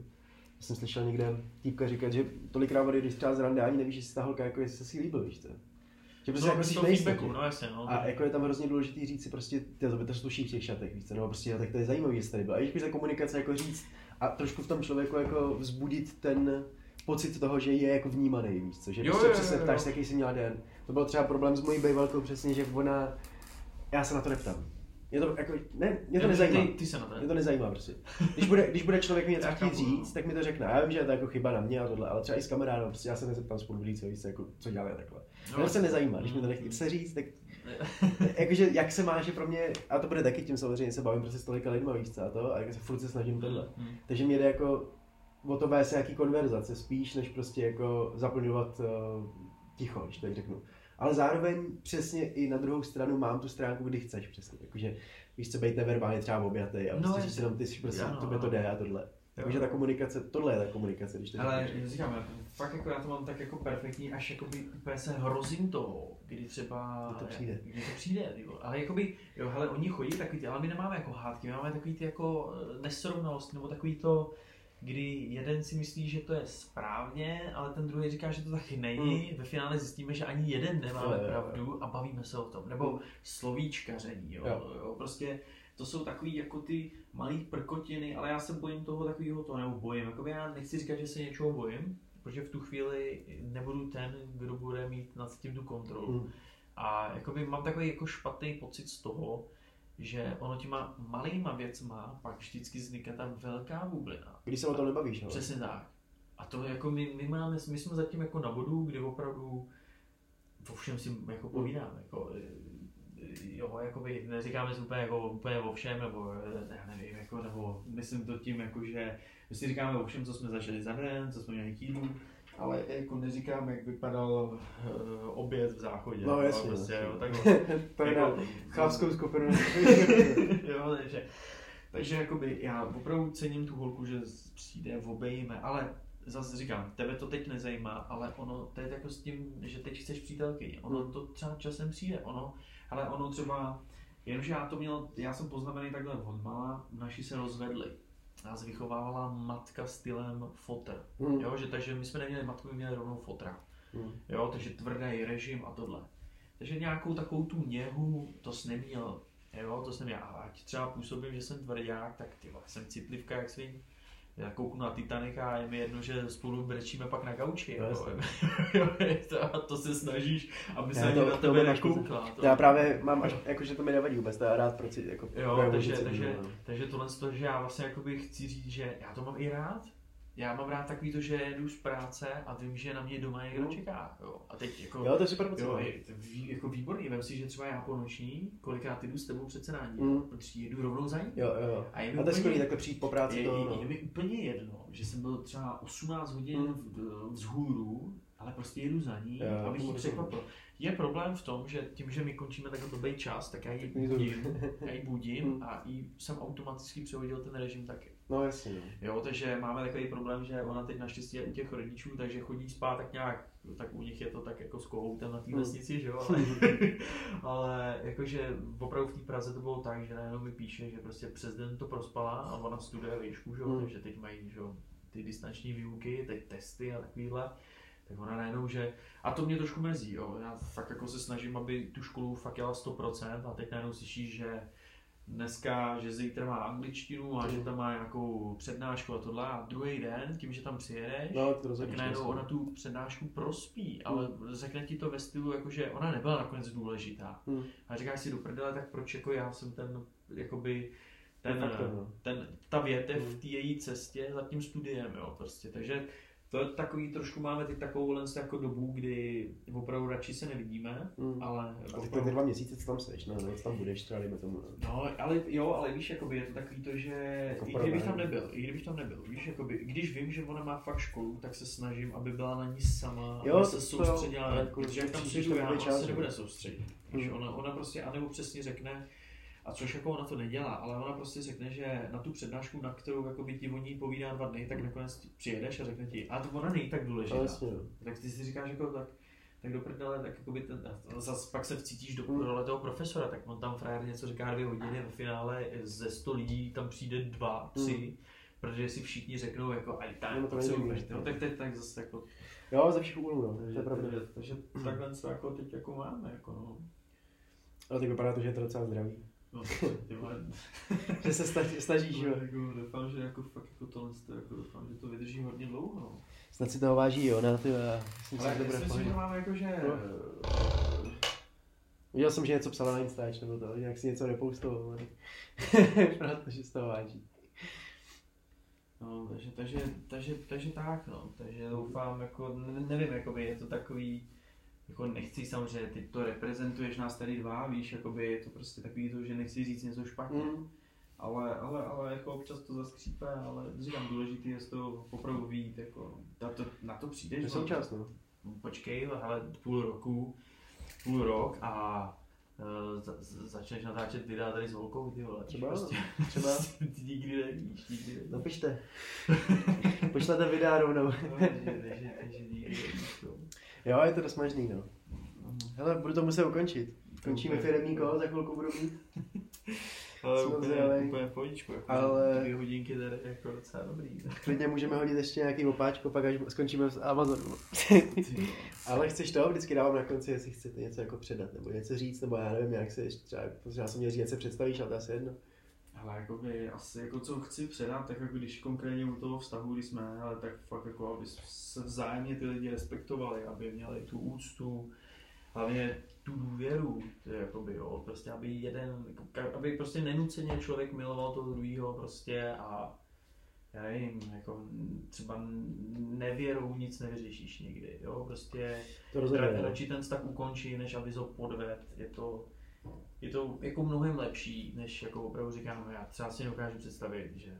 Já jsem slyšel někde týpka říkat, že tolikrát odejdeš třeba z rande, ani nevíš, jestli ta holka jako jestli se si líbil, víš co? Že prostě No, jako nejistý. feedbacku, no jasně, no. A jako je tam hrozně důležitý říct si prostě, ty to by to sluší v těch šatech, víš co, nebo prostě, tak to je zajímavý, jestli tady byl. A když ta komunikace jako říct a trošku v tom člověku jako vzbudit ten pocit toho, že je jako vnímaný, víš co, že Jo, prostě jo, přesně ptáš se, jaký jsi měla den. To byl třeba problém s mojí bejvalkou přesně, že ona, já se na to neptám. Mě to jako, ne, mě to Jo, nezajímá. Ty, ty se na to Mě to nezajímá prostě. Když bude, když bude člověk mi něco chtít no. říct, tak mi to řekne. Já vím, že je to jako chyba na mě a tohle, ale třeba i s kamarádem, prostě já se nezeptám spolu co víc, jako, co dělá takhle. No, to se nezajímá, když mi to nechce se říct, tak jakože jak se máš, je pro mě, a to bude taky tím samozřejmě se bavím prostě s tolika lidma, víš co, a to, a jak se furt se snažím tohle. Mm, Takže mě jde jako o to vést nějaký konverzace, spíš než prostě jako zaplňovat uh, ticho, když tak řeknu. Ale zároveň přesně i na druhou stranu mám tu stránku, kdy chceš přesně, jakože víš co, být neverbálně třeba objatý a No, prostě jasně. říct jenom ty si prostě, Ano, tobě to jde a tohle. Takže ta komunikace, tohle je ta komunikace, když to Ale říkám, fakt jako já to mám tak jako perfektní, až jakoby úplně se hrozím toho, kdy třeba... Kdy to přijde. Kdy to přijde, ty vole. Ale jakoby, jo, hele, oni chodí takový ty, ale my nemáme jako hádky, my máme takový ty jako eh, nesrovnalosti, nebo takový to, kdy jeden si myslí, že to je správně, ale ten druhý říká, že to taky není. Ve finále zjistíme, že ani jeden nemáme pravdu a bavíme se o tom. Nebo slovíčkaření, jo. Jo. jo. Prostě to jsou takový jako ty malý prkotiny, ale já se bojím toho takového to nebo bojím. Jakoby já nechci říkat, že se něčeho bojím, protože v tu chvíli nebudu ten, kdo bude mít nad tím tu kontrolu. Mm. A jakoby mám takový jako špatný pocit z toho, že ono těma malýma věcma pak vždycky vznikne ta velká bublina. Když se o tom nebavíš, no. Přesně tak. A to jako my, my máme, my jsme zatím jako na bodu, kdy opravdu o všem si jako povídáme, jako, jo, jakoby neříkáme si úplně, jako, úplně o všem, nebo eh, já nevím, jako, nebo myslím to tím, jako, že my si říkáme o všem, co jsme zažili za den, co jsme měli k jídlu, ale jako neříkáme, jak vypadal uh, oběd v záchodě. No, jasně, prostě, jasně. jo, takhle. to je Jako- na chlapskou skupinu. jo, takže, takže jakoby já opravdu cením tu holku, že přijde, obejme, ale zase říkám, tebe to teď nezajímá, ale ono, to je jako s tím, že teď chceš přítelkyni, ono Hmm. to třeba časem přijde, ono, ale ono třeba, jenomže já to měl, já jsem poznamený takhle od mala, naši se rozvedli. Nás vychovávala matka stylem fotr. Mm. Jo, že takže my jsme neměli matku, my měli rovnou fotra. Mm. Jo, takže tvrdý režim a tohle. Takže nějakou takovou tu něhu to jsi neměl. Jo, to jsem já. Ať třeba působím, že jsem tvrdák, tak ty vole, jsem citlivka jak svým. Já kouknu na Titanic a je mi jedno, že spolu brečíme pak na gauči. No, Jako, to, a to se snažíš, aby se to- na to tebe nekoukla. To, Já právě mám až, jakože to mi nevadí vůbec, to já rád pro ci- jako Jo, takže, takže, no. takže tohle, z toho, že já vlastně jakoby chci říct, že já to mám i rád. Já mám rád takový to, že jedu z práce a vím, že na mě doma někdo No. čeká. Jo. A teď jako... Jo, to je super. Jo, no. je, ví, jako výborný, vem si, že třeba já po noční, kolikrát jdu s tebou přece na ní, Mm. protože jedu rovnou za ní. Jo, jo. A je mi A to je skvělý, takhle přijít po práci Je, to, je, no. je mi úplně jedno, že jsem byl třeba 18 hodin Mm. vzhůru, ale prostě jedu za ní, Jo, abych to ji překvapil. Je problém v tom, že tím, že my končíme takhle blbý čas, tak já ji Jdu. budím, já ji budím Mm. a jí jsem automaticky přehodil ten režim taky. No jasně, no. Jo, takže máme takový problém, že ona teď naštěstí je u těch rodičů, takže chodí spát tak nějak, tak u nich je to tak jako s kohoutem na té Hmm. vesnici, že jo, ale, ale jakože opravdu v té Praze to bylo tak, že najednou mi píše, že prostě přes den to prospala a ona studuje výšku, že jo, Hmm. takže teď mají, že jo, ty distanční výuky, teď testy a takovýhle, tak ona najednou, že, a to mě trošku mrzí, jo, já fakt jako se snažím, aby tu školu fakt jela 100% a teď najednou slyšíš, že dneska, že zítra má angličtinu a že tam má nějakou přednášku a tohle a druhý den, tím, že tam přijedeš, No, to tak najednou ona tu přednášku prospí, ale řekne ti to ve stylu, jakože ona nebyla nakonec důležitá. Hmm. A říkáš si do prdele, tak proč jako já jsem ten, jakoby, ten, facto, no. ten, ta větev Hmm. v té její cestě za tím studiem, jo, prostě. Takže to je takový, trošku máme teď takovou jako dobu, kdy opravdu radši se nevidíme, Hmm. ale A ty, opravdu- ty dva měsíce, co tam seš, no, no, co tam budeš, třeba dejme tomu. No. No, ale jo, ale víš, jakoby je to takový to, že Jako i kdybych tam nebyl, i kdybych tam nebyl, víš, jakoby, když vím, že ona má fakt školu, tak se snažím, aby byla na ní sama, Jo, aby se jo, soustředila, na jako protože jak tam přijdu já, ona se nebude soustředit. Hmm. ona, ona prostě, anebo přesně řekne, a což jako ona to nedělá, ale ona prostě řekne, že na tu přednášku, na kterou jako by ti o ní povídá dva dny, tak nakonec přijedeš a řekne ti, a to ona není tak důležitá. no. Tak ty si říkáš jako tak, tak do prdele, tak jakoby ten, zas pak se vcítíš do Hmm. role toho profesora, tak on tam frajer něco říká dvě hodiny, ve finále ze 100 lidí tam přijde dva, tři, protože si všichni řeknou jako, a tam No, to se no, tak teď tak zase jako, Jo, ze všech úhlů, no, to takže, je pravda. takže, takže takhle to jako teď jako máme, jako no. Ale tak vypadá to, že je to docela zdravý. No, ty vole, Že se snaží, snažíš, jo. jako, doufám, že jako fakt jako tohle, to, jako doufám, že to vydrží hodně dlouho, no. Snad si toho váží, jo, na ty, já myslím si, Ale já si v myslím, že máme jako, že... No. Viděl jsem, že něco psala na Instač, nebo to, nějak si něco repoustoval, ale protože z toho váží. No, takže, takže, takže, takže tak, no. Takže doufám, jako, ne, nevím, jakoby je to takový, jako nechci samozřejmě, ty to reprezentuješ nás tady dva, víš, jakoby je to prostě takový to, že nechci říct něco špatně. Mm. Ale, ale, ale jako občas to zaskřípe, ale říkám, důležitý je z toho opravdu vít, jako, na to, na to To přijdeš, je součást, no. počkej, ale půl roku, půl rok a Uh, za, za- začneš natáčet videa tady s volkou, ty vole. Třeba, prostě, třeba. ty nikdy nevíš, nikdy nevíš. Napište. Pošlete videa rovnou. No, takže- takže- takže nikdy nevíš, to. Jo, je to dost možný, no. Hele, budu to muset ukončit. Končíme firemní kolo, za chvilku budu mít. Ale úplně, úplně v pohodičku. Jako, Ale- Dvě hodinky tady jako docela dobrý. Klidně můžeme hodit ještě nějaký opáčko, pak až skončíme s Amazonu. Ale chceš to? Vždycky dávám na konci, jestli chcete něco jako předat, nebo něco říct, nebo já nevím, jak se ještě třeba, možná jsem měl říct, jak se představíš, ale to asi jedno. Ale jakoby, asi jako co chci předat, tak jako když konkrétně u toho vztahu, když jsme, ale tak fakt jako, aby se vzájemně ty lidi respektovali, aby měli tu úctu, hlavně tu důvěru, to je jakoby, jo, prostě aby jeden, jako aby prostě nenuceně člověk miloval toho druhého prostě a já nevím, jako třeba nevěrou nic nevyřešíš nikdy, jo, prostě To rozhodně. radši ten vztah ukončí, než aby ho podved. Je to, je to jako mnohem lepší, než jako opravdu říkám, já třeba si dokážu představit, že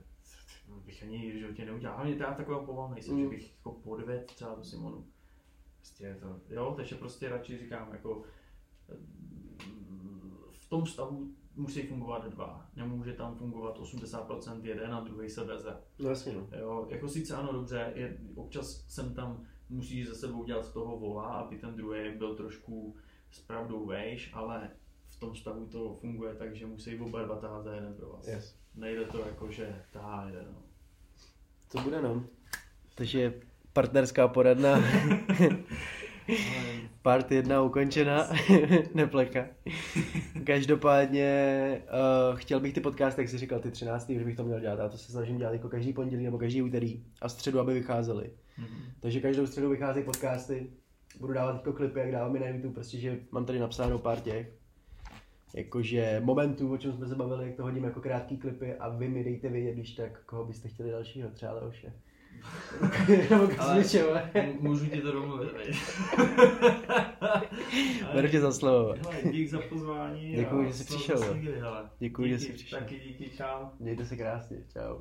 bych ani v životě neudělal. Hlavně já takového povahu nejsem, Mm. že bych jako podved třeba tu Simonu. Prostě je to, jo, takže prostě radši říkám, jako v tom vztahu musí fungovat dva. Nemůže tam fungovat 80% jeden a druhý se veze. No jasně, no. Jo, jako sice ano, dobře, je, občas jsem tam musíš za sebou dělat z toho vola, aby ten druhý byl trošku s pravdou vejš, ale v tom stavu to funguje tak, že musí oba dva tahat za jeden pro vás. Yes. Nejde to jako, že tahá jeden. No. To bude, no. Takže partnerská poradna. Part jedna ukončena, nepleka. Každopádně uh, chtěl bych ty podcasty, jak jsi říkal, ty 13. že bych to měl dělat. Já to se snažím dělat jako každý pondělí nebo každý úterý a středu, aby vycházely. Mhm. Takže každou středu vycházejí podcasty. Budu dávat jako klipy, jak dávám i na YouTube, prostě, že mám tady napsáno pár těch jakože momentů, o čem jsme se bavili, jak to hodím jako krátký klipy a vy mi dejte vědět, když tak, koho byste chtěli dalšího, třeba Leoše. Nebo Ale- Kazmičeva. M- Můžu ti to domluvit? Beru tě za slovo. Dík za pozvání. Děkuju, a že jsi přišel. Děkuji, že jsi přišel. Taky díky, čau. Mějte se krásně, čau.